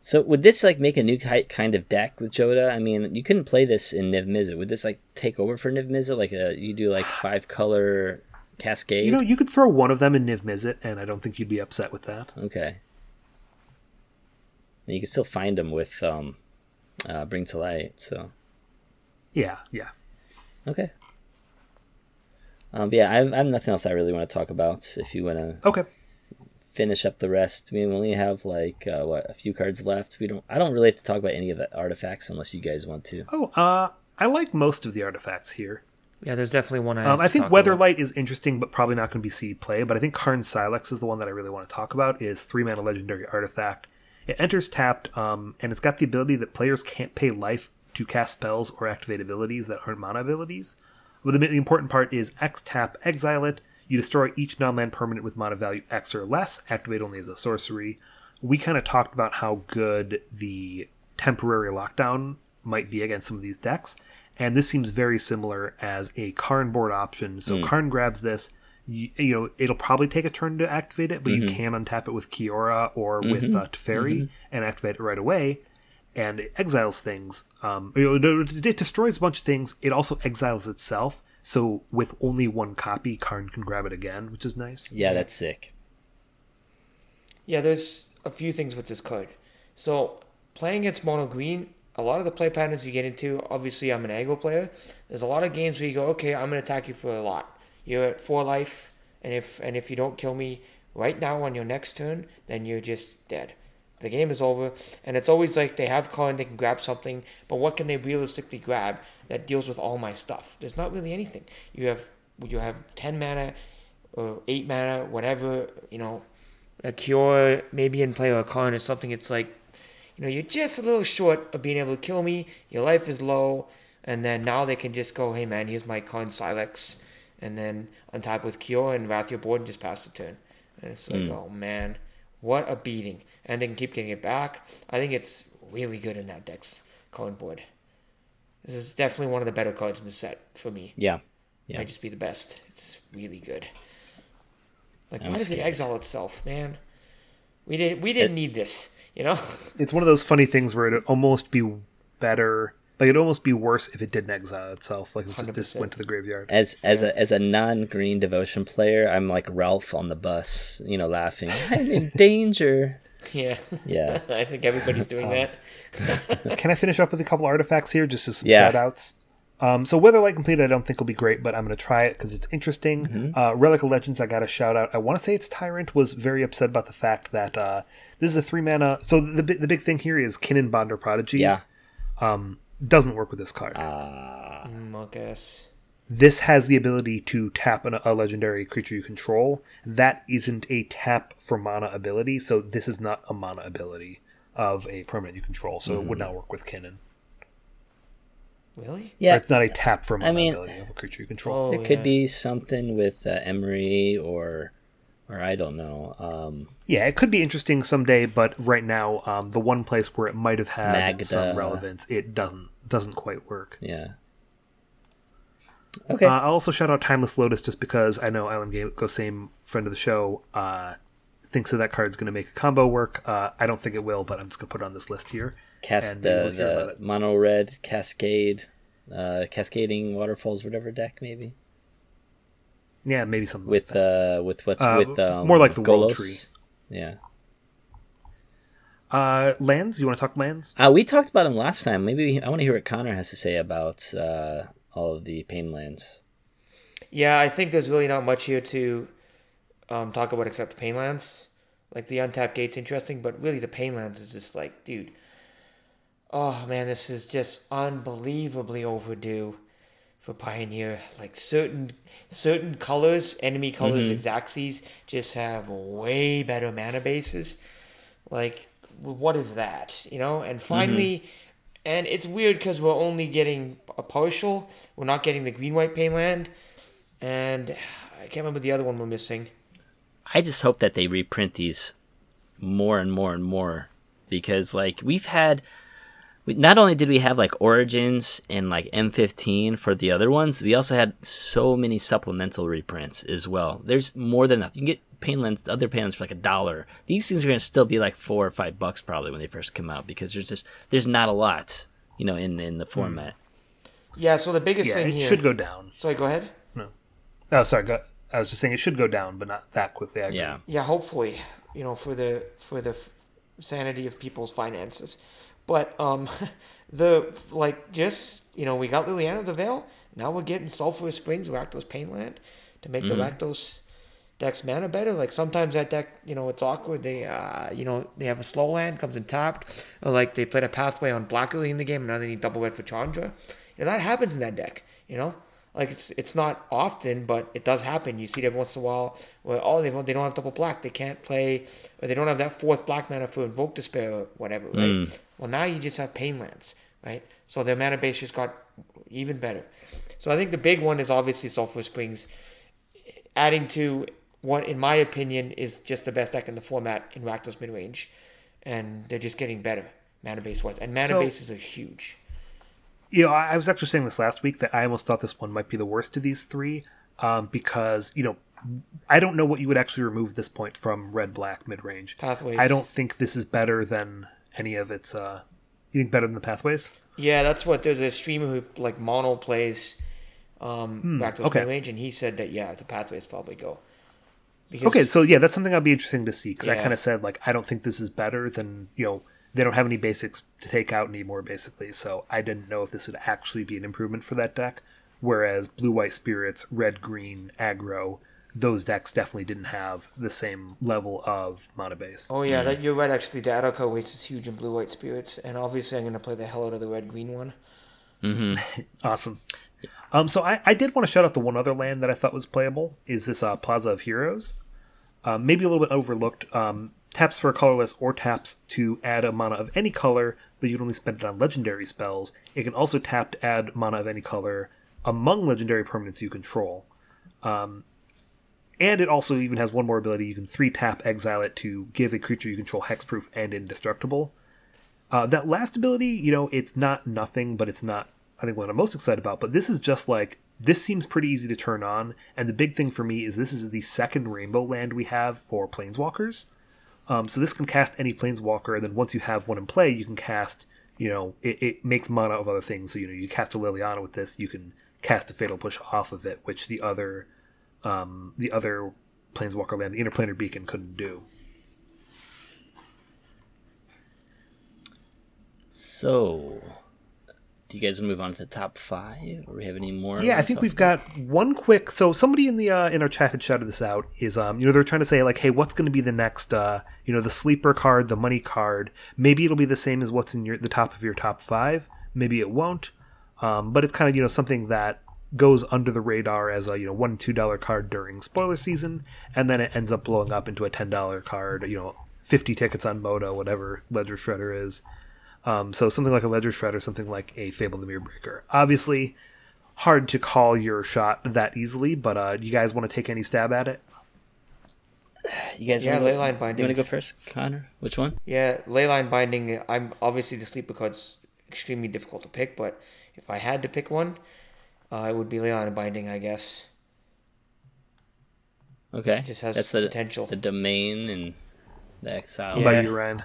So would this like make a new kind of deck with Jodah? I mean, you couldn't play this in Niv Mizzet. Would this like take over for Niv Mizzet? Like a you do like five color cascade? You know, you could throw one of them in Niv Mizzet, and I don't think you'd be upset with that. okay. And you can still find them with um, uh, Bring to Light. So Yeah, yeah. okay. Um, but yeah, I, I have nothing else I really want to talk about. If you want to Okay. finish up the rest. I mean, we only have like uh, what a few cards left. We don't. I don't really have to talk about any of the artifacts unless you guys want to. Oh, uh, I like most of the artifacts here. Yeah, there's definitely one I. Um, I think talk about. Weatherlight is interesting, but probably not going to be seed play. But I think Karn Sylex is the one that I really want to talk about. Is three mana legendary artifact. It enters tapped, um, and it's got the ability that players can't pay life to cast spells or activate abilities that aren't mana abilities. But the, the important part is X tap, exile it. You destroy each non-land permanent with mana value X or less. Activate only as a sorcery. We kind of talked about how good the temporary lockdown might be against some of these decks, and this seems very similar as a Karn board option. So hmm. Karn grabs this. You, you know, it'll probably take a turn to activate it, but you mm-hmm. can untap it with Kiora or with mm-hmm. uh, Teferi mm-hmm. and activate it right away and it exiles things. Um, it it destroys a bunch of things. It also exiles itself. So with only one copy, Karn can grab it again, which is nice. Yeah, that's sick. Yeah, there's a few things with this card. So playing against mono green, a lot of the play patterns you get into. Obviously, I'm an aggro player. There's a lot of games where you go, okay, I'm gonna attack you for a lot. You're at four life, and if and if you don't kill me right now on your next turn, then you're just dead. The game is over, and it's always like they have card and they can grab something, but what can they realistically grab that deals with all my stuff? There's not really anything. You have you have ten mana or eight mana, whatever. You know, a cure maybe in play or a Karn or something. It's like you know you're just a little short of being able to kill me. Your life is low, and then now they can just go, hey man, here's my Karn Sylex, and then on top with cure and wrath your board and just pass the turn. And it's like, hmm. oh man, what a beating. And then keep getting it back. I think it's really good in that deck's calling board. This is definitely one of the better cards in the set for me. Yeah. Yeah. Might just be the best. It's really good. Like I'm why does it exile itself, man? We didn't we didn't need this, you know? It's one of those funny things where it'd almost be better, like it'd almost be worse if it didn't exile itself, like it just, just went to the graveyard. As as a as a non green devotion player, I'm like Ralph on the bus, you know, laughing. I'm in danger. Yeah. Yeah. I think everybody's doing that. Can I finish up with a couple artifacts here, just as some Yeah. shout outs? Um, so Weatherlight Complete, I don't think will be great, but I'm going to try it because it's interesting. Mm-hmm. Uh, Relic of Legends, I got a shout out. I want to say it's Tyrant was very upset about the fact that uh, this is a three mana. So the the big thing here is Kinnan Bonder Prodigy. Yeah. Um, doesn't work with this card. Mm, I guess. This has the ability to tap an, a legendary creature you control. That isn't a tap for mana ability, so this is not a mana ability of a permanent you control. So it would not work with Kinnan. Really? Or Yeah. it's not a tap for mana mean- ability of a creature you control. Oh, There could yeah. be something with uh, Emery or or I don't know. Um Yeah, it could be interesting someday, but right now, um, the one place where it might have had Magda. some relevance, it doesn't doesn't quite work. yeah. Okay. Uh, I'll also shout out Timeless Lotus just because I know Alan Ga- Gosame, friend of the show, uh, thinks that that card's going to make a combo work. Uh, I don't think it will, but I'm just going to put it on this list here. Cast the, we'll hear about the mono red cascade uh cascading waterfalls whatever deck maybe. Yeah, maybe something With like that. uh with what's Uh, with um, more like the World Tree. Yeah. Uh, lands? You want to talk lands? Uh, we talked about him last time. Maybe I want to hear what Connor has to say about uh, all of the pain lands. Yeah, I think there's really not much here to um, talk about except the Painlands. Like the untapped gate's interesting, but really the Painlands is just like, dude. Oh man, this is just unbelievably overdue for Pioneer. Like certain certain colors, enemy colors, Exaxes, just have way better mana bases. Like, what is that? You know? And finally, and it's weird because we're only getting a partial. We're not getting the green white Painland. And I can't remember the other one we're missing. I just hope that they reprint these more and more and more because like we've had not only did we have like origins and like M15 for the other ones, we also had so many supplemental reprints as well. There's more than enough. You can get Painlands, other Painlands for like a dollar. These things are going to still be like four or five bucks probably when they first come out because there's just there's not a lot, you know, in in the format. Yeah, so the biggest Yeah, thing it here. should go down. Sorry, go ahead. No. Oh, sorry. Go, I was just saying it should go down, but not that quickly. I agree. Yeah. Yeah, hopefully, you know, for the for the sanity of people's finances. But um, the like just you know we got Liliana of the Veil. Now we're getting Sulphurous Springs, Rakdos Painland, to make the Rakdos deck's mana better. Like sometimes that deck, you know, it's awkward. They uh, you know, they have a slow land comes in tapped, or like they played a pathway on black early in the game, and now they need double red for Chandra. And that happens in that deck, you know. Like it's it's not often, but it does happen. You see it every once in a while where oh they don't they don't have double black, they can't play, or they don't have that fourth black mana for invoke despair or whatever, right? Well now you just have pain lands, right? So their mana base just got even better. So I think the big one is obviously Sulphur Springs, adding to what in my opinion is just the best deck in the format in Rakdos midrange, and they're just getting better mana base wise, and mana So- bases are huge. you know, I was actually saying this last week that I almost thought this one might be the worst of these three, um, because you know, I don't know what you would actually remove this point from red black mid range. Pathways. I don't think this is better than any of its. Uh, you think better than the pathways? Yeah, that's what there's a streamer who like mono plays um back to Hmm, okay. range and he said that yeah, the pathways probably go. Because Okay, so yeah, that's something I'd be interesting to see because I kind of said like I don't think this is better than you know they don't have any basics to take out anymore basically, so I didn't know if this would actually be an improvement for that deck. Whereas blue white spirits, red green aggro, those decks definitely didn't have the same level of mana base. Oh yeah, that you're right. Actually, the Adarkar waste is huge in blue white spirits, and obviously I'm gonna play the hell out of the red green one. Mm-hmm. Awesome. Um, so I, I did want to shout out the one other land that I thought was playable is this uh, Plaza of Heroes. Um, maybe a little bit overlooked. Um, taps for a colorless or taps to add a mana of any color, but you'd only spend it on legendary spells. It can also tap to add mana of any color among legendary permanents you control. Um, and it also even has one more ability. You can three tap exile it to give a creature you control hexproof and indestructible. Uh, that last ability, you know, it's not nothing, but it's not, I think, what I'm most excited about. But this is just like, this seems pretty easy to turn on. And the big thing for me is this is the second rainbow land we have for planeswalkers. Um, so this can cast any planeswalker, and then once you have one in play, you can cast, you know, it, it makes mana of other things. So, you know, you cast a Liliana with this, you can cast a Fatal Push off of it, which the other, um, the other planeswalker land, the Interplanar Beacon, couldn't do. So, do you guys want to move on to the top five, or we have any more? Yeah, I think we've got one quick. So somebody in the uh, in our chat had shouted this out. Is um, you know, they're trying to say like, hey, what's going to be the next? Uh, you know, the sleeper card, the money card. Maybe it'll be the same as what's in your the top of your top five. Maybe it won't. Um, but it's kind of you know something that goes under the radar as a you know one two dollar card during spoiler season, and then it ends up blowing up into a ten dollar card. You know, fifty tickets on Moto, whatever Ledger Shredder is. Um, so something like a Ledger Shred or something like a Fable the Mirror Breaker. Obviously, hard to call your shot that easily, but uh, do you guys want to take any stab at it? You guys, Yeah, wanna, Leyline You Binding. want to go first, Connor? Which one? Yeah, Leyline Binding. I'm obviously the sleeper card's extremely difficult to pick, but if I had to pick one, uh, it would be Leyline Binding, I guess. Okay, Just has that's the potential. The domain and the exile. What about Yeah. you, Ryan?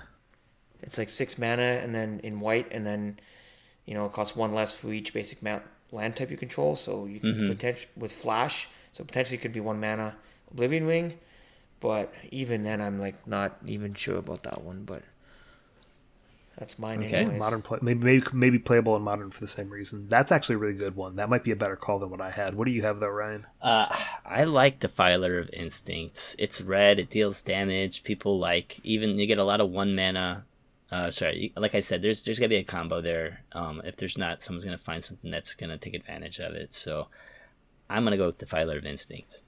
It's like six mana, and then in white, and then you know it costs one less for each basic ma- land type you control. So you can Mhm. potential with flash, so potentially could be one mana Oblivion Ring, but even then I'm like not even sure about that one. But that's mine Okay. anyways. Modern play, maybe, maybe maybe playable in modern for the same reason. That's actually a really good one. That might be a better call than what I had. What do you have though, Ryan? Uh, I like Defiler of Instinct. It's red. It deals damage. People like even you get a lot of one mana. Uh, sorry, like I said, there's there's gonna be a combo there. Um, if there's not, someone's gonna find something that's gonna take advantage of it. So, I'm gonna go with Defiler of Instinct.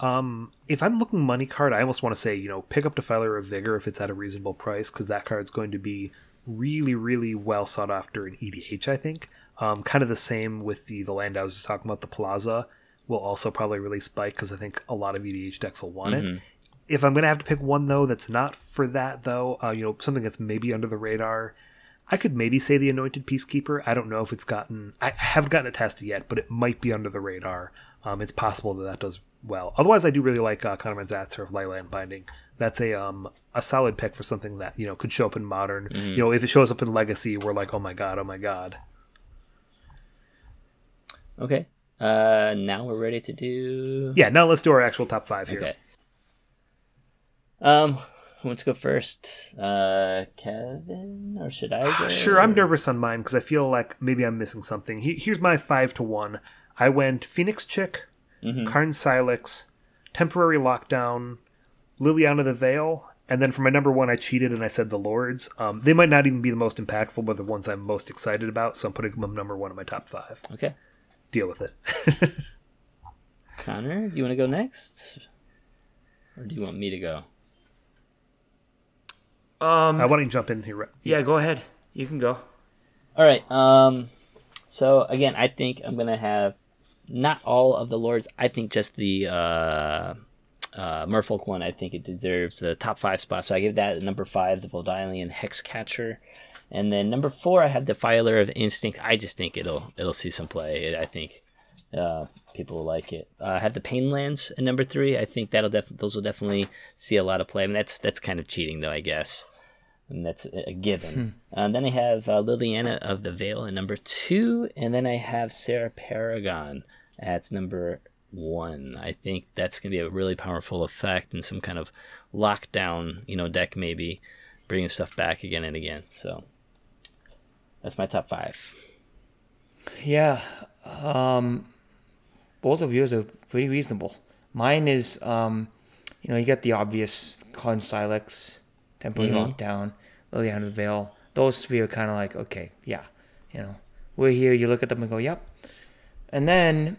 Um, if I'm looking money card, I almost want to say you know pick up Defiler of Vigor if it's at a reasonable price because that card's going to be really really well sought after in EDH. I think. Um, kind of the same with the the land I was just talking about. The Plaza will also probably really spike because I think a lot of EDH decks will want it. If I'm gonna have to pick one though, that's not for that though. Uh, you know, something that's maybe under the radar. I could maybe say the Anointed Peacekeeper. I don't know if it's gotten. I haven't gotten it tested yet, but it might be under the radar. Um, it's possible that that does well. Otherwise, I do really like uh, Conor Manzatzer of Leyline Binding. That's a um a solid pick for something that you know could show up in modern. You know, if it shows up in Legacy, we're like, oh my god, oh my god. Okay. Uh, now we're ready to do. Yeah. Now let's do our actual top five here. Okay. Um, who wants to go first? Uh, Kevin, or should I go? Sure, I'm nervous on mine because I feel like maybe I'm missing something. He- Here's my five to one. I went Phoenix Chick, Karn Sylex, Temporary Lockdown, Liliana the Veil, and then for my number one, I cheated and I said the Lords. Um, they might not even be the most impactful, but the ones I'm most excited about, so I'm putting them number one in my top five. Okay. Deal with it. Connor, do you want to go next, or do you want me to go? Um, I want to jump in here. yeah, go ahead. You can go. All right. Um, so again, I think I'm gonna have not all of the lords. I think just the uh, uh, Merfolk one. I think it deserves the top five spot. So I give that number five, the Vodalian Hexcatcher, and then number four, I have Defiler of Instinct. I just think it'll it'll see some play. I think uh, people will like it. Uh, I have the Painlands at number three. I think that'll def- those will definitely see a lot of play. I mean, that's that's kind of cheating though, I guess and that's a given. Um, then I have uh, Liliana of the Veil at number two, and then I have Serra Paragon at number one. I think that's going to be a really powerful effect and some kind of lockdown, you know, deck maybe bringing stuff back again and again. So that's my top five. Yeah. Um, both of yours are pretty reasonable. Mine is, um, you know, you got the obvious Karn Sylex, Temporary mm-hmm. Lockdown, Liliana's Veil. Those three are kind of like, okay, yeah, you know, we're here. You look at them and go, yep. And then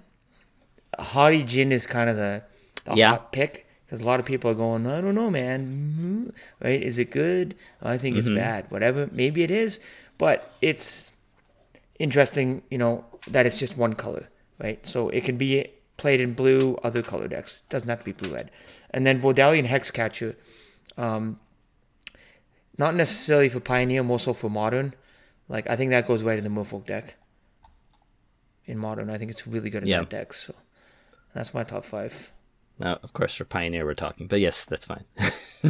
Haughty Djinn is kind of the, the Yeah. hot pick because a lot of people are going, I don't know, man. Mm-hmm. Right? Is it good? I think it's mm-hmm. bad. Whatever. Maybe it is, but it's interesting, you know, that it's just one color, right? So it can be played in blue, other color decks. It Doesn't have to be blue red. And then Vodalian Hexcatcher, um, not necessarily for Pioneer, more so for Modern. Like I think that goes right in the Merfolk deck. In Modern, I think it's really good in Yeah. that deck. So that's my top five. Now, of course, for Pioneer we're talking, but yes, that's fine.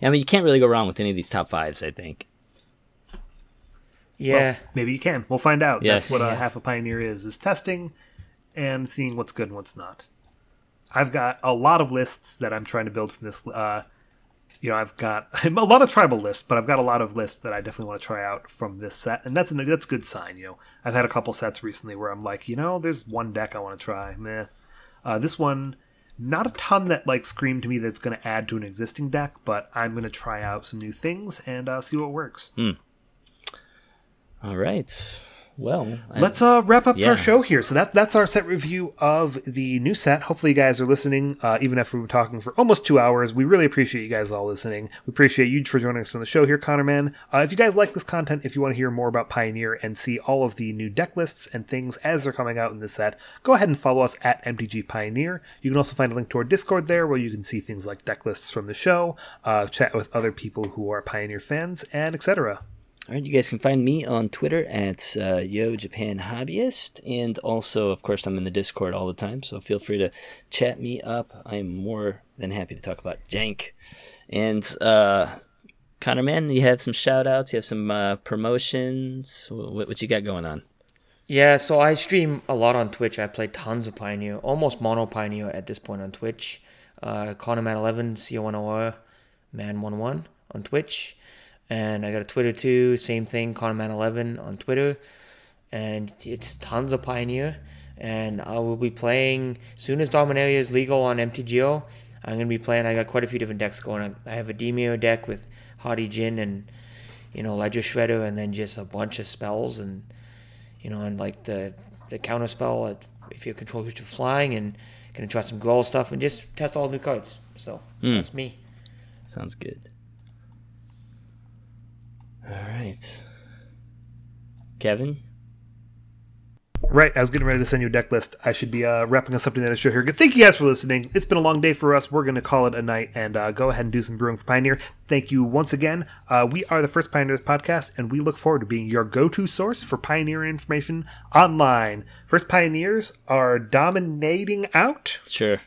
I mean, you can't really go wrong with any of these top fives. I think. Yeah, Maybe you can. We'll find out. Yes. That's what a half a pioneer is: is testing and seeing what's good and what's not. I've got a lot of lists that I'm trying to build from this. Uh, you know, I've got a lot of tribal lists, but I've got a lot of lists that I definitely want to try out from this set, and that's a that's a good sign. You know, I've had a couple sets recently where I'm like, you know, there's one deck I want to try. Meh. Uh, this one, not a ton that like screamed to me that's going to add to an existing deck, but I'm going to try out some new things and uh, see what works. All right. Well, I- Let's uh, wrap up Yeah. our show here. So that that's our set review of the new set. Hopefully, you guys are listening, uh, even after we've been talking for almost two hours. We really appreciate you guys all listening. We appreciate you for joining us on the show here, Conorman. Uh, if you guys like this content, if you want to hear more about Pioneer and see all of the new deck lists and things as they're coming out in this set, go ahead and follow us at MTG Pioneer. You can also find a link to our Discord there, where you can see things like deck lists from the show, uh, chat with other people who are Pioneer fans, and etc. All right, you guys can find me on Twitter at uh, Yo Japan Hobbyist, and also, of course, I'm in the Discord all the time. So feel free to chat me up. I am more than happy to talk about jank. And uh, Connor, man, you had some shout outs. You have some uh, promotions. What, what you got going on? Yeah, so I stream a lot on Twitch. I play tons of Pioneer, almost mono Pioneer at this point on Twitch. Uh, Conorman11, C-O-N-O-R, Man11 on Twitch. And I got a Twitter too, same thing, Conorman11 on Twitter. And it's tons of Pioneer. And I will be playing, soon as Dominaria is legal on MTGO, I'm going to be playing, I got quite a few different decks going on. I have a Dimir deck with Haughty Djinn and, you know, Ledger Shredder, and then just a bunch of spells and you know, and like the the counter spell at, if your control creature flying and gonna try some goal stuff and just test all new cards. So hmm. that's me. Sounds good. All right. Kevin? Right, I was getting ready to send you a deck list. I should be uh, wrapping us up to the end of the show here. Thank you guys for listening. It's been a long day for us. We're going to call it a night and uh, go ahead and do some brewing for Pioneer. Thank you once again. Uh, we are the First Pioneers podcast, and we look forward to being your go to source for Pioneer information online. First Pioneers are dominating out. Sure.